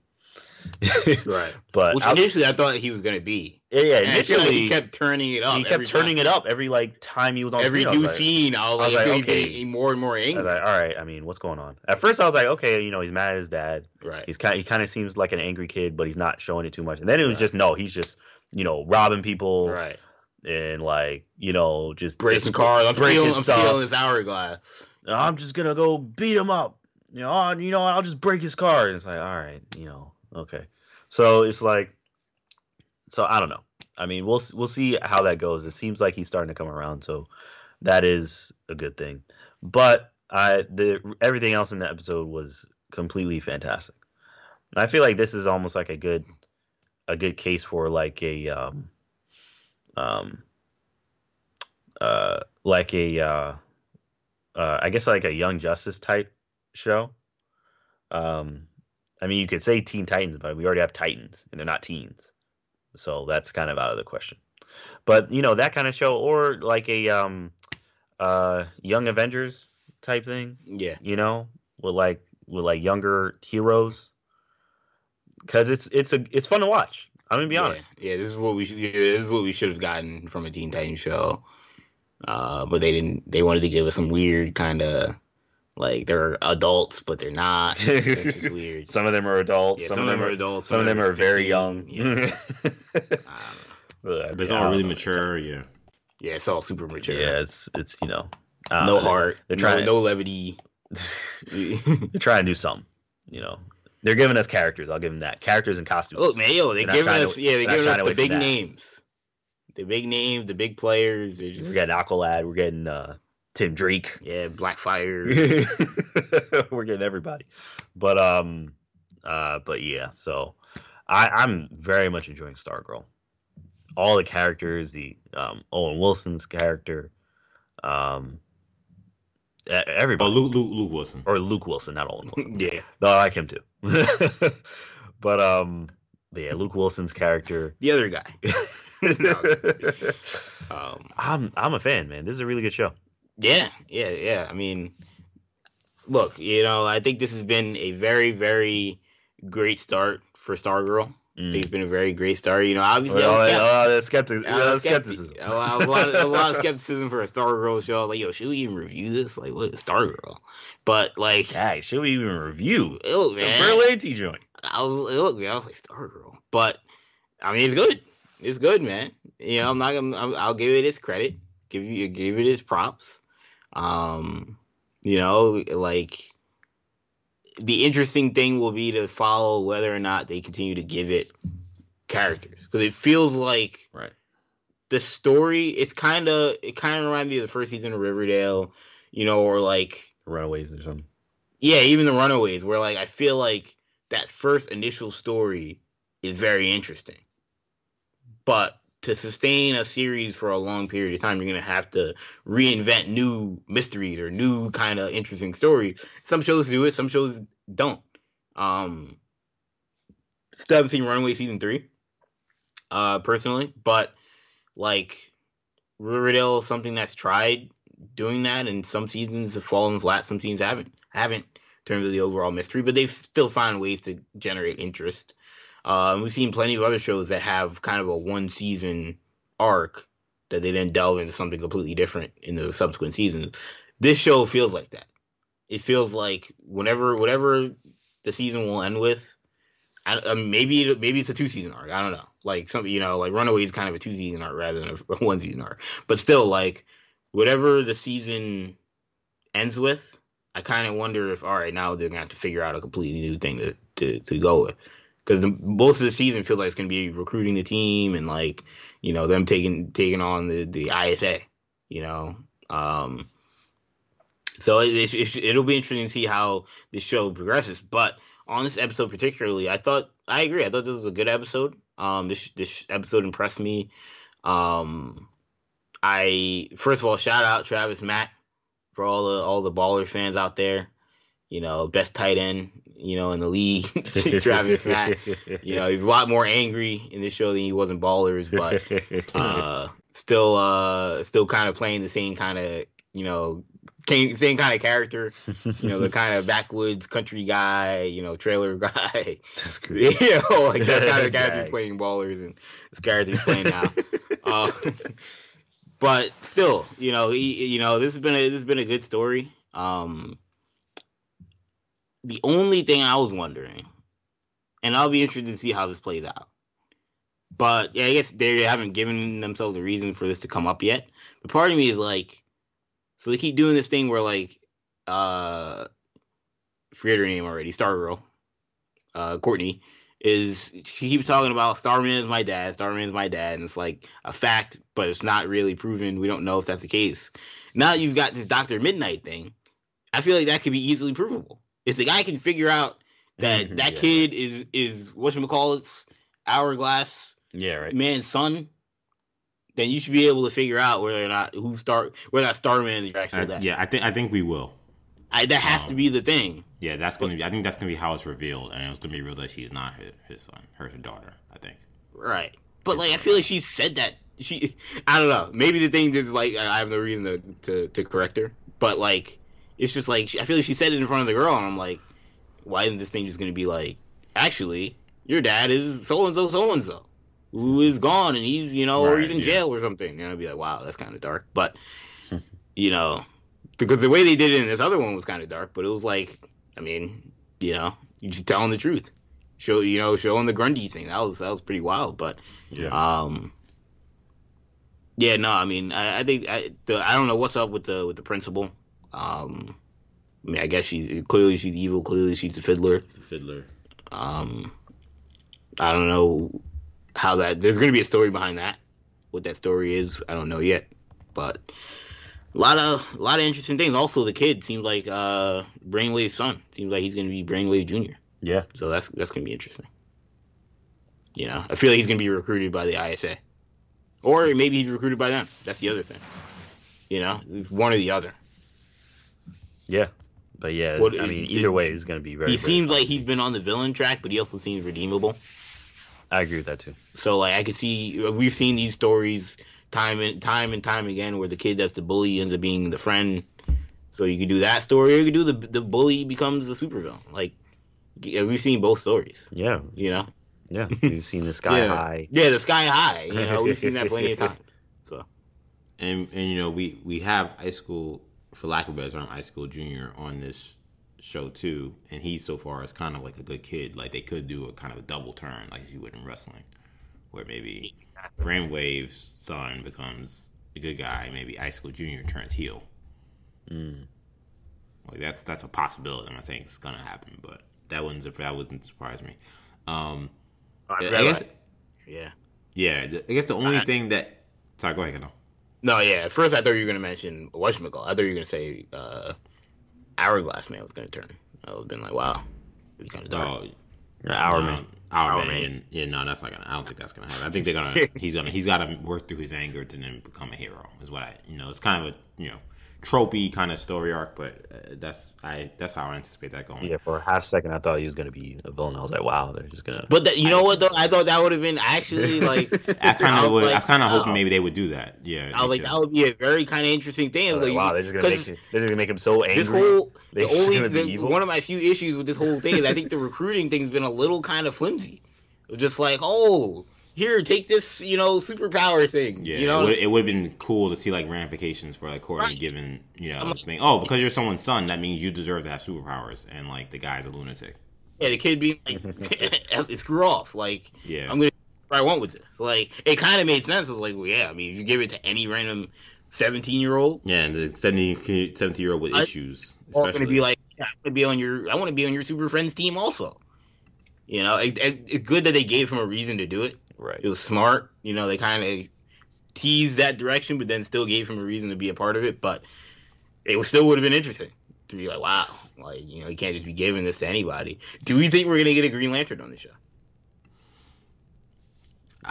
right. but Which initially I thought he was gonna be. yeah, yeah, like initially he kept turning it up. he kept turning it up every like time he was on Every screen. I new like- scene, I was I was like, like, I okay. more and more I angry. was like, all right. I mean, what's going on? At first, I was like, okay, you know, he's mad at his dad. right. He's kind, he kind of seems like an angry kid, but he's not showing it too much. And then it was Right. just no, he's just you know robbing people Right. and like you know just Breaking cars. I'm breaking stealing, I'm stuff. stealing his hourglass. I'm just gonna go beat him up. You know, oh, you know, I'll just break his car. And it's like, all right, you know, okay. So it's like, so I don't know. I mean, we'll we'll see how that goes. It seems like he's starting to come around, so that is a good thing. But I the everything else in the episode was completely fantastic. And I feel like this is almost like a good a good case for like a um um uh like a uh uh, I guess like a Young Justice type show. Um, I mean, you could say Teen Titans, but we already have Titans, and they're not teens, so that's kind of out of the question. But you know that kind of show, or like a um, uh, Young Avengers type thing, Yeah. you know, with like with like younger heroes, because it's it's a it's fun to watch. I'm gonna be yeah. honest. Yeah, this is what we should. Yeah, this is what we should have gotten from a Teen Titans show. Uh, but they didn't. They wanted to give us some weird kind of like they're adults, but they're not. It's just weird. Some of them are adults. Yeah, some, of them are adults. some of them are very young. Yeah. I don't know. Ugh, It's yeah, all really know. mature. Yeah. Yeah, it's all super mature. Yeah, it's it's you know, uh, no heart. They're no, trying. no levity. they're trying to do something. You know, they're giving us characters. I'll give them that. Characters and costumes. Look, man, yo, they're They're giving us. to- yeah, they're they're giving us the big names. The big names, the big players. They're just We're getting Aqualad. We're getting uh, Tim Drake. yeah, Blackfire. we're getting everybody. But um, uh, but yeah. So I I'm very much enjoying Stargirl. All the characters, the um Owen Wilson's character, um, e- Oh, everybody. Luke, Luke, Luke Wilson. or Luke Wilson, not Owen Wilson. yeah, No, I like him too. but um, but yeah, Luke Wilson's character. the other guy. Um, I'm I'm a fan, man. This is a really good show. Yeah, yeah, yeah. I mean, look, you know, I think this has been a very, very great start for Stargirl. I think mm. it's been a very great start. You know, obviously, I Oh, was skeptical. oh, skeptic- I was skepticism. A lot, a, lot, a lot of skepticism for a Stargirl show. Like, yo, should we even review this? Like, what is Stargirl? But like, Hey, should we even review look, the man, Berlanti joint? I was look, man, I was like Stargirl, but I mean, it's good. It's good, man. You know, I'm not gonna. I'm, I'll give it its credit. Give you give it its props. Um, you know, like the interesting thing will be to follow whether or not they continue to give it characters because it feels like Right. the story. It's kind of it kind of reminds me of the first season of Riverdale, you know, or like Runaways or something. yeah, even the Runaways, where like I feel like that first initial story is very interesting, but to sustain a series for a long period of time, you're gonna have to reinvent new mysteries or new kind of interesting stories. Some shows do it, some shows don't. Um, still haven't seen Runaway season three, uh, personally, but like Riverdale something that's tried doing that, and some seasons have fallen flat, some seasons haven't haven't in terms of the overall mystery, but they've still found ways to generate interest. Um, we've seen plenty of other shows that have kind of a one season arc that they then delve into something completely different in the subsequent seasons. This show feels like that. It feels like whenever whatever the season will end with, I, uh, maybe it- maybe it's a two season arc. I don't know. Like some you know like Runaway is kind of a two season arc rather than a, a one season arc. But still, like whatever the season ends with, I kind of wonder if all right now they're gonna have to figure out a completely new thing to to, to go with because most of the season feels like it's gonna be recruiting the team and like you know them taking taking on the the ISA, you know. Um, so it, it, it'll be interesting to see how this show progresses. But on this episode particularly, I thought I agree. I thought this was a good episode. Um, this this episode impressed me. Um, I first of all shout out Travis Matt for all the all the baller fans out there. You know, best tight end, you know, in the league. Travis Matt. You know, he's a lot more angry in this show than he was in Ballers, but uh, still, uh, still kind of playing the same kind of, you know, same, same kind of character. You know, the kind of backwoods country guy, you know, trailer guy. That's great. you know, like that kind of character playing Ballers, and this character he's playing now. uh, but still, you know, he, you know, this has been a this has been a good story. Um, the only thing I was wondering, and I'll be interested to see how this plays out. But yeah, I guess they haven't given themselves a reason for this to come up yet. But part of me is like, so they keep doing this thing where like, uh, forget her name already, Stargirl, uh, Courtney is she keeps talking about Starman is my dad, Starman is my dad, and it's like a fact, but it's not really proven. We don't know if that's the case. Now you've got this Doctor Midnight thing, I feel like that could be easily provable. If the guy can figure out that that Yeah. kid is is what you call it, hourglass Yeah, right. man's son, then you should be able to figure out whether or not who start whether that Starman is your actual Uh, dad. yeah, I think I think we will. I, that has to Um, be the thing. Yeah, that's gonna be. I think that's gonna be how it's revealed, and it's gonna be revealed that she's not his, his son, her daughter. I think. Right. But like I feel like she said that she I don't know. Maybe the thing is like I have no reason to, to, to correct her. But like it's just like I feel like she said it in front of the girl and I'm like, why isn't this thing just gonna be like, actually, your dad is so and so so and so who is gone and he's you know or he's in yeah. jail or something. And I'd be like, wow, that's kinda dark. But you know because the way they did it in this other one was kind of dark, but it was like, I mean, you know, you just telling the truth, show you know, showing the Grundy thing. That was that was pretty wild, but Yeah. um, yeah, no, I mean, I, I think I, the I don't know what's up with the with the principal. Um, I mean, I guess she's clearly she's evil. Clearly she's a fiddler. He's a fiddler. Um, I don't know how that. There's going to be a story behind that. What that story is, I don't know yet. But a lot of a lot of interesting things. Also, the kid seems like uh, Brainwave son. Seems like he's going to be Brainwave Junior. Yeah. So that's that's going to be interesting. You know, I feel like he's going to be recruited by the ISA, or maybe he's recruited by them. That's the other thing. You know, it's one or the other. Yeah. But yeah, What- I mean, it- either way, it's going to be very. he very seems fun. like he's been on the villain track, but he also seems redeemable. I agree with that too. So like I could see we've seen these stories time and time and time again where the kid that's the bully ends up being the friend, So you could do that story, or you could do the the bully becomes the supervillain. Like we've seen both stories. Yeah, You know, yeah. We've seen the Sky Yeah. High. yeah, the sky high. You know, we've seen that plenty of times. So and and you know we we have high school for lack of a better term high school junior on this show too. And he so far is kind of like a good kid. Like they could do a kind of a double turn like you would in wrestling where maybe brainwave's son becomes a good guy maybe high school junior turns heel. Mm. like that's that's a possibility. I'm not saying it's gonna happen but that wouldn't that wouldn't surprise me. Um I I guess yeah. yeah I guess the only I- thing that sorry go ahead no No, yeah. At first, I thought you were gonna mention whatchamacallit. I thought you were gonna say uh, Hourglass Man was gonna turn. I would have been like, wow, it's kind of dark. Oh, Yeah, Hour no, Man. Hour, Hour Man. Man. Yeah, no, that's not gonna. I don't think that's gonna happen. I think they're gonna. he's gonna. He's got to work through his anger to then become a hero. Is what I. You know, it's kind of a you know, tropey kind of story arc, but uh, that's I. That's how I anticipate that going. Yeah, for a half second, I thought he was gonna be a villain. I was like, wow, they're just gonna. But that, you know what though? I thought that would have been actually like. I kind of. was I like, was kind of hoping maybe they would do that. Yeah. I was like, that would be a very kind of interesting thing. I like, Like, wow, they're just gonna make it, they're just gonna make him so angry. this whole the only the, one of my few issues with this whole thing is I think the recruiting thing's been a little kind of flimsy. Just like, oh, here, take this, you know, superpower thing. Yeah, you know, it would have been cool to see like ramifications for like Courtney Right. given you know, like- thing. oh, because you're someone's son, that means you deserve to have superpowers, and like the guy's a lunatic. yeah, the kid being like, screw off. Like, Yeah, I'm gonna do what I want with this. Like, it kind of made sense. It was like, well, yeah, I mean, if you give it to any random 17 year old, yeah, and the 70, 70 year old with I- issues, especially. gonna be like, yeah, I want to be on your, I want to be on your Super Friends team also. You know, it, it, it's good that they gave him a reason to do it. Right. It was smart. You know, they kind of teased that direction, but then still gave him a reason to be a part of it. But it was still would have been interesting to be like, wow, like you know, you can't just be giving this to anybody. Do we think we're gonna get a Green Lantern on the show?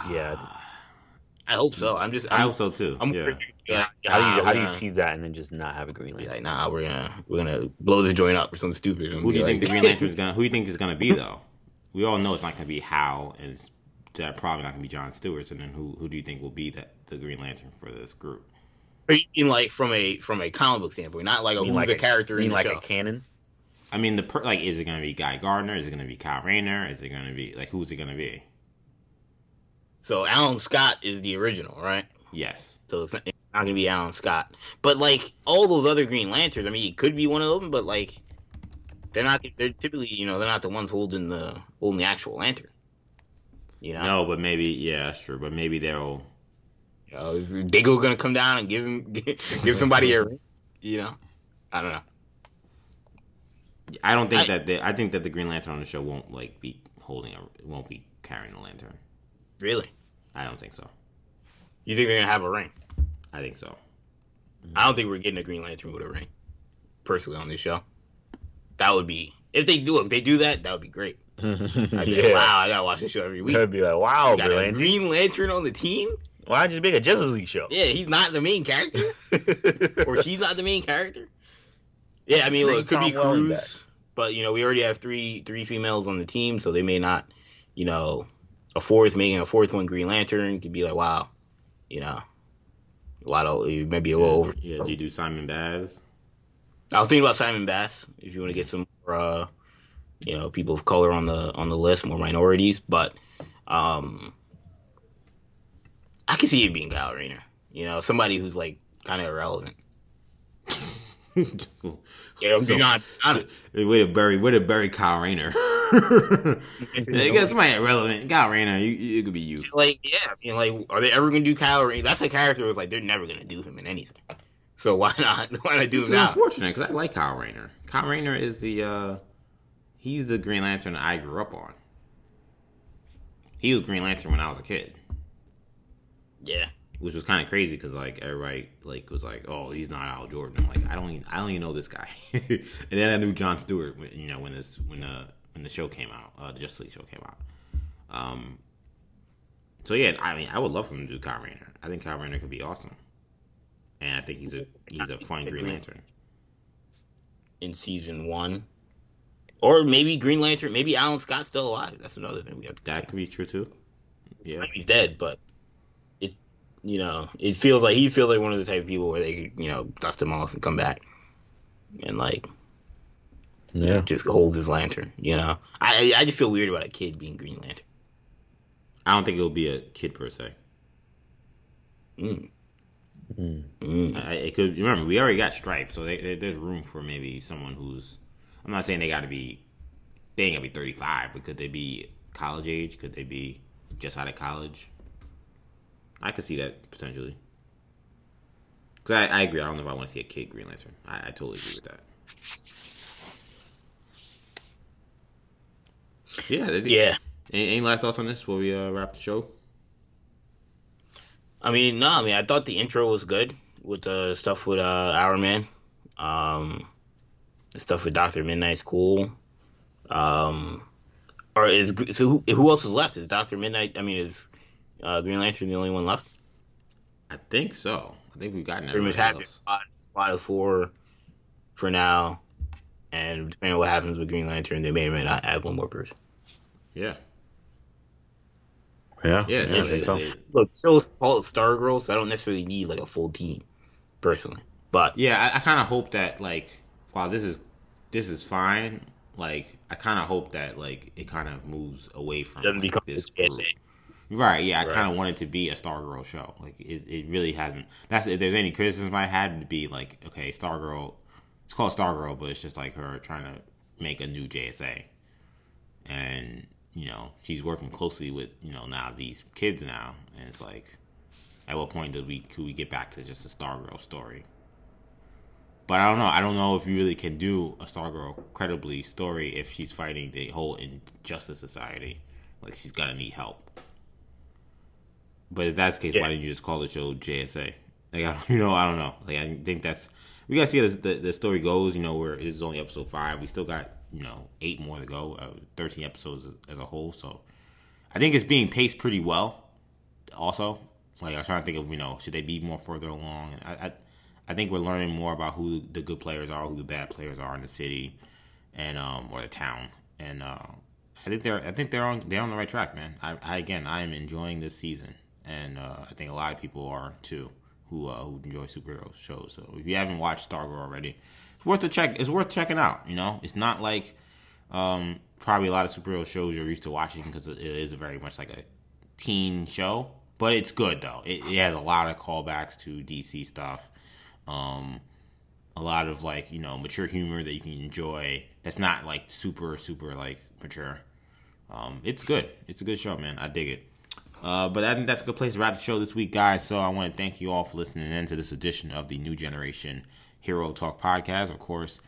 Yeah. Ah. I hope so. I'm just, I I'm, hope so too. I'm yeah. yeah, How do you how do you tease that and then just not have a Green Lantern? like, nah, we're gonna we're gonna blow the joint up or something stupid. Who do be you think the Green Lantern is gonna? Who do you think is gonna be though? We all know it's not gonna be Hal, and it's that probably not gonna be John Stewart. So then, who who do you think will be that the Green Lantern for this group? Or you mean like from a from a comic book standpoint, not like a You who's like the a, character you in the like show? a canon? I mean, the per, like, is it gonna be Guy Gardner? Is it gonna be Kyle Rayner? Is it gonna be like who's it gonna be? so Alan Scott is the original, right? Yes. So it's not, it's not gonna be Alan Scott. But like all those other Green Lanterns, I mean, it could be one of them, but like they're not. They're typically, you know, they're not the ones holding the holding the actual lantern. You know, No, but maybe yeah, that's true. But maybe they'll. you know, is Diggle gonna come down and give him give somebody a, ring? you know, I don't know. I don't think I- that they, I think that the Green Lantern on the show won't like be holding a won't be carrying a lantern. Really, I don't think so. you think they're gonna have a ring? I think so. I don't think we're getting a Green Lantern with a ring. Personally, on this show, that would be if they do if they do that, that would be great. I'd be like, yeah. wow, I gotta watch this show every week. I'd be like, wow, We got a Green Lantern. Lantern on the team. Why don't you make a Justice League show? Yeah, he's not the main character, or she's not the main character. Yeah, I mean, look, it could be Tom Welling Cruz, back. but you know, we already have three three females on the team, so they may not, you know, a fourth making a fourth one Green Lantern could be like, wow, you know, a lot of maybe a little over. Yeah, do you do Simon Baz? I was thinking about Simon Baz if you want to get some more, uh, you know, people of color on the on the list, more minorities, but um, I can see it being Kyle Rayner. You know, somebody who's like kind of irrelevant. Yeah, So- hon- honest. way to bury, way to bury Kyle Rayner. yeah, got somebody irrelevant. Kyle Rayner, you, you, it could be you. like, yeah, I mean, like, are they ever gonna do Kyle Rayner? That's a character who's like they're never gonna do him in anything. So why not? Why not do It's him now? unfortunate because I like Kyle Rayner. Kyle Rayner is the uh he's the Green Lantern I grew up on. He was Green Lantern when I was a kid, Yeah, which was kind of crazy because like everybody like was like, "Oh, he's not Hal Jordan." I'm like, I don't even I don't even know this guy. and then I knew John Stewart, when, you know, when this when the when the show came out, uh, the Justice League show came out. Um. So yeah, I mean, I would love for him to do Kyle Rayner. I think Kyle Rayner could be awesome, and I think he's a he's a fun Green Lantern. in season one, or maybe Green Lantern. Maybe Alan Scott's still alive. That's another thing we have to. That could be true too. Yeah. he's dead, but it, you know, it feels like he feels like one of the type of people where they could, you know, dust him off and come back. and like Yeah. just holds his lantern. You know, I I just feel weird about a kid being Green Lantern. I don't think it'll be a kid per se. Mm. Mm. Mm. I, it could remember we already got Stripe, so they, they, there's room for maybe someone who's. I'm not saying they got to be. They ain't gonna be 35, but could they be college age? Could they be just out of college? I could see that potentially. Cause I, I agree. I don't know if I want to see a kid Green Lantern. I, I totally agree with that. Yeah. they- Yeah, Any, any last thoughts on this before we uh, wrap the show? I mean, no, I mean, I thought the intro was good with the stuff with uh, Iron Man. Um, the stuff with Doctor Midnight's cool. Um, or is so who, who else is left? Is Doctor Midnight? I mean, is uh, Green Lantern the only one left? I think so. I think we've gotten Pretty much everybody have your else. spot, spot of four for now, and depending on what happens with Green Lantern, they may or may not add one more person. Yeah. Yeah. Yeah. Yeah. so so. they- Look, still call it Stargirl, so I don't necessarily need like a full team, personally. But Yeah, I, I kind of hope that like while this is this is fine, like I kind of hope that like it kind of moves away from doesn't like, become this this group. Right? Yeah, I Right. kind of want it to be a Stargirl show. Like it, it really hasn't. That's if there's any criticism I had to be like, okay, Stargirl. It's called Stargirl, but it's just like her trying to make a new JSA, and you know she's working closely with you know now these kids now, and it's like, at what point did we could we get back to just a Stargirl story? But I don't know. I don't know if you really can do a Stargirl credibly story if she's fighting the whole Injustice Society. Like she's gonna need help. But if that's the case, Yeah. why didn't you just call the show JSA? Like, I don't, you know, I don't know. Like, I think that's we gotta see how this, the the story goes. You know, where this is only episode five. We still got you know eight more to go. Uh, Thirteen episodes as, as a whole. So, I think it's being paced pretty well. Also, like I'm trying to think of you know should they be more further along? And I, I, I think we're learning more about who the good players are, who the bad players are in the city, and um or the town. And uh, I think they're I think they're on they're on the right track, man. I, I again I am enjoying this season, and uh, I think a lot of people are too who uh, who enjoy superhero shows. So if you haven't watched Stargirl already, it's worth a check. It's worth checking out. You know, it's not like um, probably a lot of superhero shows you're used to watching because it is very much like a teen show, but it's good though. It, it has a lot of callbacks to DC stuff. Um, a lot of like you know mature humor that you can enjoy. That's not like super super like mature. Um, it's good. It's a good show, man. I dig it. Uh, but I think that's a good place to wrap the show this week, guys. So I want to thank you all for listening in to this edition of the New Generation Hero Talk podcast. Of course,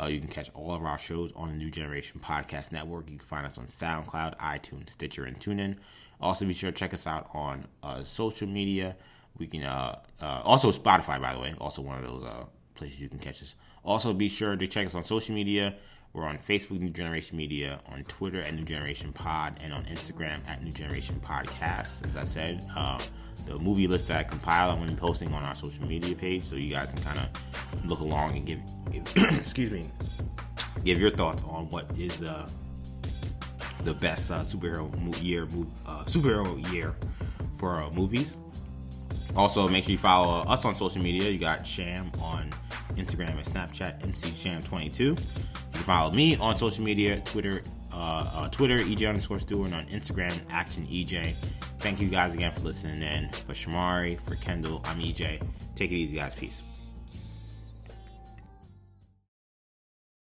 uh, you can catch all of our shows on the New Generation Podcast Network. You can find us on SoundCloud, iTunes, Stitcher, and TuneIn. Also, be sure to check us out on uh, social media. We can uh, uh, also Spotify, by the way, also one of those uh, places you can catch us. Also, be sure to check us on social media. We're on Facebook, New Generation Media, on Twitter at New Generation Pod, and on Instagram at New Generation Podcast. As I said, uh, the movie list that I compile, I'm going to be posting on our social media page, so you guys can kind of look along and give, give excuse me, give your thoughts on what is uh, the best uh, superhero mo- year, mo- uh, superhero year for uh, movies. Also, make sure you follow us on social media. You got Sham on Instagram and Snapchat, MCSham22. You can follow me on social media, Twitter, uh, uh, Twitter, EJ underscore Stewart, on Instagram, Action EJ. Thank you guys again for listening in. For Shamari, for Kendall, I'm EJ. Take it easy, guys. Peace.